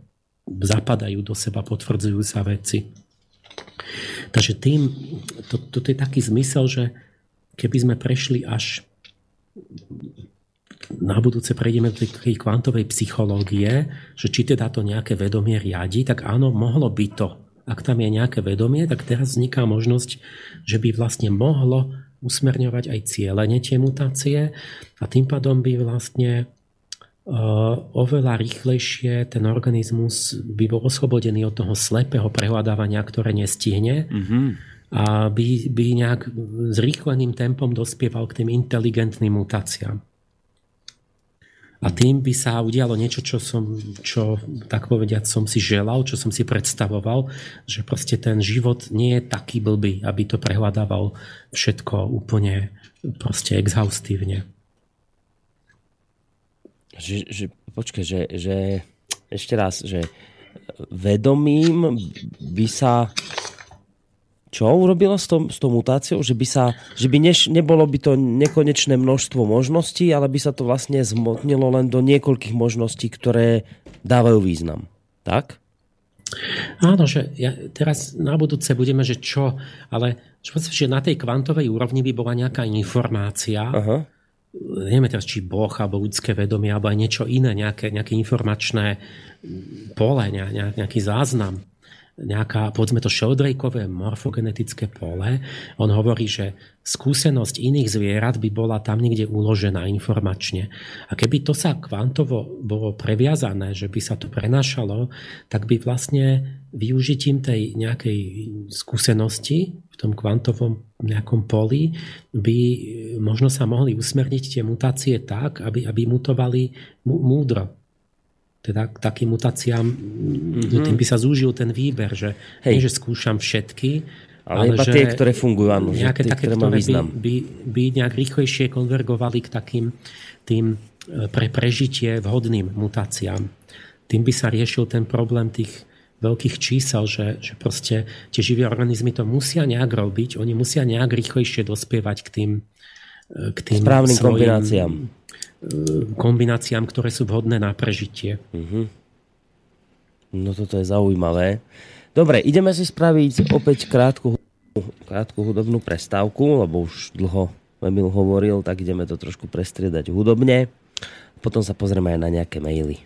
zapadajú do seba, potvrdzujú sa veci. Takže tým, to, toto je taký zmysel, že keby sme prešli až na budúce prejdeme do tej kvantovej psychológie, že či teda to nejaké vedomie riadi, tak áno, mohlo by to. Ak tam je nejaké vedomie, tak teraz vzniká možnosť, že by vlastne mohlo usmerňovať aj cieľenie tie mutácie a tým pádom by vlastne uh, oveľa rýchlejšie ten organizmus by bol oslobodený od toho slepého prehľadávania, ktoré nestihne. Mm-hmm a by, by nejak zrýchleným tempom dospieval k tým inteligentným mutáciám. A tým by sa udialo niečo, čo som, čo tak povediať som si želal, čo som si predstavoval, že proste ten život nie je taký blbý, aby to prehľadával všetko úplne proste exhaustívne. Že, že, počkaj, že, že ešte raz, že vedomím by sa čo urobilo s, tom, s tou mutáciou? Že by, sa, že by neš, nebolo by to nekonečné množstvo možností, ale by sa to vlastne zmotnilo len do niekoľkých možností, ktoré dávajú význam. Tak? Áno, že ja teraz na budúce budeme, že čo, ale že na tej kvantovej úrovni by bola nejaká informácia, Aha. nevieme teraz, či Boh, alebo ľudské vedomie, alebo aj niečo iné, nejaké, nejaké informačné pole, nejaký záznam nejaká, povedzme to šeldrejkové morfogenetické pole. On hovorí, že skúsenosť iných zvierat by bola tam niekde uložená informačne. A keby to sa kvantovo bolo previazané, že by sa to prenašalo, tak by vlastne využitím tej nejakej skúsenosti v tom kvantovom nejakom poli by možno sa mohli usmerniť tie mutácie tak, aby, aby mutovali múdro teda k takým mutáciám, mm-hmm. tým by sa zúžil ten výber, že Hej. nie, že skúšam všetky, ale, ale iba že tie, ktoré fungujú, áno. Nejaké tie, také, ktoré, ktoré by, by, by nejak rýchlejšie konvergovali k takým tým e, pre prežitie vhodným mutáciám. Tým by sa riešil ten problém tých veľkých čísel, že, že proste tie živé organizmy to musia nejak robiť, oni musia nejak rýchlejšie dospievať k tým, e, k tým správnym svojim, kombináciám kombináciám, ktoré sú vhodné na prežitie. Uh-huh. No toto je zaujímavé. Dobre, ideme si spraviť opäť krátku krátku hudobnú prestávku, lebo už dlho Emil hovoril, tak ideme to trošku prestriedať hudobne. Potom sa pozrieme aj na nejaké maily.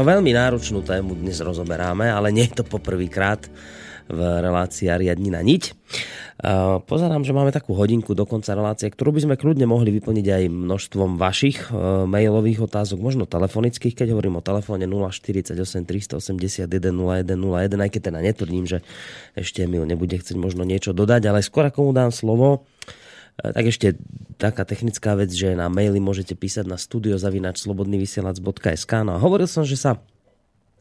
No veľmi náročnú tému dnes rozoberáme, ale nie je to poprvýkrát v relácii Ariadnina niť. Pozerám, že máme takú hodinku do konca relácie, ktorú by sme kľudne mohli vyplniť aj množstvom vašich e, mailových otázok, možno telefonických, keď hovorím o telefóne 048 381 0101, aj keď teda netvrdím, že ešte Emil nebude chcieť možno niečo dodať, ale skôr ako mu dám slovo, tak ešte taká technická vec, že na maily môžete písať na studiozavinačslobodnyvysielac.sk No a hovoril som, že sa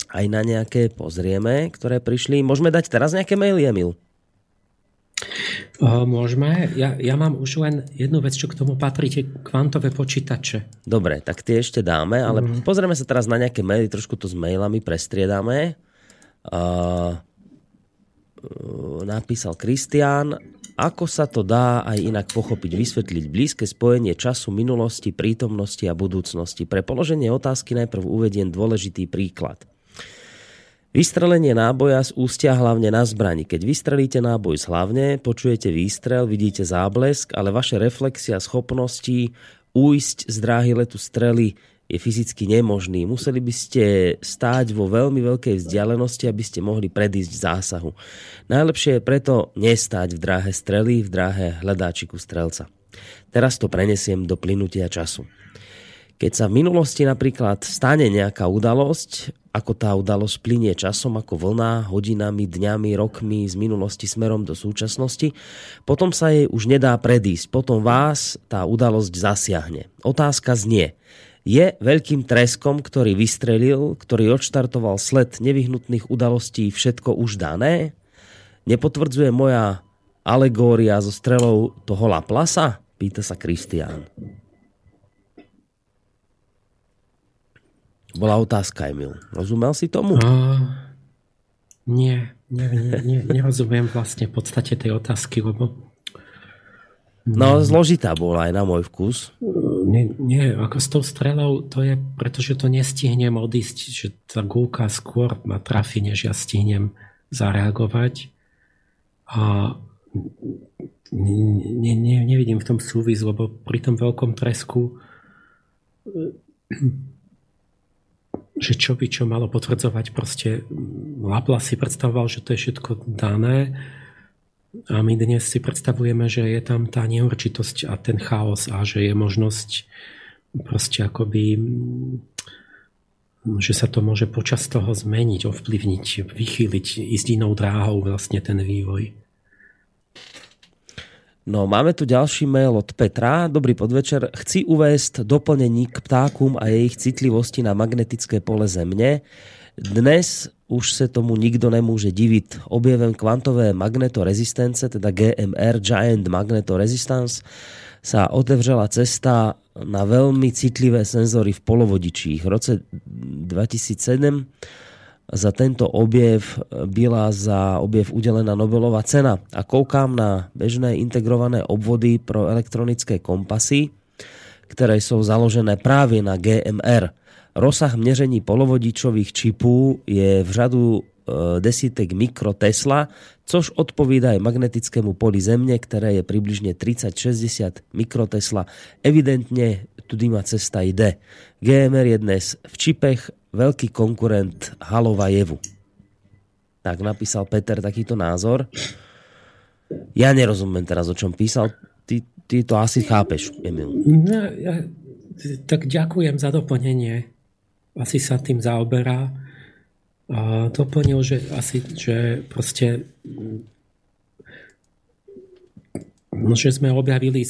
aj na nejaké pozrieme, ktoré prišli. Môžeme dať teraz nejaké maily, Emil? Môžeme. Ja, ja mám už len jednu vec, čo k tomu patrí, tie kvantové počítače. Dobre, tak tie ešte dáme, ale mm. pozrieme sa teraz na nejaké maily, trošku to s mailami prestriedame. Uh, napísal Kristián, ako sa to dá aj inak pochopiť, vysvetliť blízke spojenie času, minulosti, prítomnosti a budúcnosti? Pre položenie otázky najprv uvediem dôležitý príklad. Vystrelenie náboja z ústia hlavne na zbrani. Keď vystrelíte náboj z hlavne, počujete výstrel, vidíte záblesk, ale vaše reflexia schopnosti újsť z dráhy letu strely je fyzicky nemožný. Museli by ste stáť vo veľmi veľkej vzdialenosti, aby ste mohli predísť zásahu. Najlepšie je preto nestáť v dráhe strely, v dráhe hledáčiku strelca. Teraz to prenesiem do plynutia času. Keď sa v minulosti napríklad stane nejaká udalosť, ako tá udalosť plinie časom ako vlna, hodinami, dňami, rokmi z minulosti smerom do súčasnosti, potom sa jej už nedá predísť. Potom vás tá udalosť zasiahne. Otázka znie, je veľkým treskom, ktorý vystrelil, ktorý odštartoval sled nevyhnutných udalostí všetko už dané? Nepotvrdzuje moja alegória so strelou toho Laplasa? Pýta sa Kristián. Bola otázka, Emil. Rozumel si tomu? Uh, nie, nie, nie, nerozumiem vlastne v podstate tej otázky, lebo No, zložitá bola aj na môj vkus. Nie, nie, ako s tou strelou, to je, pretože to nestihnem odísť, že tá gulka skôr ma trafi, než ja stihnem zareagovať. A ne, ne, nevidím v tom súvis, lebo pri tom veľkom tresku že čo by čo malo potvrdzovať proste Laplace si predstavoval, že to je všetko dané a my dnes si predstavujeme, že je tam tá neurčitosť a ten chaos a že je možnosť proste akoby že sa to môže počas toho zmeniť, ovplyvniť, vychýliť, ísť inou dráhou vlastne ten vývoj. No, máme tu ďalší mail od Petra. Dobrý podvečer. Chci uvést doplnení k ptákum a jej citlivosti na magnetické pole Zemne. Dnes už se tomu nikto nemôže diviť. Objevem kvantové magnetorezistence, teda GMR, Giant Magnetoresistance, sa otevřela cesta na veľmi citlivé senzory v polovodičích. V roce 2007 za tento objev byla za objev udelená Nobelová cena. A koukám na bežné integrované obvody pro elektronické kompasy, ktoré sú založené práve na GMR. Rozsah měření polovodičových čipů je v řadu e, desítek mikrotesla, což odpovídá aj magnetickému poli Zemne, ktoré je približne 30-60 mikrotesla. Evidentne tudy ma cesta ide. GMR je dnes v čipech veľký konkurent Halovajevu. Tak napísal Peter takýto názor. Ja nerozumiem teraz, o čom písal. Ty, ty to asi chápeš, Emil. Ja, ja, tak ďakujem za doplnenie asi sa tým zaoberá. A doplnil, že asi, že proste no, že sme objavili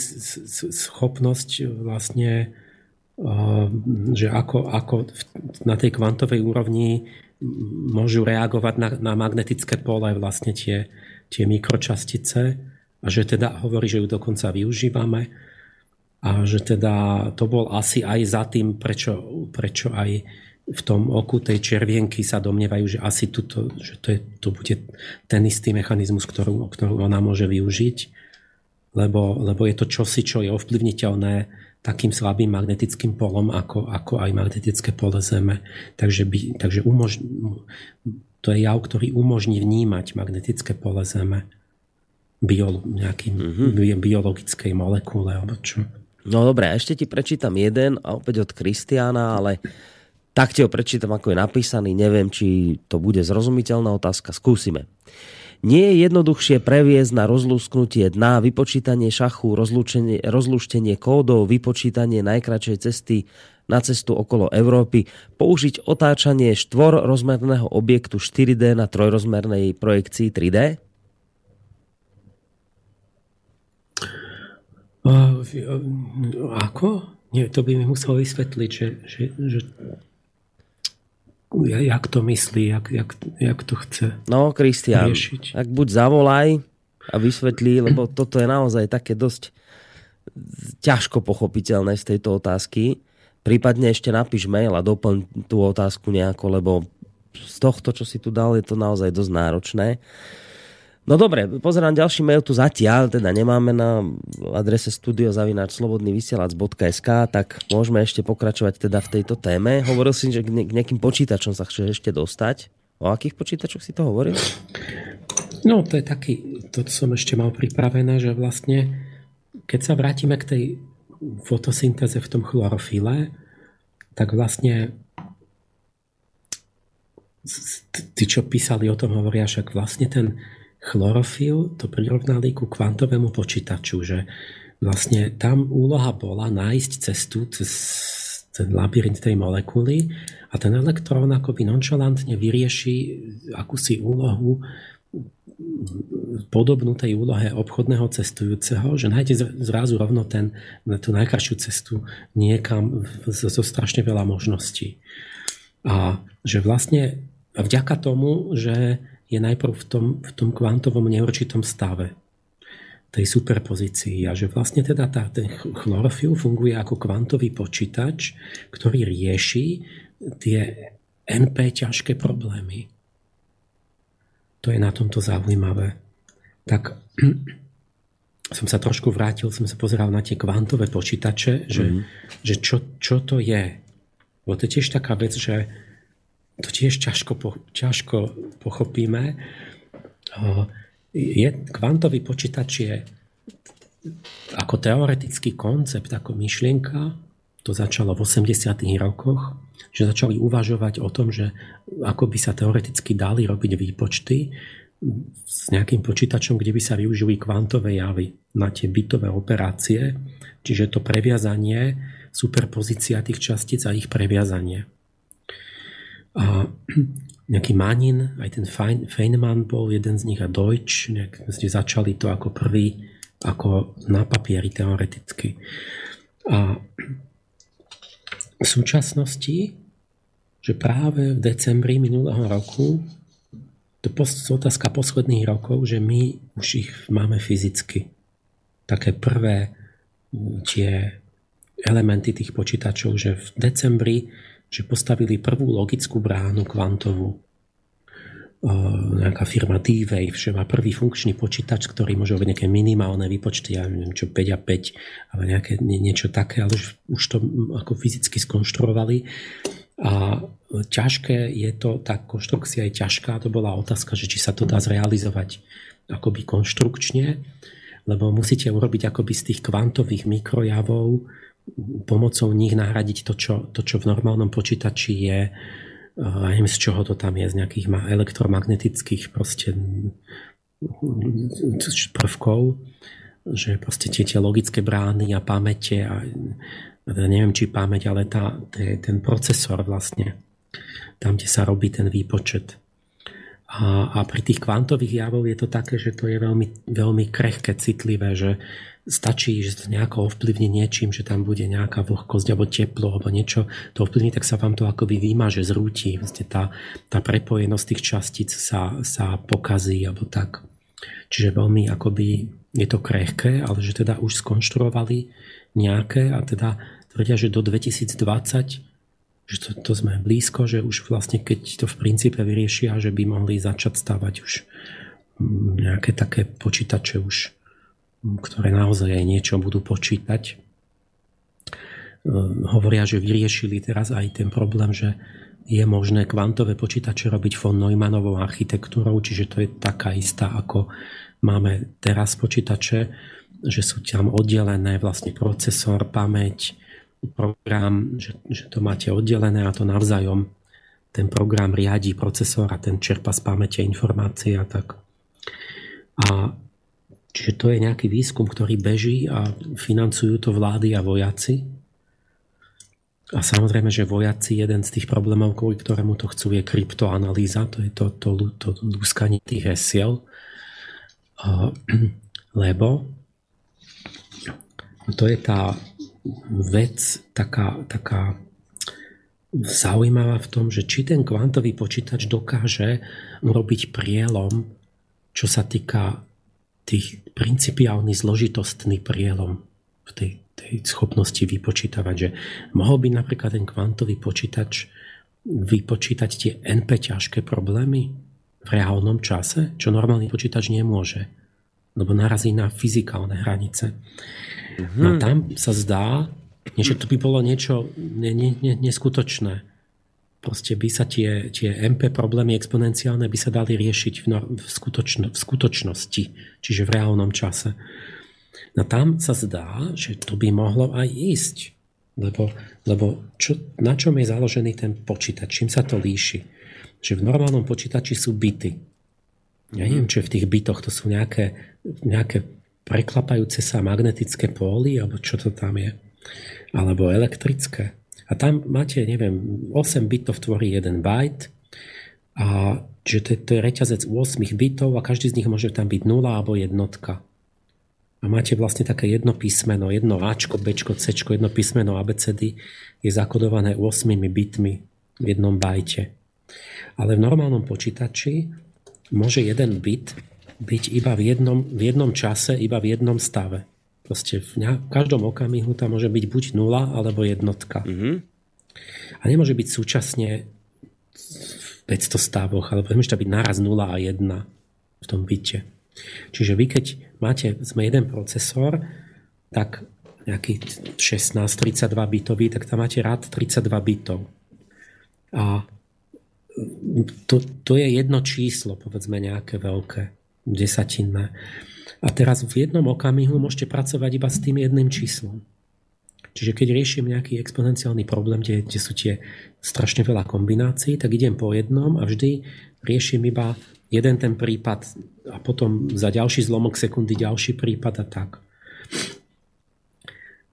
schopnosť vlastne že ako, ako na tej kvantovej úrovni môžu reagovať na, na magnetické pole vlastne tie, tie mikročastice a že teda hovorí, že ju dokonca využívame a že teda to bol asi aj za tým, prečo, prečo aj v tom oku tej červienky sa domnievajú, že asi tuto, že to, je, to bude ten istý mechanizmus, ktorú, ktorú ona môže využiť, lebo, lebo je to čosi, čo je ovplyvniteľné takým slabým magnetickým polom, ako, ako aj magnetické pole Zeme. Takže, by, takže umož, to je jav, ktorý umožní vnímať magnetické pole Zeme bio, nejakým mm-hmm. biologickej molekule, alebo čo. No dobré, a ešte ti prečítam jeden, a opäť od Kristiána, ale tak ti ho prečítam, ako je napísaný. Neviem, či to bude zrozumiteľná otázka. Skúsime. Nie je jednoduchšie previesť na rozlúsknutie dna, vypočítanie šachu, rozlúštenie kódov, vypočítanie najkračšej cesty na cestu okolo Európy, použiť otáčanie štvorrozmerného objektu 4D na trojrozmernej projekcii 3D? Ako? Nie, to by mi musel vysvetliť, že, že, že jak to myslí, jak, jak, jak to chce No, Kristian, ak buď zavolaj a vysvetlí, lebo toto je naozaj také dosť ťažko pochopiteľné z tejto otázky. Prípadne ešte napíš mail a doplň tú otázku nejako, lebo z tohto, čo si tu dal, je to naozaj dosť náročné. No dobre, pozerám ďalší mail tu zatiaľ, teda nemáme na adrese studiozavinačslobodnyvysielac.sk, tak môžeme ešte pokračovať teda v tejto téme. Hovoril si, že k nejakým počítačom sa chceš ešte dostať. O akých počítačoch si to hovoril? No, to je taký, to som ešte mal pripravené, že vlastne, keď sa vrátime k tej fotosyntéze v tom chlorofile, tak vlastne tí, čo písali o tom, hovoria, však vlastne ten chlorofil to prirovnali ku kvantovému počítaču, že vlastne tam úloha bola nájsť cestu cez ten labyrint tej molekuly a ten elektrón akoby nonchalantne vyrieši akúsi úlohu podobnú tej úlohe obchodného cestujúceho, že nájde zrazu rovno ten, tú najkrajšiu cestu niekam zo strašne veľa možností. A že vlastne vďaka tomu, že je najprv v tom, v tom kvantovom neurčitom stave tej superpozícii a že vlastne teda tá, ten chlorofil funguje ako kvantový počítač, ktorý rieši tie NP ťažké problémy. To je na tomto zaujímavé. Tak som sa trošku vrátil, som sa pozeral na tie kvantové počítače, že, mm. že čo, čo to je. Bo to je tiež taká vec, že to tiež ťažko, po, ťažko pochopíme je, kvantový počítač je ako teoretický koncept, ako myšlienka, to začalo v 80. rokoch, že začali uvažovať o tom, že ako by sa teoreticky dali robiť výpočty s nejakým počítačom, kde by sa využili kvantové javy na tie bytové operácie, čiže to previazanie, superpozícia tých častíc a ich previazanie. A nejaký Manin, aj ten Feynman bol jeden z nich a Deutsch, nejak ste začali to ako prvý, ako na papieri teoreticky. A v súčasnosti, že práve v decembri minulého roku, to je otázka posledných rokov, že my už ich máme fyzicky. Také prvé tie elementy tých počítačov, že v decembri že postavili prvú logickú bránu kvantovú. Nejaká firma D-Wave, že má prvý funkčný počítač, ktorý môže robiť nejaké minimálne výpočty, ja neviem čo, 5 a 5, ale nejaké, niečo také, ale už to ako fyzicky skonštruovali. A ťažké je to, tá konštrukcia je ťažká, to bola otázka, že či sa to dá zrealizovať akoby konštrukčne, lebo musíte urobiť akoby z tých kvantových mikrojavov pomocou nich nahradiť to, čo, to, čo v normálnom počítači je, ja neviem, z čoho to tam je, z nejakých elektromagnetických proste prvkov, že proste tie, tie logické brány a pamäte a ja neviem, či pamäť, ale tá, ten procesor vlastne, tam, kde sa robí ten výpočet. A, a pri tých kvantových javov je to také, že to je veľmi, veľmi krehké, citlivé, že stačí, že to nejako ovplyvní niečím, že tam bude nejaká vlhkosť alebo teplo alebo niečo to ovplyvní, tak sa vám to akoby vymaže, zrúti. Vlastne tá, tá prepojenosť tých častíc sa, sa pokazí alebo tak. Čiže veľmi akoby je to krehké, ale že teda už skonštruovali nejaké a teda tvrdia, že do 2020 že to, to sme blízko, že už vlastne keď to v princípe vyriešia, že by mohli začať stavať už nejaké také počítače už ktoré naozaj aj niečo budú počítať. E, hovoria, že vyriešili teraz aj ten problém, že je možné kvantové počítače robiť von Neumannovou architektúrou, čiže to je taká istá, ako máme teraz počítače, že sú tam oddelené vlastne procesor, pamäť, program, že, že to máte oddelené a to navzájom ten program riadi procesor a ten čerpa z pamäte informácie a tak. A Čiže to je nejaký výskum, ktorý beží a financujú to vlády a vojaci. A samozrejme, že vojaci, jeden z tých problémov, kvôli ktorému to chcú, je kryptoanalýza, to je to, to, to, to lúskanie tých hesiel. Lebo to je tá vec taká, taká zaujímavá v tom, že či ten kvantový počítač dokáže urobiť prielom, čo sa týka tých principiálny zložitostný prielom v tej, tej schopnosti vypočítavať, že mohol by napríklad ten kvantový počítač vypočítať tie NP ťažké problémy v reálnom čase, čo normálny počítač nemôže, lebo narazí na fyzikálne hranice. Mm-hmm. No tam sa zdá, že to by bolo niečo ne, ne, ne, neskutočné proste by sa tie, tie MP problémy exponenciálne by sa dali riešiť v, no, v, skutočno, v skutočnosti, čiže v reálnom čase. No tam sa zdá, že to by mohlo aj ísť. Lebo, lebo čo, na čom je založený ten počítač? Čím sa to líši? Že v normálnom počítači sú byty. Ja neviem, čo v tých bytoch to sú nejaké, nejaké preklapajúce sa magnetické póly, alebo čo to tam je. Alebo elektrické. A tam máte, neviem, 8 bitov tvorí 1 byte. A Čiže to to je reťazec 8 bitov a každý z nich môže tam byť 0 alebo jednotka. A máte vlastne také jedno písmeno, jedno Ačko, Bčko, Cčko, jedno písmeno ABCD je zakodované 8 bitmi v jednom bajte. Ale v normálnom počítači môže jeden bit byť iba v jednom, v jednom čase, iba v jednom stave. Proste v, ne- v každom okamihu tam môže byť buď nula alebo jednotka. Mm-hmm. A nemôže byť súčasne v 500 stavoch, alebo nemôže byť naraz 0 a 1 v tom byte. Čiže vy, keď máte, sme jeden procesor, tak nejaký 16-32 bitový, tak tam máte rád 32 bitov. A to, to je jedno číslo, povedzme nejaké veľké, desatinné. A teraz v jednom okamihu môžete pracovať iba s tým jedným číslom. Čiže keď riešim nejaký exponenciálny problém, kde, kde sú tie strašne veľa kombinácií, tak idem po jednom a vždy riešim iba jeden ten prípad a potom za ďalší zlomok sekundy ďalší prípad a tak.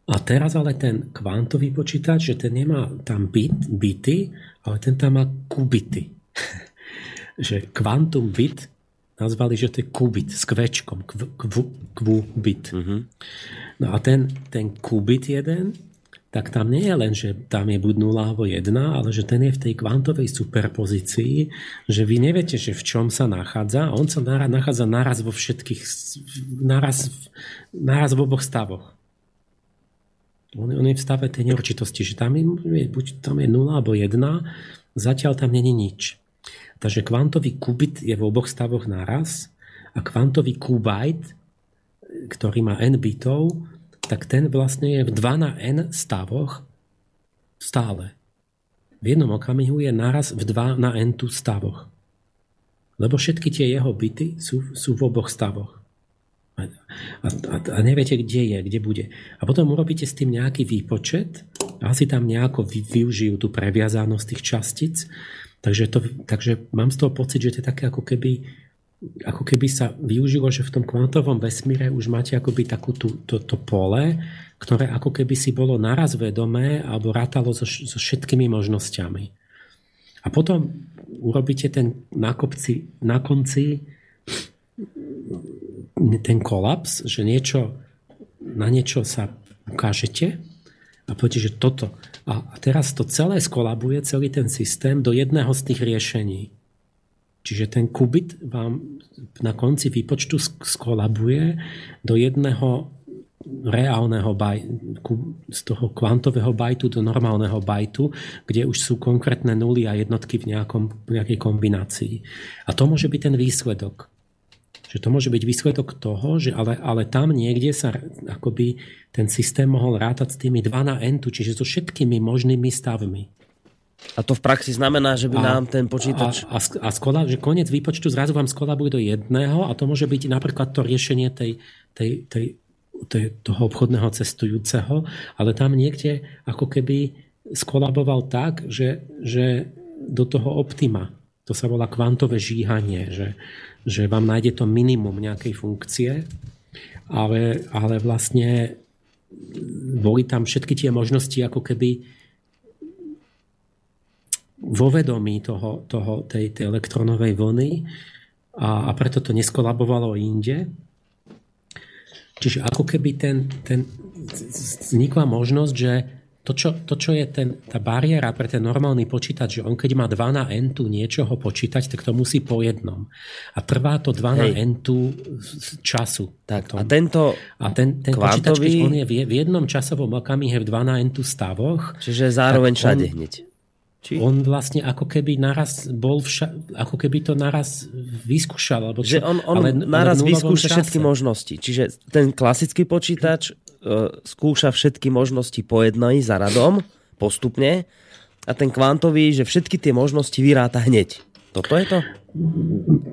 A teraz ale ten kvantový počítač, že ten nemá tam bit, bity, ale ten tam má kubity. že kvantum bit nazvali, že to je kubit s kvečkom, kv, kv, kvubit. Mm-hmm. No a ten, ten kubit jeden, tak tam nie je len, že tam je buď 0 alebo 1, ale že ten je v tej kvantovej superpozícii, že vy neviete, že v čom sa nachádza a on sa nachádza naraz vo všetkých, naraz, naraz v oboch stavoch. On, on je v stave tej neurčitosti, že tam je, buď tam je 0 alebo 1, zatiaľ tam není nič. Takže kvantový kubit je v oboch stavoch naraz a kvantový kubajt, ktorý má n bitov, tak ten vlastne je v 2 na n stavoch stále. V jednom okamihu je naraz v 2 na n tu stavoch. Lebo všetky tie jeho byty sú, sú v oboch stavoch. A, a, a neviete, kde je, kde bude. A potom urobíte s tým nejaký výpočet asi tam nejako vy, využijú tú previazanosť tých častíc. Takže, to, takže mám z toho pocit, že to je také ako keby ako keby sa využilo, že v tom kvantovom vesmíre už máte akoby takú tú, to, to pole, ktoré ako keby si bolo naraz vedomé alebo rátalo so, so všetkými možnosťami. A potom urobíte ten na, na konci ten kolaps, že niečo, na niečo sa ukážete a poviete, že toto. A teraz to celé skolabuje, celý ten systém do jedného z tých riešení. Čiže ten kubit vám na konci výpočtu skolabuje do jedného reálneho bajtu, z toho kvantového bajtu do normálneho bajtu, kde už sú konkrétne nuly a jednotky v, nejakom, nejakej kombinácii. A to môže byť ten výsledok. Že to môže byť výsledok toho, že ale, ale tam niekde sa akoby ten systém mohol rátať s tými 2 na n, čiže so všetkými možnými stavmi. A to v praxi znamená, že by a, nám ten počítač... A, a, a skola, že koniec výpočtu zrazu vám skolabuje do jedného a to môže byť napríklad to riešenie tej, tej, tej, tej, toho obchodného cestujúceho, ale tam niekde ako keby skolaboval tak, že, že do toho optima, to sa volá kvantové žíhanie, že, že vám nájde to minimum nejakej funkcie, ale, ale vlastne boli tam všetky tie možnosti ako keby vo vedomí toho, toho, tej, tej elektronovej vlny a, a preto to neskolabovalo inde. Čiže ako keby ten, ten, vznikla možnosť, že to čo, to, čo je ten, tá bariéra pre ten normálny počítač, že on keď má 2 na n tu niečoho počítať, tak to musí po jednom. A trvá to 2 Hej. na n tu času. Tak, a tento a ten, ten kvantový... počítač, keď on je v, v jednom časovom okamihe v 2 na n tu stavoch... Čiže zároveň všade hneď. Či? On vlastne ako keby naraz bol vša- ako keby to naraz vyskúšal. Alebo čo, že on, on ale, naraz ale vyskúša čase. všetky možnosti. Čiže ten klasický počítač uh, skúša všetky možnosti po jednej za radom, postupne, a ten kvantový, že všetky tie možnosti vyráta hneď. Toto je to?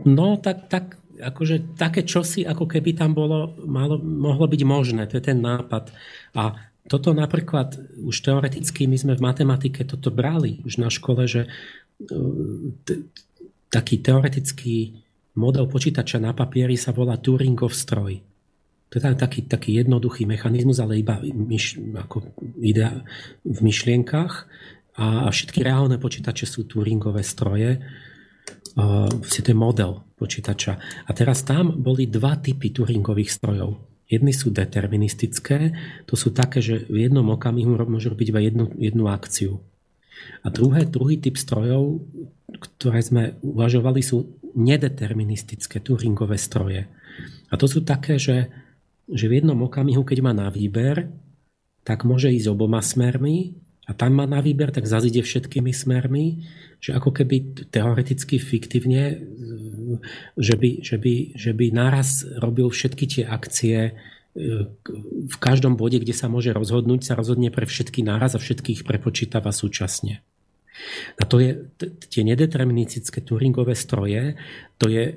No, tak, tak akože také čosi, ako keby tam bolo, malo, mohlo byť možné. To je ten nápad. A toto napríklad už teoreticky my sme v matematike toto brali už na škole, že e, t- taký teoretický model počítača na papieri sa volá Turingov stroj. To je taký, taký jednoduchý mechanizmus, ale iba myš, ako idea v myšlienkach a, a všetky reálne počítače sú Turingové stroje. uh, to je model počítača. A teraz tam boli dva typy Turingových strojov. Jedny sú deterministické, to sú také, že v jednom okamihu môžu robiť iba jednu, jednu akciu. A druhé, druhý typ strojov, ktoré sme uvažovali, sú nedeterministické Turingové stroje. A to sú také, že, že v jednom okamihu, keď má na výber, tak môže ísť oboma smermi a tam má na výber, tak zazide všetkými smermi, že ako keby teoreticky fiktívne, že by, že by, že by naraz robil všetky tie akcie e, v každom bode, kde sa môže rozhodnúť, sa rozhodne pre všetky náraz a všetkých prepočítava súčasne. A to je, tie nedeterministické Turingové stroje, to je,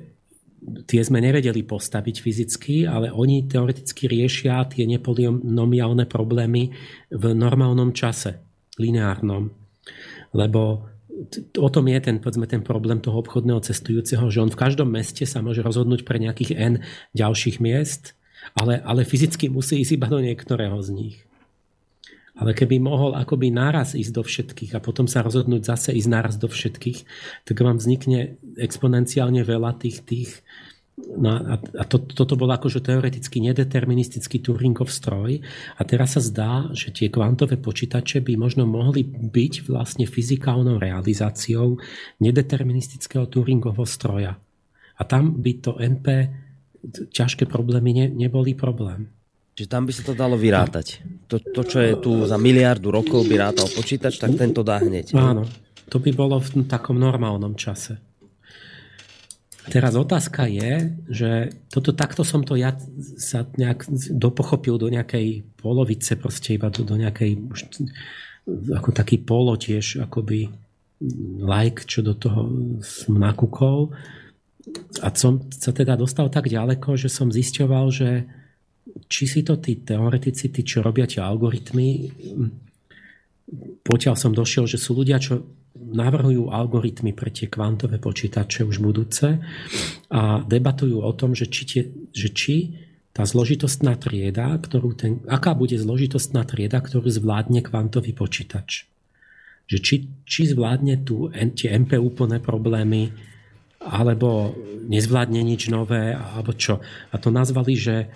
tie sme nevedeli postaviť fyzicky, ale oni teoreticky riešia tie nepolynomiálne problémy v normálnom čase lineárnom. Lebo o tom je ten, povedzme, ten problém toho obchodného cestujúceho, že on v každom meste sa môže rozhodnúť pre nejakých N ďalších miest, ale, ale fyzicky musí ísť iba do niektorého z nich. Ale keby mohol akoby naraz ísť do všetkých a potom sa rozhodnúť zase ísť naraz do všetkých, tak vám vznikne exponenciálne veľa tých, tých No a, a to, toto bol akože teoreticky nedeterministický Turingov stroj a teraz sa zdá, že tie kvantové počítače by možno mohli byť vlastne fyzikálnou realizáciou nedeterministického Turingovho stroja. A tam by to NP ťažké problémy ne, neboli problém. Čiže tam by sa to dalo vyrátať. To, to, čo je tu za miliardu rokov by rátal počítač, tak tento dá hneď. Áno, to by bolo v takom normálnom čase. Teraz otázka je, že toto takto som to ja sa nejak dopochopil do nejakej polovice, proste iba do, do nejakej už, ako taký polo tiež akoby like, čo do toho som nakúkol. A som sa teda dostal tak ďaleko, že som zisťoval, že či si to tí teoretici, tí, čo robia tie algoritmy, potiaľ som došiel, že sú ľudia, čo navrhujú algoritmy pre tie kvantové počítače už budúce a debatujú o tom, že či, tie, že či tá zložitostná trieda, ktorú ten, aká bude zložitostná trieda, ktorú zvládne kvantový počítač. Že či, či zvládne tu tie MP úplné problémy, alebo nezvládne nič nové, alebo čo. A to nazvali, že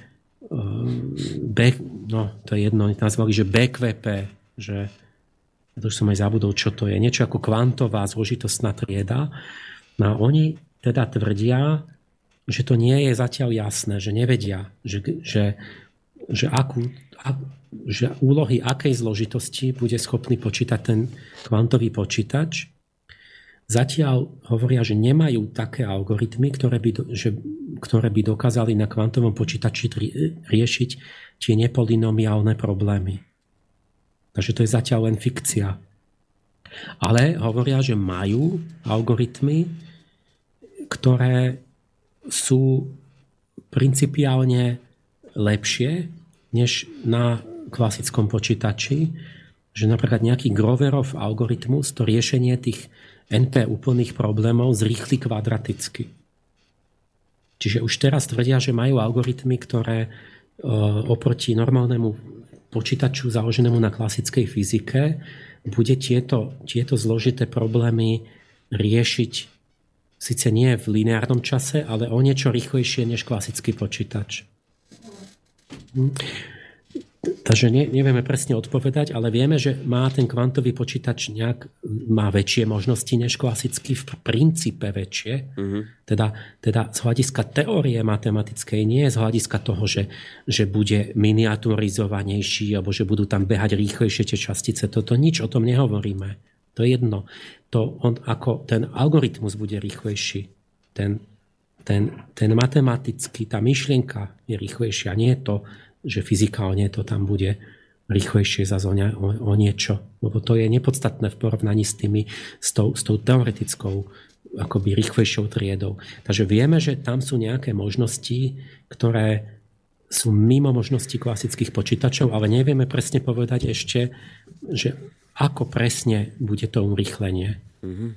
B, no to je jedno, nazvali, že BQP, že to už som aj zabudol, čo to je, niečo ako kvantová zložitostná trieda. No a oni teda tvrdia, že to nie je zatiaľ jasné, že nevedia, že, že, že, akú, že úlohy akej zložitosti bude schopný počítať ten kvantový počítač. Zatiaľ hovoria, že nemajú také algoritmy, ktoré by, že, ktoré by dokázali na kvantovom počítači riešiť tie nepolynomiálne problémy. Takže to je zatiaľ len fikcia. Ale hovoria, že majú algoritmy, ktoré sú principiálne lepšie než na klasickom počítači, že napríklad nejaký Groverov algoritmus, to riešenie tých NP úplných problémov zrýchli kvadraticky. Čiže už teraz tvrdia, že majú algoritmy, ktoré e, oproti normálnemu počítaču založenému na klasickej fyzike bude tieto, tieto zložité problémy riešiť síce nie v lineárnom čase, ale o niečo rýchlejšie než klasický počítač. Hm. Takže ne, nevieme presne odpovedať, ale vieme, že má ten kvantový počítač nejak, má väčšie možnosti než klasický, v princípe väčšie. Uh-huh. Teda, teda z hľadiska teórie matematickej, nie z hľadiska toho, že, že bude miniaturizovanejší alebo že budú tam behať rýchlejšie tie častice. Toto nič o tom nehovoríme. To je jedno. To on, ako ten algoritmus bude rýchlejší. Ten, ten, ten matematický, tá myšlienka je rýchlejšia. Nie je to, že fyzikálne to tam bude rýchlejšie za o, o niečo. Lebo to je nepodstatné v porovnaní s, tými, s, tou, s tou teoretickou akoby rýchlejšou triedou. Takže vieme, že tam sú nejaké možnosti, ktoré sú mimo možností klasických počítačov, ale nevieme presne povedať ešte, že ako presne bude to urýchlenie. Mm-hmm.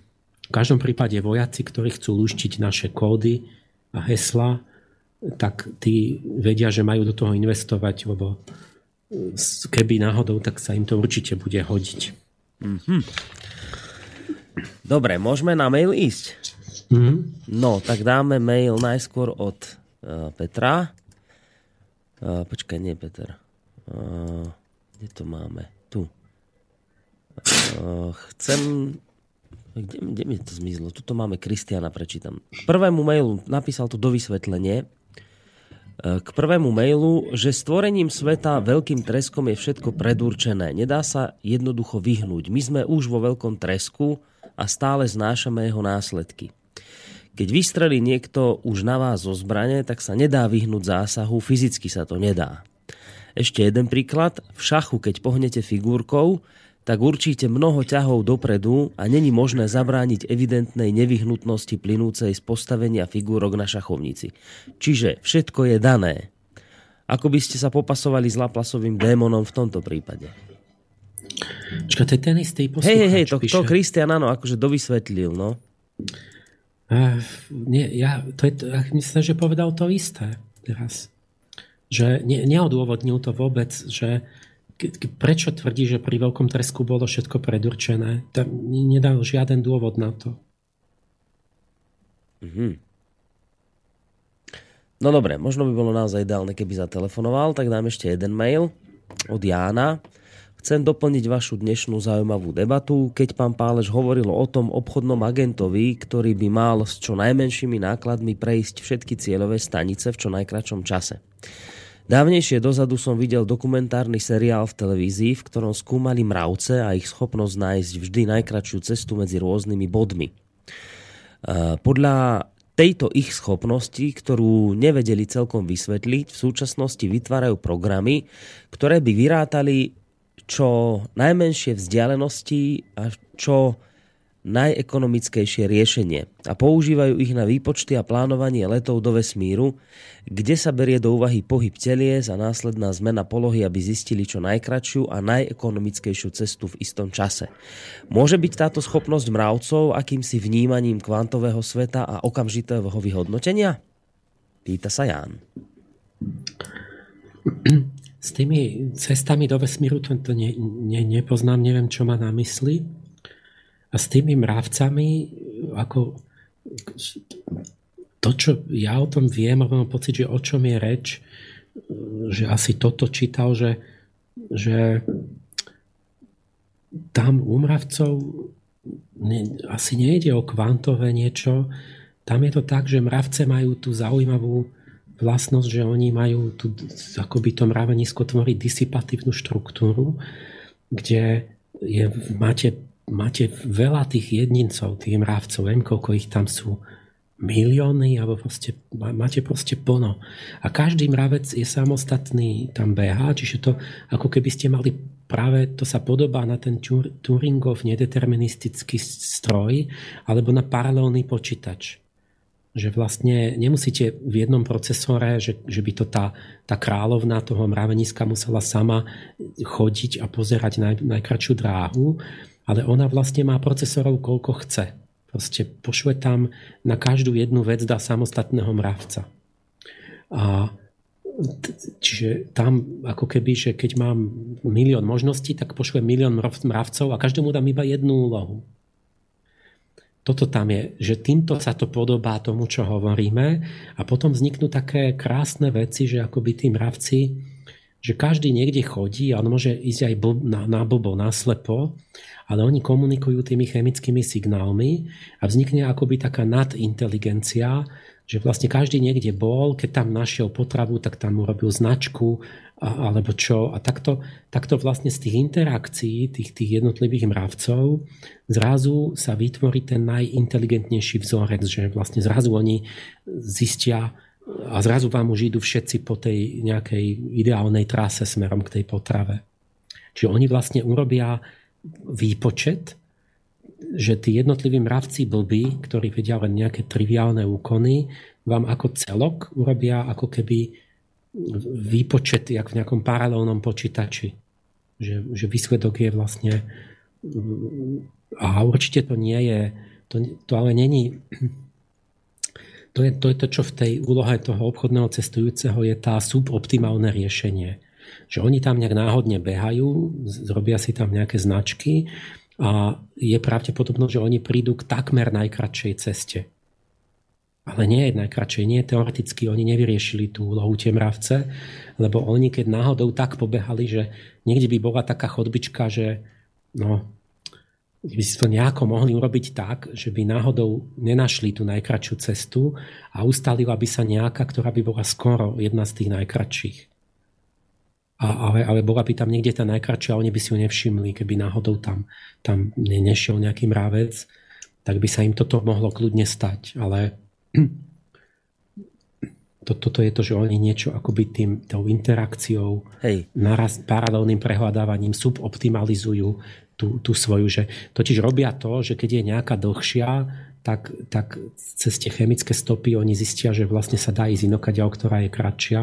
V každom prípade vojaci, ktorí chcú luštiť naše kódy a hesla, tak tí vedia, že majú do toho investovať, lebo keby náhodou, tak sa im to určite bude hodiť. Mm-hmm. Dobre, môžeme na mail ísť? Mm. No, tak dáme mail najskôr od uh, Petra. Uh, počkaj, nie Peter. Uh, kde to máme? Tu. Uh, chcem... Kde, kde mi to zmizlo? Tuto máme Kristiana, prečítam. Prvému mailu napísal to do vysvetlenie. K prvému mailu, že stvorením sveta veľkým treskom je všetko predurčené. Nedá sa jednoducho vyhnúť. My sme už vo veľkom tresku a stále znášame jeho následky. Keď vystrelí niekto už na vás zo zbrane, tak sa nedá vyhnúť zásahu, fyzicky sa to nedá. Ešte jeden príklad. V šachu, keď pohnete figurkou, tak určite mnoho ťahov dopredu a není možné zabrániť evidentnej nevyhnutnosti plynúcej z postavenia figúrok na šachovnici. Čiže všetko je dané. Ako by ste sa popasovali s Laplasovým démonom v tomto prípade? Čaká, to je ten istý Hej, hej, hej, to, to Kristian, áno, akože dovysvetlil, no. Uh, nie, ja, to je, ja myslím, že povedal to isté teraz. Že ne, neodôvodnil to vôbec, že prečo tvrdí, že pri veľkom tresku bolo všetko predurčené. Tam nedal žiaden dôvod na to. Mm-hmm. No dobre, možno by bolo naozaj ideálne, keby zatelefonoval, tak dám ešte jeden mail od Jána. Chcem doplniť vašu dnešnú zaujímavú debatu, keď pán Pálež hovoril o tom obchodnom agentovi, ktorý by mal s čo najmenšími nákladmi prejsť všetky cieľové stanice v čo najkračom čase. Dávnejšie dozadu som videl dokumentárny seriál v televízii, v ktorom skúmali mravce a ich schopnosť nájsť vždy najkračšiu cestu medzi rôznymi bodmi. Podľa tejto ich schopnosti, ktorú nevedeli celkom vysvetliť, v súčasnosti vytvárajú programy, ktoré by vyrátali čo najmenšie vzdialenosti a čo najekonomickejšie riešenie a používajú ich na výpočty a plánovanie letov do vesmíru, kde sa berie do úvahy pohyb telies a následná zmena polohy, aby zistili čo najkračšiu a najekonomickejšiu cestu v istom čase. Môže byť táto schopnosť mravcov akýmsi vnímaním kvantového sveta a okamžitého vyhodnotenia? Pýta sa Ján. S tými cestami do vesmíru to, to ne, ne, nepoznám, neviem, čo má na mysli. A s tými mravcami, ako to, čo ja o tom viem, a mám pocit, že o čom je reč, že asi toto čítal, že, že tam u mravcov ne, asi nejde o kvantové niečo, tam je to tak, že mravce majú tú zaujímavú vlastnosť, že oni majú tu akoby to mravenisko tvorí disipatívnu štruktúru, kde je, máte, máte veľa tých jedincov, tých mravcov, viem, koľko ich tam sú, milióny, alebo proste, máte proste plno. A každý mravec je samostatný tam beha, čiže to ako keby ste mali práve, to sa podobá na ten Turingov nedeterministický stroj, alebo na paralelný počítač. Že vlastne nemusíte v jednom procesore, že, že by to tá, tá kráľovná toho mraveniska musela sama chodiť a pozerať naj, najkračšiu dráhu, ale ona vlastne má procesorov koľko chce. Proste pošle tam na každú jednu vec dá samostatného mravca. A čiže tam ako keby, že keď mám milión možností, tak pošle milión mravcov a každému dám iba jednu úlohu toto tam je, že týmto sa to podobá tomu, čo hovoríme a potom vzniknú také krásne veci, že akoby tí mravci, že každý niekde chodí a on môže ísť aj na, na blbo, na slepo, ale oni komunikujú tými chemickými signálmi a vznikne akoby taká nadinteligencia, že vlastne každý niekde bol, keď tam našiel potravu, tak tam urobil značku a, alebo čo. A takto, takto vlastne z tých interakcií tých, tých jednotlivých mravcov zrazu sa vytvorí ten najinteligentnejší vzorec, že vlastne zrazu oni zistia a zrazu vám už idú všetci po tej nejakej ideálnej trase smerom k tej potrave. Čiže oni vlastne urobia výpočet že tí jednotliví mravci blbí, ktorí vedia len nejaké triviálne úkony, vám ako celok urobia ako keby výpočet, jak v nejakom paralelnom počítači. Že, že výsledok je vlastne a určite to nie je to, to ale není to je, to je to, čo v tej úlohe toho obchodného cestujúceho je tá suboptimálne riešenie. Že oni tam nejak náhodne behajú, zrobia si tam nejaké značky a je pravdepodobnosť, že oni prídu k takmer najkratšej ceste. ale nie je najkračšej, nie teoreticky oni nevyriešili tú úlohu tie mravce, lebo oni keď náhodou tak pobehali, že niekde by bola taká chodbička, že no, by si to nejako mohli urobiť tak, že by náhodou nenašli tú najkračšiu cestu a ustalila by sa nejaká, ktorá by bola skoro jedna z tých najkračších. A, ale, ale bola by tam niekde tá najkračšia a oni by si ju nevšimli, keby náhodou tam, tam nešiel nejaký mravec, tak by sa im toto mohlo kľudne stať. Ale to, toto je to, že oni niečo akoby tým, tou interakciou, Hej. naraz paralelným prehľadávaním suboptimalizujú tú, tú svoju, že totiž robia to, že keď je nejaká dlhšia, tak, tak cez tie chemické stopy oni zistia, že vlastne sa dá ísť inokaďal, ktorá je kratšia.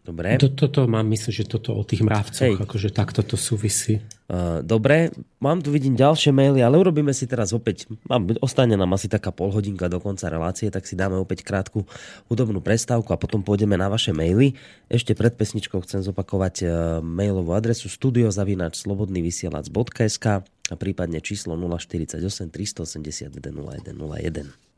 Dobre. Toto mám myslím, že toto o tých mravcoch, Hej. akože takto to súvisí. Dobre, mám tu vidím ďalšie maily, ale urobíme si teraz opäť, mám, ostane nám asi taká polhodinka do konca relácie, tak si dáme opäť krátku hudobnú prestávku a potom pôjdeme na vaše maily. Ešte pred pesničkou chcem zopakovať e, mailovú adresu studiozavinač.slobodnyvysielac.sk a prípadne číslo 048 381 0101.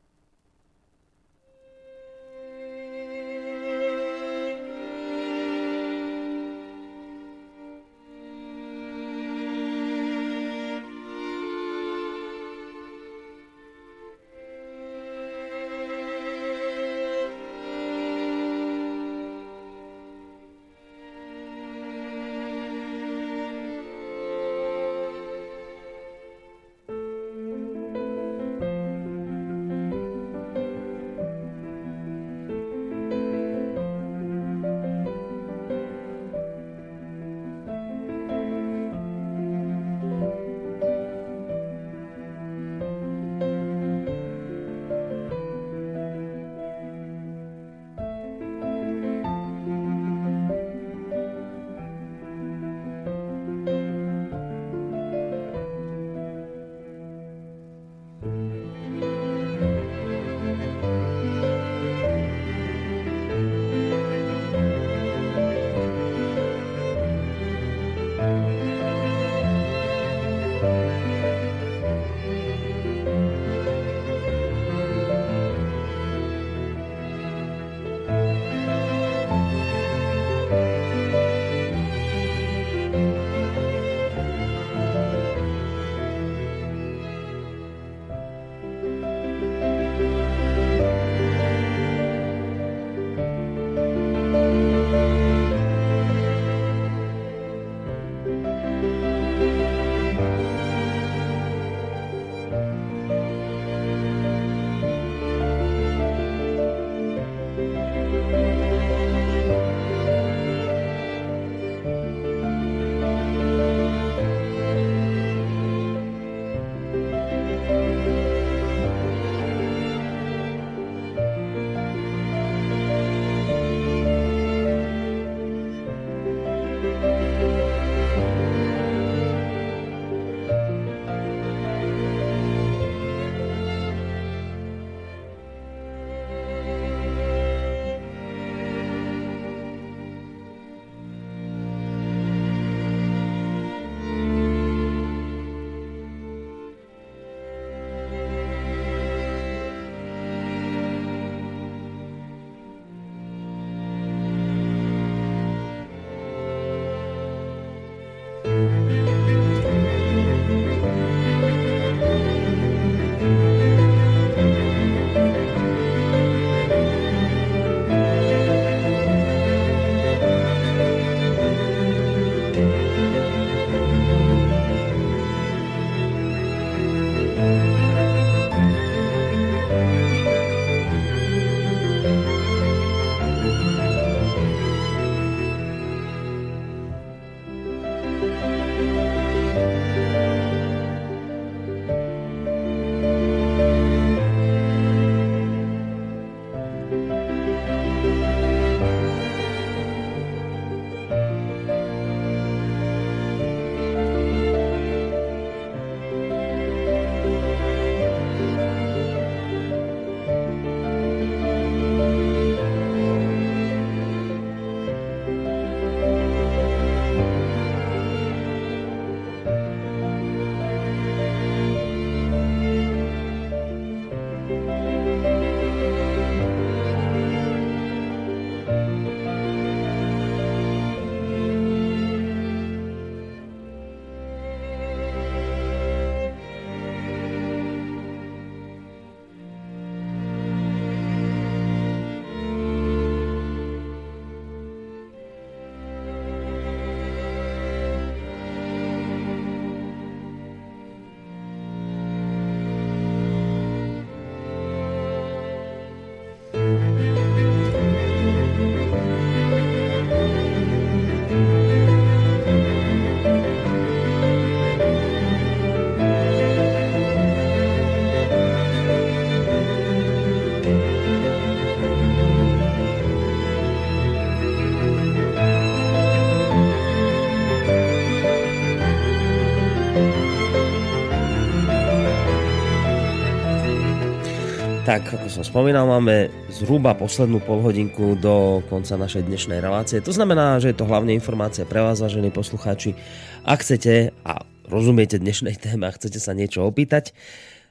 Tak, ako som spomínal, máme zhruba poslednú polhodinku do konca našej dnešnej relácie. To znamená, že je to hlavne informácia pre vás, vážení poslucháči. Ak chcete a rozumiete dnešnej téme a chcete sa niečo opýtať,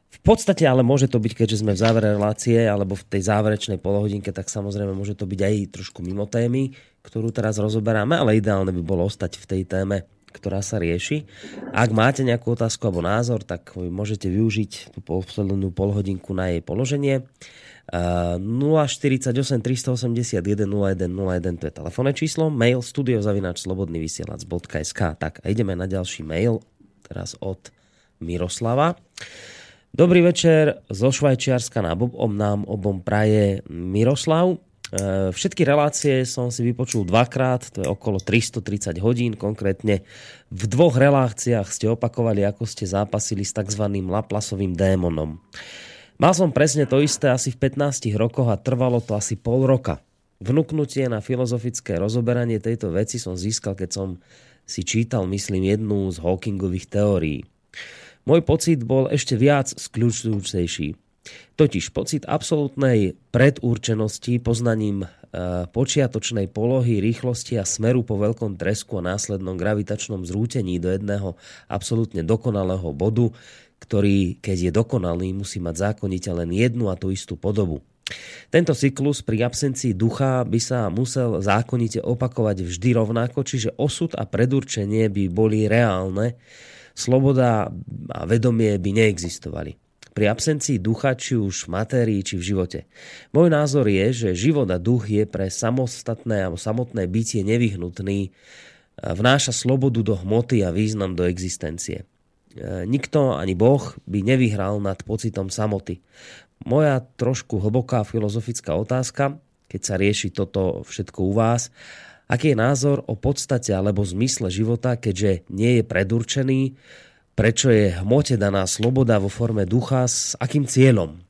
v podstate ale môže to byť, keďže sme v závere relácie alebo v tej záverečnej polhodinke, tak samozrejme môže to byť aj trošku mimo témy, ktorú teraz rozoberáme, ale ideálne by bolo ostať v tej téme ktorá sa rieši. Ak máte nejakú otázku alebo názor, tak môžete využiť tú poslednú polhodinku na jej položenie. 048 381 0101 to je telefónne číslo, mail studiozavinačslobodnyvysielac.sk Tak a ideme na ďalší mail, teraz od Miroslava. Dobrý večer zo Švajčiarska na Bob, nám obom praje Miroslav. Eh, všetky relácie som si vypočul dvakrát, to je okolo 330 hodín, konkrétne v dvoch reláciách ste opakovali, ako ste zápasili s tzv. Laplasovým démonom. Mal som presne to isté asi v 15 rokoch a trvalo to asi pol roka. Vnúknutie na filozofické rozoberanie tejto veci som získal, keď som si čítal, myslím, jednu z Hawkingových teórií. Môj pocit bol ešte viac skľúčujúcejší. Totiž pocit absolútnej predurčenosti poznaním e, počiatočnej polohy, rýchlosti a smeru po veľkom tresku a následnom gravitačnom zrútení do jedného absolútne dokonalého bodu, ktorý, keď je dokonalý, musí mať zákonite len jednu a tú istú podobu. Tento cyklus pri absencii ducha by sa musel zákonite opakovať vždy rovnako, čiže osud a predurčenie by boli reálne, sloboda a vedomie by neexistovali pri absencii ducha, či už v matérií, či v živote. Môj názor je, že život a duch je pre samostatné alebo samotné bytie nevyhnutný, vnáša slobodu do hmoty a význam do existencie. E, nikto, ani Boh, by nevyhral nad pocitom samoty. Moja trošku hlboká filozofická otázka, keď sa rieši toto všetko u vás, aký je názor o podstate alebo zmysle života, keďže nie je predurčený, prečo je hmote daná sloboda vo forme ducha, s akým cieľom.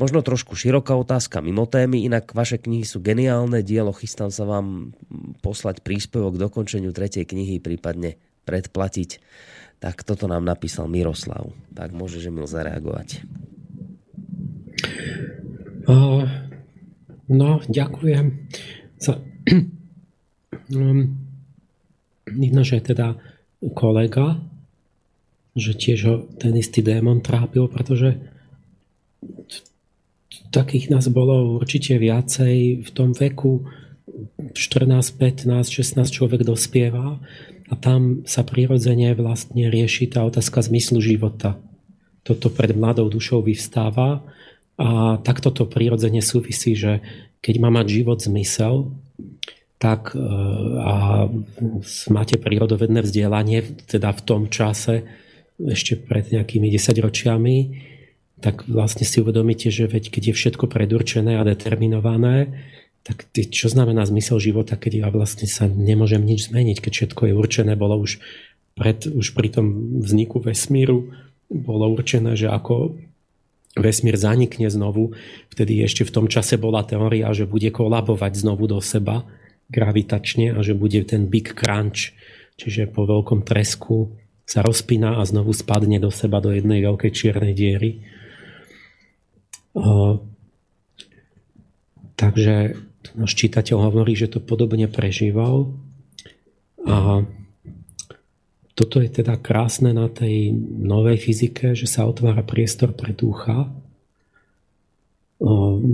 Možno trošku široká otázka mimo témy, inak vaše knihy sú geniálne dielo, chystám sa vám poslať príspevok k dokončeniu tretej knihy, prípadne predplatiť. Tak toto nám napísal Miroslav. Tak môžeš Emil zareagovať. Uh, no, ďakujem. Za... um, vidno, že teda kolega že tiež ho ten istý démon trápil, pretože takých nás bolo určite viacej v tom veku 14, 15, 16 človek dospieva a tam sa prirodzene vlastne rieši tá otázka zmyslu života. Toto pred mladou dušou vyvstáva a takto to prirodzene súvisí, že keď má mať život zmysel, tak e, a máte prírodovedné vzdelanie, teda v tom čase ešte pred nejakými desaťročiami, tak vlastne si uvedomíte, že veď keď je všetko predurčené a determinované, tak čo znamená zmysel života, keď ja vlastne sa nemôžem nič zmeniť, keď všetko je určené, bolo už, pred, už pri tom vzniku vesmíru, bolo určené, že ako vesmír zanikne znovu, vtedy ešte v tom čase bola teória, že bude kolabovať znovu do seba gravitačne a že bude ten big crunch, čiže po veľkom tresku sa rozpína a znovu spadne do seba do jednej veľkej čiernej diery. Takže náš čítateľ hovorí, že to podobne prežíval. A toto je teda krásne na tej novej fyzike, že sa otvára priestor pre ducha,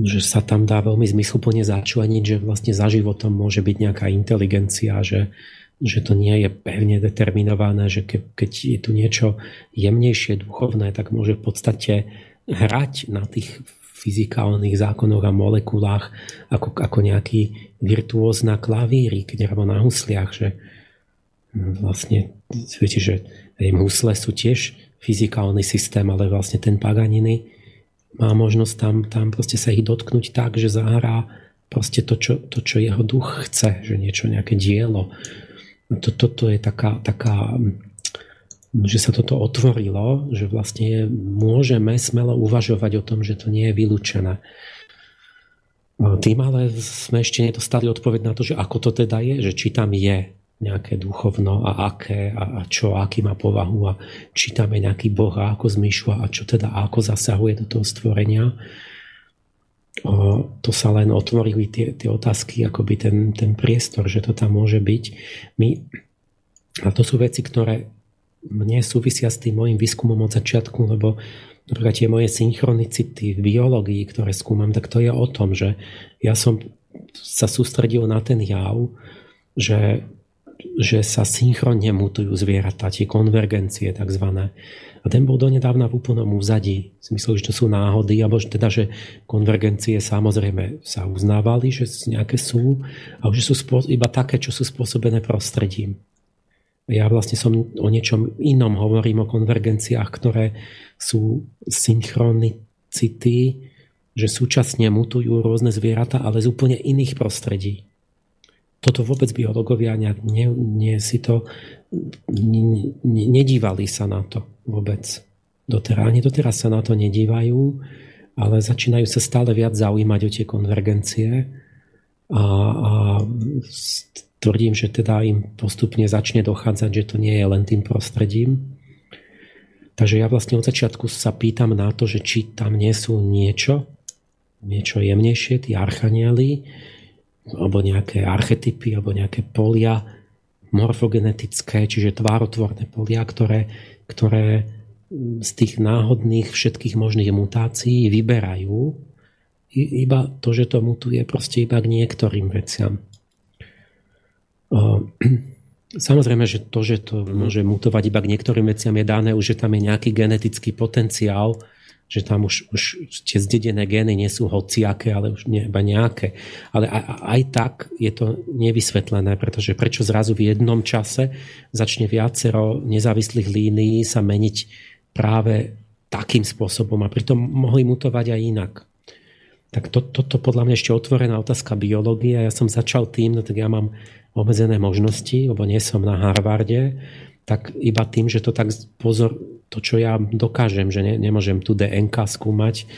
že sa tam dá veľmi zmysluplne začleniť, že vlastne za životom môže byť nejaká inteligencia, že že to nie je pevne determinované, že ke, keď je tu niečo jemnejšie, duchovné, tak môže v podstate hrať na tých fyzikálnych zákonoch a molekulách ako, ako nejaký virtuóz na klavíri, keď alebo na husliach, že vlastne, viete, že husle sú tiež fyzikálny systém, ale vlastne ten Paganiny má možnosť tam, tam proste sa ich dotknúť tak, že zahrá proste to čo, to, čo jeho duch chce, že niečo, nejaké dielo to, toto je taká, taká že sa toto otvorilo, že vlastne môžeme smelo uvažovať o tom, že to nie je vylúčené. Tým ale sme ešte nedostali odpoveď na to, že ako to teda je, že či tam je nejaké duchovno a aké a, a čo, aký má povahu a či tam je nejaký boh a ako zmýšľa a čo teda ako zasahuje do toho stvorenia. To sa len otvorili tie, tie otázky, akoby ten, ten priestor, že to tam môže byť. My, a to sú veci, ktoré mne súvisia s tým môjim výskumom od začiatku, lebo napríklad tie moje synchronicity v biológii, ktoré skúmam, tak to je o tom, že ja som sa sústredil na ten jav, že, že sa synchronne mutujú zvieratá, tie konvergencie takzvané. A ten bol donedávna v úplnom úzadí. Si myslel, že to sú náhody, alebo teda, že konvergencie samozrejme sa uznávali, že nejaké sú, ale že sú iba také, čo sú spôsobené prostredím. Ja vlastne som o niečom inom hovorím, o konvergenciách, ktoré sú synchronicity, že súčasne mutujú rôzne zvieratá, ale z úplne iných prostredí. Toto vôbec biológovia nejak ne, ne, si to ne, ne, nedívali sa na to vôbec. Doteraz, ani doteraz sa na to nedívajú, ale začínajú sa stále viac zaujímať o tie konvergencie a, a tvrdím, že teda im postupne začne dochádzať, že to nie je len tým prostredím. Takže ja vlastne od začiatku sa pýtam na to, že či tam nie sú niečo, niečo jemnejšie, tí archanieli, alebo nejaké archetypy, alebo nejaké polia morfogenetické, čiže tvárotvorné polia, ktoré, ktoré z tých náhodných všetkých možných mutácií vyberajú iba to, že to mutuje proste iba k niektorým veciam. Samozrejme, že to, že to môže mutovať iba k niektorým veciam je dané už, že tam je nejaký genetický potenciál, že tam už, už tie zdedené gény nie sú hociaké, ale už nie, iba nejaké. Ale aj, aj tak je to nevysvetlené, pretože prečo zrazu v jednom čase začne viacero nezávislých línií sa meniť práve takým spôsobom a pritom mohli mutovať aj inak. Tak to, toto podľa mňa ešte otvorená otázka biológie. Ja som začal tým, no tak ja mám obmedzené možnosti, lebo nie som na Harvarde, tak iba tým, že to tak pozor, to čo ja dokážem, že ne, nemôžem tu DNK skúmať,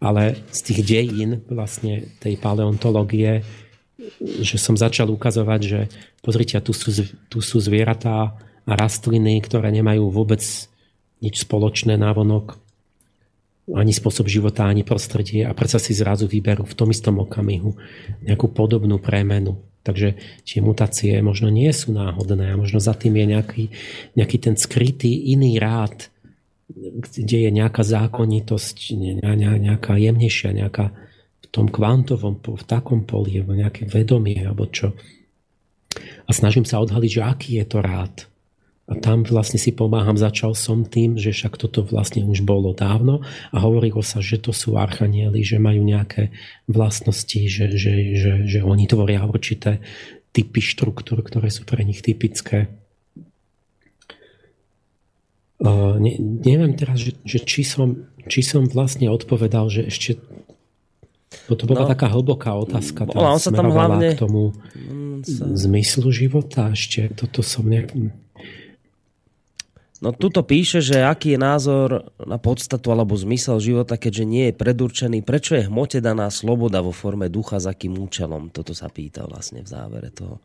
ale z tých dejín vlastne tej paleontológie, že som začal ukazovať, že pozrite, tu sú, tu sú zvieratá a rastliny, ktoré nemajú vôbec nič spoločné návonok, ani spôsob života, ani prostredie a predsa si zrazu vyberú v tom istom okamihu nejakú podobnú premenu. Takže tie mutácie možno nie sú náhodné a možno za tým je nejaký, nejaký ten skrytý iný rád, kde je nejaká zákonitosť, nejaká jemnejšia, nejaká v tom kvantovom, v takom poli, nejaké vedomie, alebo čo. A snažím sa odhaliť, že aký je to rád. A tam vlastne si pomáham, začal som tým, že však toto vlastne už bolo dávno a hovorilo sa, že to sú archanieli, že majú nejaké vlastnosti, že, že, že, že oni tvoria určité typy štruktúr, ktoré sú pre nich typické. Uh, ne, neviem teraz, že, že či, som, či som vlastne odpovedal, že ešte to bola no, taká hlboká otázka. Bola, on sa tam hlavne... k tomu sa... zmyslu života ešte. Toto som nejak... No tuto píše, že aký je názor na podstatu alebo zmysel života, keďže nie je predurčený. Prečo je hmote daná sloboda vo forme ducha, za akým účelom? Toto sa pýta vlastne v závere toho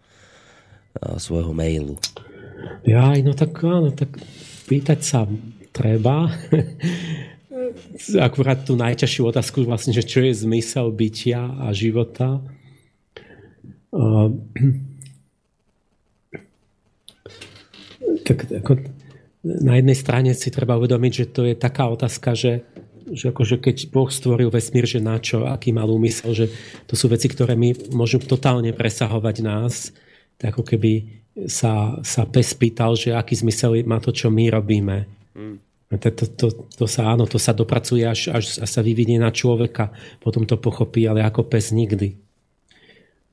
svojho mailu. Ja, no tak áno, tak pýtať sa treba. Akurát tú najťažšiu otázku vlastne, že čo je zmysel bytia a života. Uh, tak ako, na jednej strane si treba uvedomiť, že to je taká otázka, že, že akože keď Boh stvoril vesmír, že na čo, aký mal úmysel, že to sú veci, ktoré my môžu totálne presahovať nás, tak ako keby sa, sa pes pýtal, že aký zmysel má to, čo my robíme. Mm. To, to, to, to sa áno, to sa dopracuje až, až, až sa vyvinie na človeka, potom to pochopí, ale ako pes nikdy.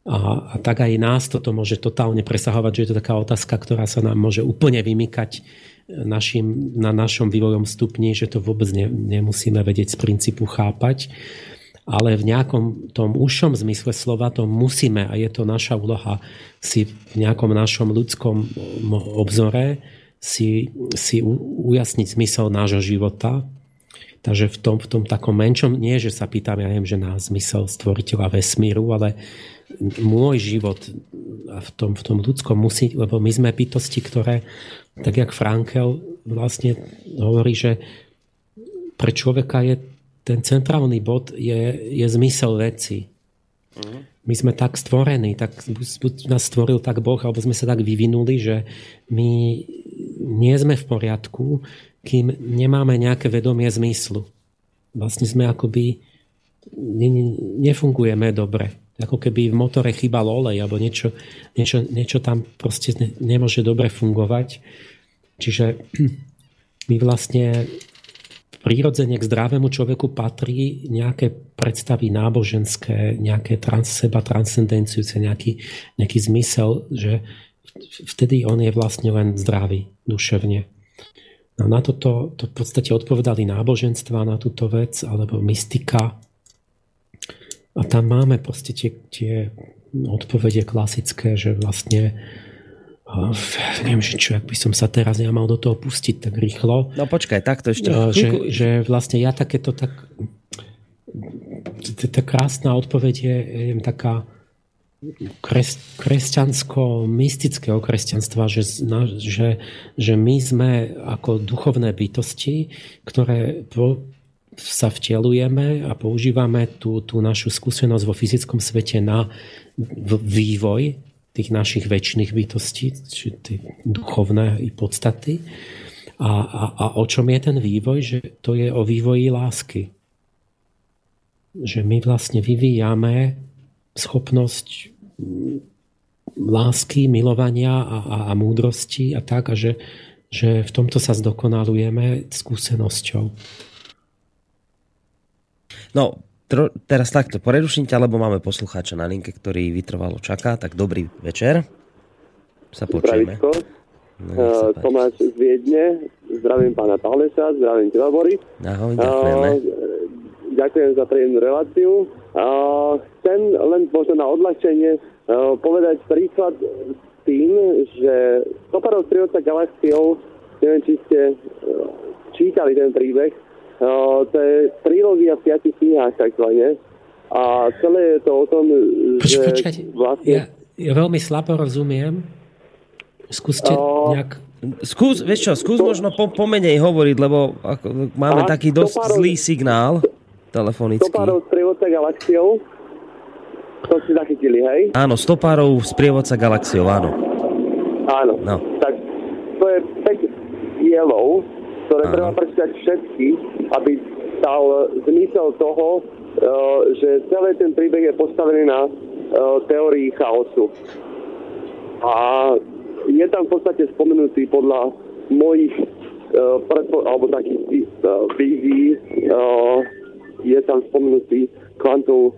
A, a tak aj nás toto môže totálne presahovať, že je to taká otázka, ktorá sa nám môže úplne vymykať našim, na našom vývojom stupni, že to vôbec ne, nemusíme vedieť z princípu chápať. Ale v nejakom tom užšom zmysle slova to musíme a je to naša úloha si v nejakom našom ľudskom obzore si, si ujasniť zmysel nášho života. Takže v tom, v tom takom menšom, nie že sa pýtam, ja neviem, že na zmysel stvoriteľa vesmíru, ale môj život v tom, v tom ľudskom musí, lebo my sme bytosti, ktoré tak jak Frankel vlastne hovorí, že pre človeka je ten centrálny bod je, je zmysel veci. Uh-huh. My sme tak stvorení, tak buď nás stvoril tak Boh, alebo sme sa tak vyvinuli, že my nie sme v poriadku, kým nemáme nejaké vedomie zmyslu. Vlastne sme akoby ne, nefungujeme dobre. Ako keby v motore chýbal olej, alebo niečo, niečo, niečo tam proste nemôže dobre fungovať. Čiže my vlastne Prírodzene k zdravému človeku patrí nejaké predstavy náboženské, nejaké trans, seba transcendenciujúce, nejaký, nejaký zmysel, že vtedy on je vlastne len zdravý duševne. No na toto to v podstate odpovedali náboženstva na túto vec, alebo mystika. A tam máme proste tie, tie odpovede klasické, že vlastne neviem, že čo, ak by som sa teraz ja mal do toho pustiť tak rýchlo. No počkaj, takto ešte. Že, že vlastne ja takéto tak tá krásna odpoveď je, je taká kres, kresťansko-mystického kresťanstva, že, že, že my sme ako duchovné bytosti, ktoré po, sa vtelujeme a používame tú, tú našu skúsenosť vo fyzickom svete na vývoj tých našich väčšných bytostí, či tie duchovné i podstaty. A, a, a o čom je ten vývoj? Že to je o vývoji lásky. Že my vlastne vyvíjame schopnosť lásky, milovania a, a, a múdrosti a tak, a že, že v tomto sa zdokonalujeme skúsenosťou. No, tro, teraz takto, preruším ťa, lebo máme poslucháča na linke, ktorý vytrvalo čaká, tak dobrý večer. Sa počujeme. Uh, Tomáš z Viedne, zdravím pána Pálesa, zdravím teba Boris. Ahoj, ďakujeme. Uh, ďakujem za príjemnú reláciu. Uh, chcem len možno na odľahčenie povedať príklad tým, že Toparov strieľca galaxiou, neviem, či ste čítali ten príbeh, Uh, to je trilógia v piatich knihách takzvané. A celé je to o tom, Poč, že počkať, vlastne... Ja, ja veľmi slabo rozumiem. Skúste uh, nejak... Skús, vieš čo, skús to... možno po, pomenej hovoriť, lebo ako, máme Aha, taký dosť párov, zlý signál telefonický. Stopárov s prievodca galaxiou. To si zachytili, hej? Áno, stopárov z prievodca galaxiou, áno. Áno. No. Tak to je 5 dielov, ktoré Aha. treba prečítať všetky, aby stal zmysel toho, e, že celý ten príbeh je postavený na e, teórii chaosu. A je tam v podstate spomenutý podľa mojich e, predpo- alebo takých vízií je tam spomenutý kvantov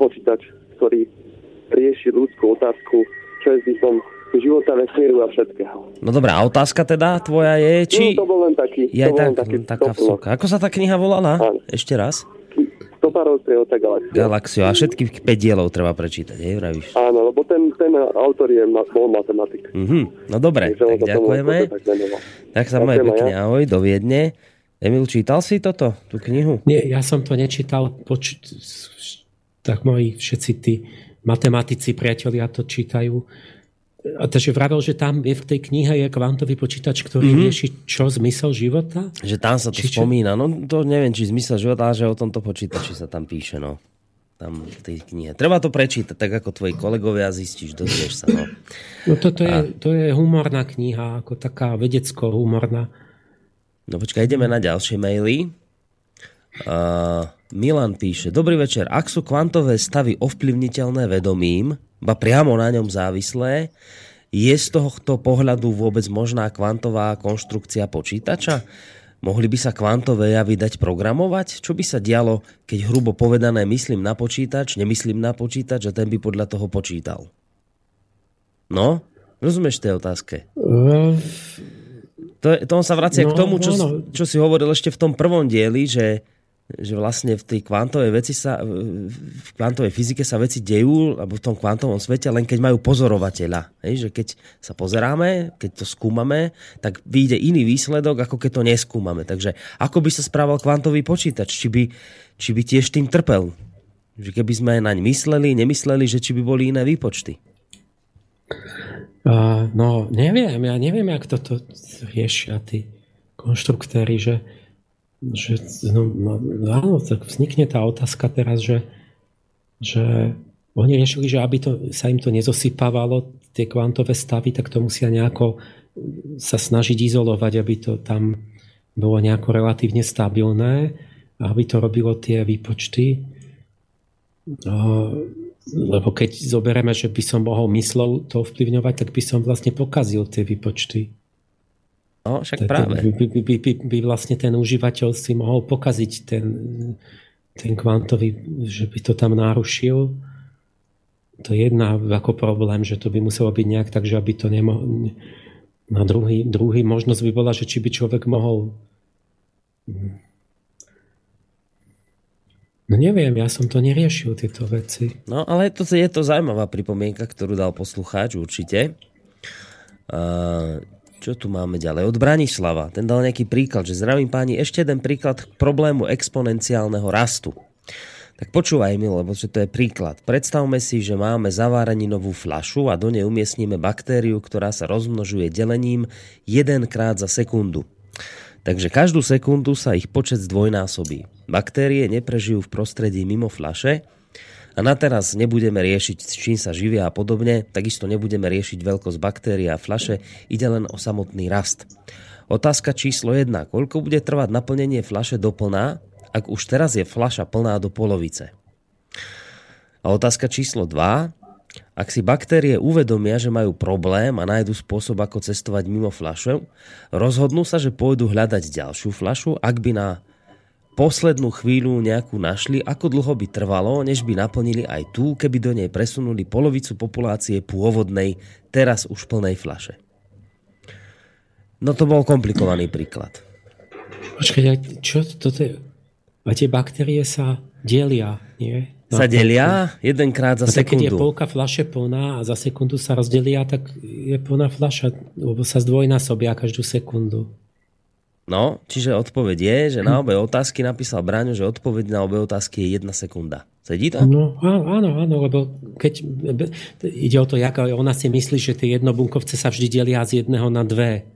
počítač, ktorý rieši ľudskú otázku, čo je zmyslom života, vesmíru a všetkého. No dobrá, a otázka teda tvoja je, či... No, to bol len taký. Je aj tak, taký taká vsoka. Ako sa tá kniha volala? Áno. Ešte raz? Stopárov strielca Galaxiu. Galaxiu. A všetkých 5 dielov treba prečítať, hej, vravíš? Áno, lebo ten, ten autor je bol matematik. Mm-hmm. No dobre, tak ďakujeme. Tak, tak sa majú pekne, ja. ahoj, do Viedne. Emil, čítal si toto, tú knihu? Nie, ja som to nečítal. Poč- tak moji všetci tí matematici, priatelia to čítajú a takže vravel, že tam je v tej knihe je kvantový počítač, ktorý mm-hmm. rieši čo zmysel života? Že tam sa to či spomína. No to neviem, či zmysel života, ale že o tomto počítači sa tam píše. No. Tam v tej knihe. Treba to prečítať, tak ako tvoji kolegovia zistíš, dozvieš sa. No, no toto je, a... to je humorná kniha, ako taká vedecko-humorná. No počkaj, ideme na ďalšie maily. Uh, Milan píše, dobrý večer, ak sú kvantové stavy ovplyvniteľné vedomím, ba priamo na ňom závislé, je z tohto pohľadu vôbec možná kvantová konštrukcia počítača? Mohli by sa kvantové javy dať programovať? Čo by sa dialo, keď hrubo povedané myslím na počítač, nemyslím na počítač a ten by podľa toho počítal? No, rozumieš tej otázke? Uh, to, to on sa vracia no, k tomu, čo, no, no. čo si hovoril ešte v tom prvom dieli, že že vlastne v tej kvantovej veci sa, v kvantovej fyzike sa veci dejú, alebo v tom kvantovom svete, len keď majú pozorovateľa. Hej, že keď sa pozeráme, keď to skúmame, tak vyjde iný výsledok, ako keď to neskúmame. Takže ako by sa správal kvantový počítač? Či by, či by tiež tým trpel? Že keby sme naň mysleli, nemysleli, že či by boli iné výpočty? Uh, no, neviem. Ja neviem, jak toto riešia tí konštruktéry, že že no, no, áno, tak vznikne tá otázka teraz, že, že oni riešili, že aby to, sa im to nezosypávalo, tie kvantové stavy, tak to musia nejako sa snažiť izolovať, aby to tam bolo nejako relatívne stabilné aby to robilo tie výpočty. Lebo keď zoberieme, že by som mohol myslou to vplyvňovať, tak by som vlastne pokazil tie výpočty. No, však tak práve. By, by, by, by, by vlastne ten užívateľ si mohol pokaziť ten, ten kvantový, že by to tam narušil. To je jedna ako problém, že to by muselo byť nejak tak, že aby to nemohol... Na druhý, druhý možnosť by bola, že či by človek mohol... No neviem, ja som to neriešil, tieto veci. No, ale to, je to zaujímavá pripomienka, ktorú dal poslucháč určite. Uh, čo tu máme ďalej? Od Branislava. Ten dal nejaký príklad, že zdravím páni, ešte jeden príklad k problému exponenciálneho rastu. Tak počúvaj mi, lebo čo to je príklad. Predstavme si, že máme zaváraninovú flašu a do nej umiestníme baktériu, ktorá sa rozmnožuje delením jedenkrát za sekundu. Takže každú sekundu sa ich počet zdvojnásobí. Baktérie neprežijú v prostredí mimo flaše, a na teraz nebudeme riešiť, čím sa živia a podobne, takisto nebudeme riešiť veľkosť baktérií a flaše, ide len o samotný rast. Otázka číslo 1. Koľko bude trvať naplnenie flaše doplná, ak už teraz je flaša plná do polovice? A otázka číslo 2. Ak si baktérie uvedomia, že majú problém a nájdu spôsob, ako cestovať mimo flašu, rozhodnú sa, že pôjdu hľadať ďalšiu flašu, ak by na poslednú chvíľu nejakú našli, ako dlho by trvalo, než by naplnili aj tú, keby do nej presunuli polovicu populácie pôvodnej, teraz už plnej flaše. No to bol komplikovaný príklad. Počkaj, čo toto je? A tie baktérie sa delia, nie? Na sa delia jedenkrát za no, sekundu. Keď je polka flaše plná a za sekundu sa rozdelia, tak je plná flaša, lebo sa zdvojnásobia každú sekundu. No, čiže odpoveď je, že na obe otázky napísal Bráňo, že odpoveď na obe otázky je jedna sekunda. Sedí to? No, áno, áno, lebo keď ide o to, jak ona si myslí, že tie jednobunkovce sa vždy delia z jedného na dve.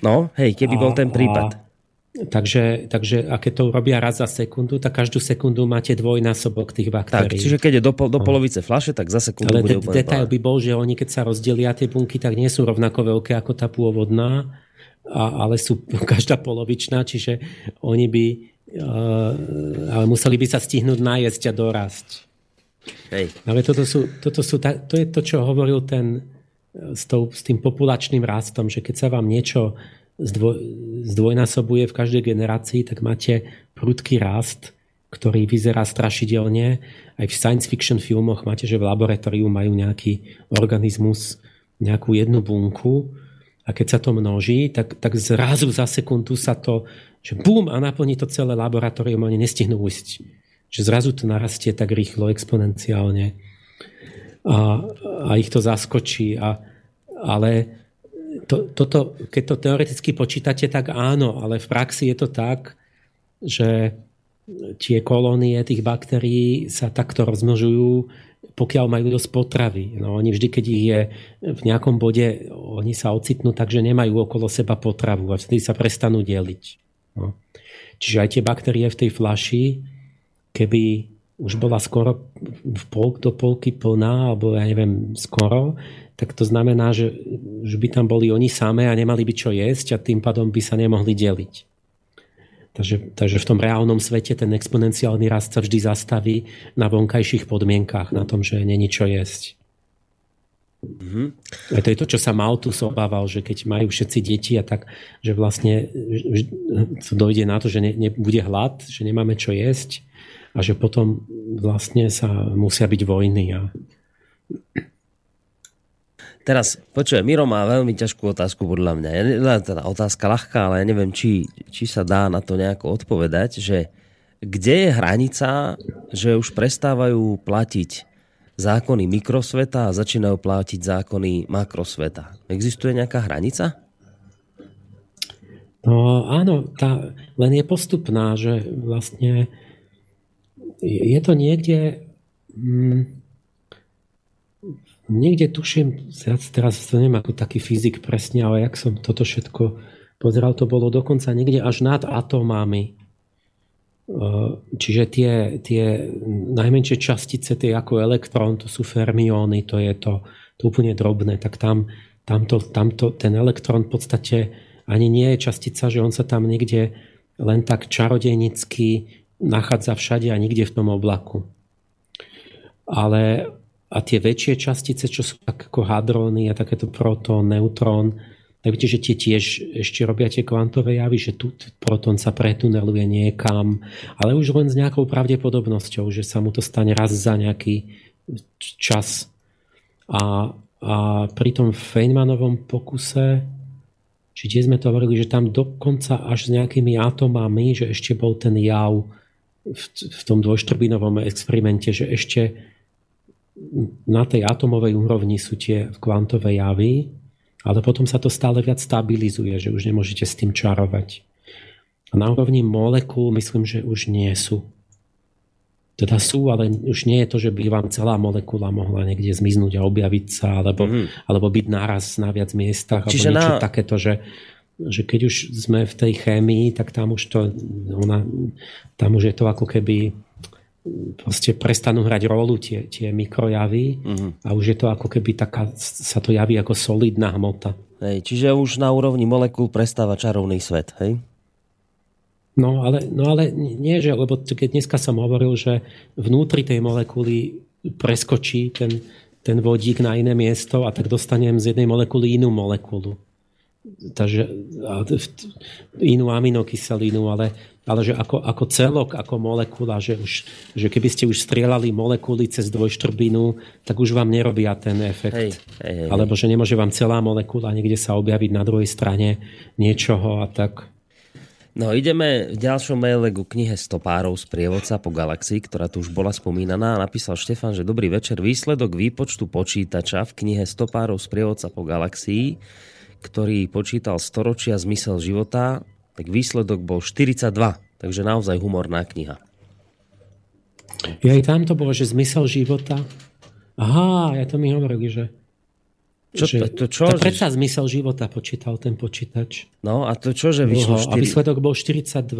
No, hej, keby a, bol ten prípad. A, takže, takže a keď to robia raz za sekundu, tak každú sekundu máte dvojnásobok tých baktérií. Tak, čiže keď je do, do polovice flaše, tak za sekundu Ale bude de- detail by bol, že oni keď sa rozdelia tie bunky, tak nie sú rovnako veľké ako tá pôvodná a, ale sú každá polovičná, čiže oni by uh, ale museli by sa stihnúť nájsť a dorásť. Hej. Ale toto sú, toto sú to je to, čo hovoril ten s, tou, s tým populačným rastom, že keď sa vám niečo zdvoj, zdvojnásobuje v každej generácii, tak máte prudký rast, ktorý vyzerá strašidelne. Aj v science fiction filmoch máte, že v laboratóriu majú nejaký organizmus, nejakú jednu bunku, a keď sa to množí, tak, tak zrazu za sekundu sa to, že bum a naplní to celé laboratórium, oni nestihnú ujsť. Že zrazu to narastie tak rýchlo, exponenciálne. A, a ich to zaskočí. A, ale to, toto, keď to teoreticky počítate, tak áno, ale v praxi je to tak, že tie kolónie tých baktérií sa takto rozmnožujú pokiaľ majú dosť potravy. No, oni vždy, keď ich je v nejakom bode, oni sa ocitnú tak, že nemajú okolo seba potravu a vtedy sa prestanú deliť. No. Čiže aj tie baktérie v tej flaši, keby už bola skoro v pol, do polky plná, alebo ja neviem, skoro, tak to znamená, že, že by tam boli oni samé a nemali by čo jesť a tým pádom by sa nemohli deliť. Takže, takže v tom reálnom svete ten exponenciálny rast sa vždy zastaví na vonkajších podmienkách, na tom, že není čo jesť. Mm-hmm. A to je to, čo sa Malthus obával, že keď majú všetci deti a tak, že vlastne dojde na to, že ne, nebude hlad, že nemáme čo jesť a že potom vlastne sa musia byť vojny. A Teraz, počujem, Miro má veľmi ťažkú otázku podľa mňa. Ja, teda otázka ľahká, ale ja neviem, či, či sa dá na to nejako odpovedať, že kde je hranica, že už prestávajú platiť zákony mikrosveta a začínajú platiť zákony makrosveta. Existuje nejaká hranica? No áno, tá, len je postupná, že vlastne je to niekde... Hm, Niekde tuším, ja teraz to neviem ako taký fyzik presne, ale jak som toto všetko pozeral, to bolo dokonca niekde až nad atómami. čiže tie, tie najmenšie častice, tie ako elektrón, to sú fermióny, to je to, to úplne drobné, tak tam, tamto, tamto, ten elektrón v podstate ani nie je častica, že on sa tam niekde len tak čarodejnicky nachádza všade a nikde v tom oblaku. Ale a tie väčšie častice, čo sú ako hadróny a takéto protón, neutrón, tak viete, že tie tiež ešte robia tie kvantové javy, že tu protón sa pretuneluje niekam, ale už len s nejakou pravdepodobnosťou, že sa mu to stane raz za nejaký čas. A, a pri tom Feynmanovom pokuse, či tie sme to hovorili, že tam dokonca až s nejakými atomami, že ešte bol ten jav v, v tom dvojštrbinovom experimente, že ešte na tej atomovej úrovni sú tie kvantové javy, ale potom sa to stále viac stabilizuje, že už nemôžete s tým čarovať. A na úrovni molekúl myslím, že už nie sú. Teda sú, ale už nie je to, že by vám celá molekula mohla niekde zmiznúť a objaviť sa, alebo, mm. alebo byť naraz na viac miestach, Čiže alebo niečo na... takéto, že, že keď už sme v tej chémii, tak tam už to, ona, tam už je to ako keby proste prestanú hrať rolu tie, tie mikrojavy uh-huh. a už je to ako keby taká, sa to javí ako solidná hmota. Hej, čiže už na úrovni molekúl prestáva čarovný svet, hej? No ale, no ale nie, že, lebo keď dneska som hovoril, že vnútri tej molekuly preskočí ten, ten vodík na iné miesto a tak dostanem z jednej molekuly inú molekulu. Takže inú aminokyselinu, ale ale že ako, ako celok, ako molekula, že, už, že keby ste už strieľali molekuly cez dvojštrbinu, tak už vám nerobia ten efekt. Hej, hej, hej. Alebo že nemôže vám celá molekula niekde sa objaviť na druhej strane niečoho a tak. No ideme v ďalšom maile ku knihe Stopárov z prievodca po galaxii, ktorá tu už bola spomínaná. Napísal Štefan, že dobrý večer. Výsledok výpočtu počítača v knihe Stopárov z prievodca po galaxii, ktorý počítal storočia zmysel života, tak výsledok bol 42, takže naozaj humorná kniha. Ja aj tam to bolo, že zmysel života. Aha, ja to mi hovorili, že čo, že, to, to čo, to predsa zmysel života počítal ten počítač. No a to čo, že vyšlo 4... A výsledok bol 42.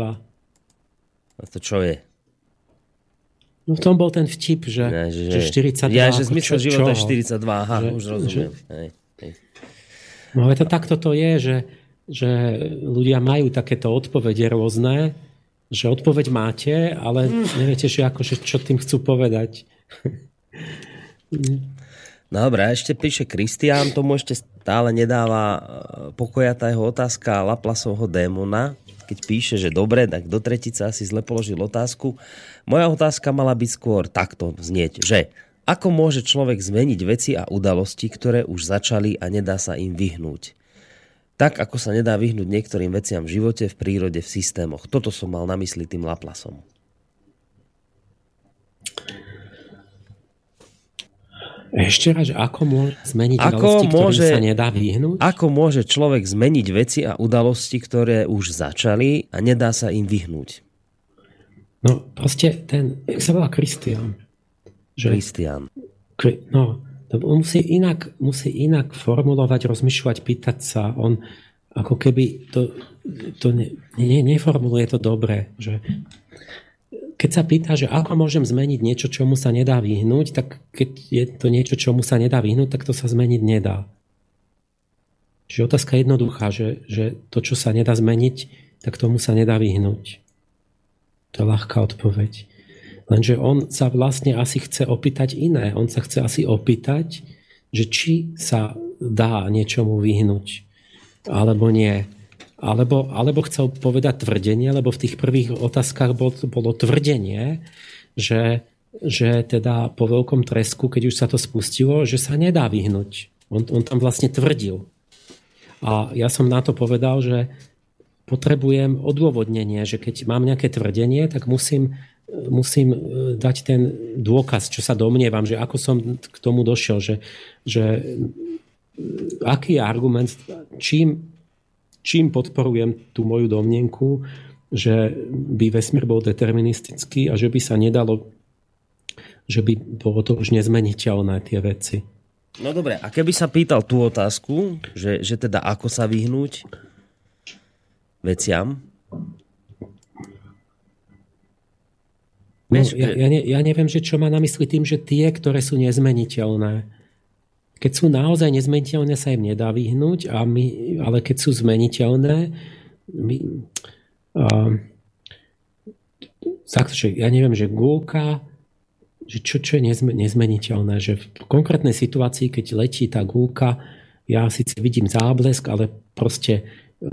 A to čo je? No v tom bol ten vtip, že, ne, že, že 42. Ja, že zmysel čo, života je 42, aha, že, už rozumiem. Že... Hej. No ale to takto to je, že že ľudia majú takéto odpovede rôzne, že odpoveď máte, ale neviete, že akože, čo tým chcú povedať. Dobre, ešte píše Kristián, tomu ešte stále nedáva e, pokoja tá jeho otázka Laplasovho démona, keď píše, že dobre, tak do tretice asi zle položil otázku. Moja otázka mala byť skôr takto znieť, že ako môže človek zmeniť veci a udalosti, ktoré už začali a nedá sa im vyhnúť? Tak, ako sa nedá vyhnúť niektorým veciam v živote, v prírode, v systémoch. Toto som mal na mysli tým Laplasom. Ešte raz, ako môže zmeniť ako udalosti, môže, sa nedá vyhnúť? Ako môže človek zmeniť veci a udalosti, ktoré už začali a nedá sa im vyhnúť? No, proste ten, jak sa volá Kristian? Kristian. No, on musí inak, musí inak formulovať, rozmýšľať, pýtať sa. On ako keby to, to ne, ne, neformuluje to dobre. Že keď sa pýta, že ako môžem zmeniť niečo, čomu sa nedá vyhnúť, tak keď je to niečo, čomu sa nedá vyhnúť, tak to sa zmeniť nedá. Čiže otázka je jednoduchá, že, že to, čo sa nedá zmeniť, tak tomu sa nedá vyhnúť. To je ľahká odpoveď. Lenže on sa vlastne asi chce opýtať iné. On sa chce asi opýtať, že či sa dá niečomu vyhnúť, alebo nie. Alebo, alebo chcel povedať tvrdenie, lebo v tých prvých otázkach bolo, bolo tvrdenie, že, že teda po veľkom tresku, keď už sa to spustilo, že sa nedá vyhnúť. On, on tam vlastne tvrdil. A ja som na to povedal, že potrebujem odôvodnenie, že keď mám nejaké tvrdenie, tak musím musím e, dať ten dôkaz, čo sa domnievam, že ako som k tomu došiel, že, že e, aký je argument, čím, čím podporujem tú moju domnienku, že by vesmír bol deterministický a že by sa nedalo, že by bolo to už nezmeniteľné tie veci. No dobre, a keby sa pýtal tú otázku, že, že teda ako sa vyhnúť veciam, No, ja, ja, ne, ja neviem, že čo má na mysli tým, že tie, ktoré sú nezmeniteľné, keď sú naozaj nezmeniteľné, sa im nedá vyhnúť, a my, ale keď sú zmeniteľné, my, uh, že ja neviem, že gulka, že čo, čo je nezmeniteľné, že v konkrétnej situácii, keď letí tá gulka, ja síce vidím záblesk, ale proste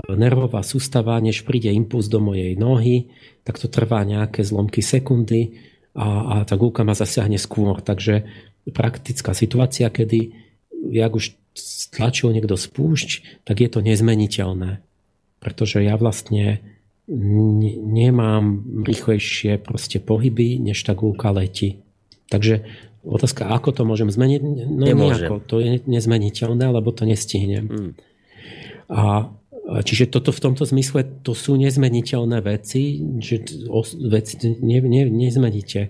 nervová sústava, než príde impuls do mojej nohy, tak to trvá nejaké zlomky sekundy a, a tá gulka ma zasiahne skôr. Takže praktická situácia, kedy jak už stlačil niekto spúšť, tak je to nezmeniteľné. Pretože ja vlastne nemám rýchlejšie proste pohyby, než tá gulka letí. Takže otázka, ako to môžem zmeniť? No Nemôžem. nejako. To je nezmeniteľné, lebo to nestihnem. Mm. A Čiže toto v tomto zmysle to sú nezmeniteľné veci, že veci ne, ne, nezmeníte,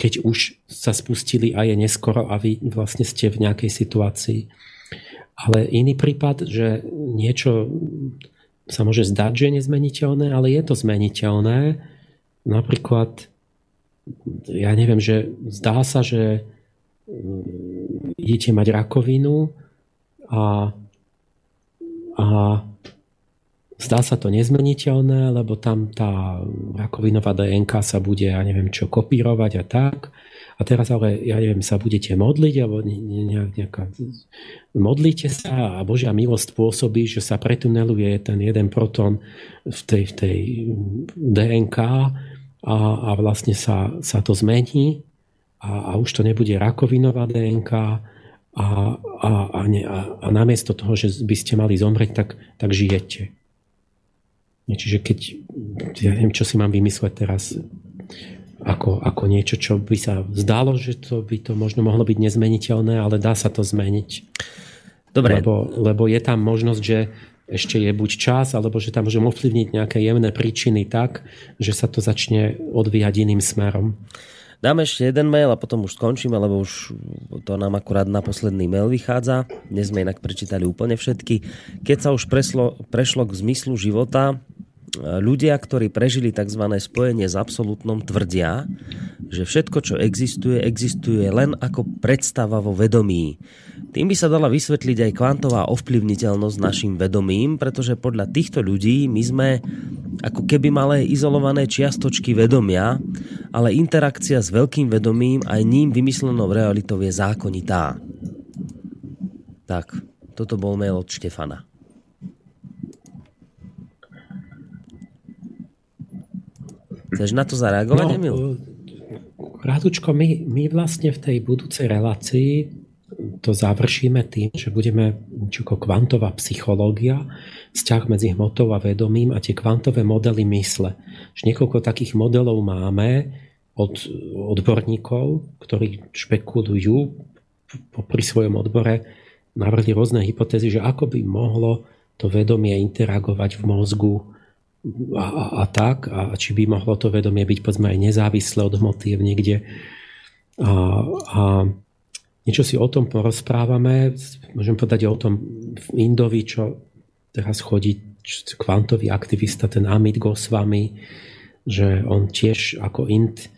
keď už sa spustili a je neskoro a vy vlastne ste v nejakej situácii. Ale iný prípad, že niečo sa môže zdať, že je nezmeniteľné, ale je to zmeniteľné. Napríklad, ja neviem, že zdá sa, že mm, idete mať rakovinu a, a Zdá sa to nezmeniteľné, lebo tam tá rakovinová DNK sa bude, ja neviem čo, kopírovať a tak. A teraz ale, ja neviem, sa budete modliť, alebo nejaká... Modlíte sa a Božia milosť spôsobí, že sa pretuneluje ten jeden proton v tej, v tej DNK a, a vlastne sa, sa to zmení a, a už to nebude rakovinová DNK a, a, a, ne, a, a namiesto toho, že by ste mali zomrieť, tak, tak žijete. Čiže keď, ja neviem, čo si mám vymysleť teraz, ako, ako niečo, čo by sa zdalo, že to by to možno mohlo byť nezmeniteľné, ale dá sa to zmeniť. Dobre. Lebo, lebo je tam možnosť, že ešte je buď čas, alebo že tam môžem ovplyvniť nejaké jemné príčiny tak, že sa to začne odvíjať iným smerom. Dáme ešte jeden mail a potom už skončíme, lebo už to nám akurát na posledný mail vychádza. Dnes sme inak prečítali úplne všetky. Keď sa už preslo, prešlo k zmyslu života, ľudia, ktorí prežili tzv. spojenie s absolútnom, tvrdia, že všetko, čo existuje, existuje len ako predstava vo vedomí. Tým by sa dala vysvetliť aj kvantová ovplyvniteľnosť našim vedomím, pretože podľa týchto ľudí my sme ako keby malé izolované čiastočky vedomia, ale interakcia s veľkým vedomím aj ním vymyslenou realitou je zákonitá. Tak, toto bol mail od Štefana. Chceš na to zareagovať, no, Emil? Rádučko, my, my vlastne v tej budúcej relácii to završíme tým, že budeme ako kvantová psychológia, vzťah medzi hmotou a vedomím a tie kvantové modely mysle. Že niekoľko takých modelov máme od odborníkov, ktorí špekulujú pri svojom odbore, navrhli rôzne hypotézy, že ako by mohlo to vedomie interagovať v mozgu a, a, a tak, a či by mohlo to vedomie byť povedzme aj nezávislé od hmoty niekde. A, a niečo si o tom porozprávame, môžem povedať o tom v Indovi, čo teraz chodí kvantový aktivista, ten Amit Goswami, že on tiež ako Ind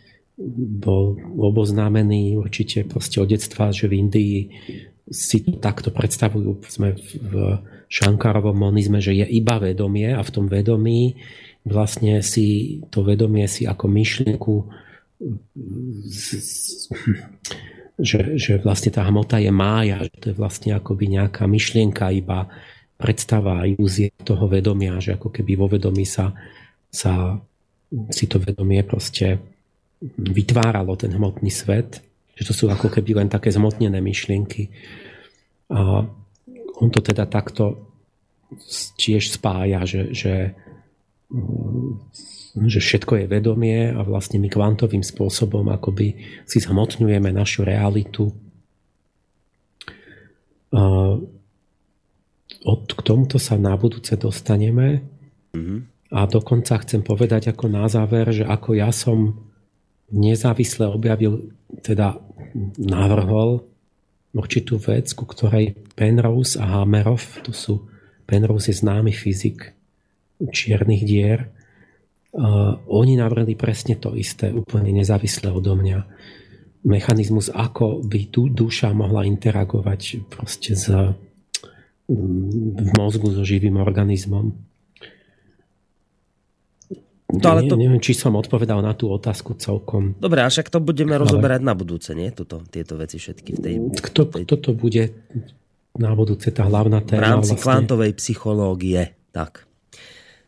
bol oboznámený určite proste od detstva, že v Indii si to takto predstavujú sme v Šankarovom monizme, že je iba vedomie a v tom vedomí vlastne si to vedomie si ako myšlienku že, že vlastne tá hmota je mája, že to je vlastne akoby nejaká myšlienka iba predstava, ilúzie toho vedomia, že ako keby vo vedomí sa, sa si to vedomie proste vytváralo ten hmotný svet, že to sú ako keby len také zmotnené myšlienky. A on to teda takto tiež spája, že, že, mm, že všetko je vedomie a vlastne my kvantovým spôsobom akoby si zhmotňujeme našu realitu. Od, k tomuto sa na budúce dostaneme mm-hmm. a dokonca chcem povedať ako na záver, že ako ja som nezávisle objavil, teda navrhol určitú vec, ku ktorej Penrose a Hamerov, to sú, Penrose je známy fyzik čiernych dier, oni navrhli presne to isté, úplne nezávisle odo mňa. Mechanizmus, ako by tu duša mohla interagovať proste s, v mozgu so živým organizmom. To, ale to... Neviem, či som odpovedal na tú otázku celkom. Dobre, a však to budeme ale... rozoberať na budúce, nie? Tuto, tieto veci všetky v tej... Kto, tej... kto to bude na budúce tá hlavná téma? V rámci vlastne... kvantovej psychológie. Tak.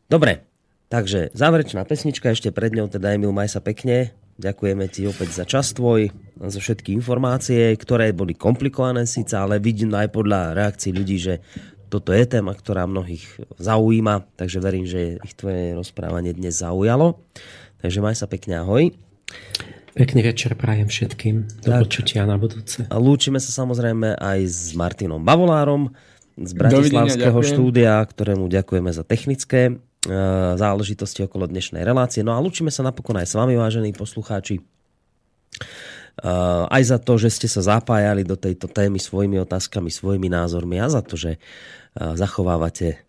Dobre, takže záverečná pesnička ešte pred ňou, teda Emil, maj sa pekne. Ďakujeme ti opäť za čas tvoj, za všetky informácie, ktoré boli komplikované síce, ale vidím aj podľa reakcií ľudí, že toto je téma, ktorá mnohých zaujíma, takže verím, že ich tvoje rozprávanie dnes zaujalo. Takže maj sa pekne, ahoj. Pekný večer prajem všetkým. Do tak. počutia na budúce. A lúčime sa samozrejme aj s Martinom Bavolárom z Bratislavského štúdia, ktorému ďakujeme za technické e, záležitosti okolo dnešnej relácie. No a lúčime sa napokon aj s vami, vážení poslucháči. Uh, aj za to, že ste sa zapájali do tejto témy svojimi otázkami, svojimi názormi a za to, že zachovávate,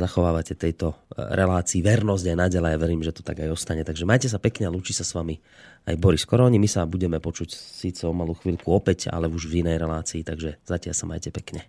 zachovávate tejto relácii vernosť aj naďalej a verím, že to tak aj ostane. Takže majte sa pekne a lúči sa s vami aj Boris Koroni. My sa budeme počuť síce o malú chvíľku opäť, ale už v inej relácii, takže zatiaľ sa majte pekne.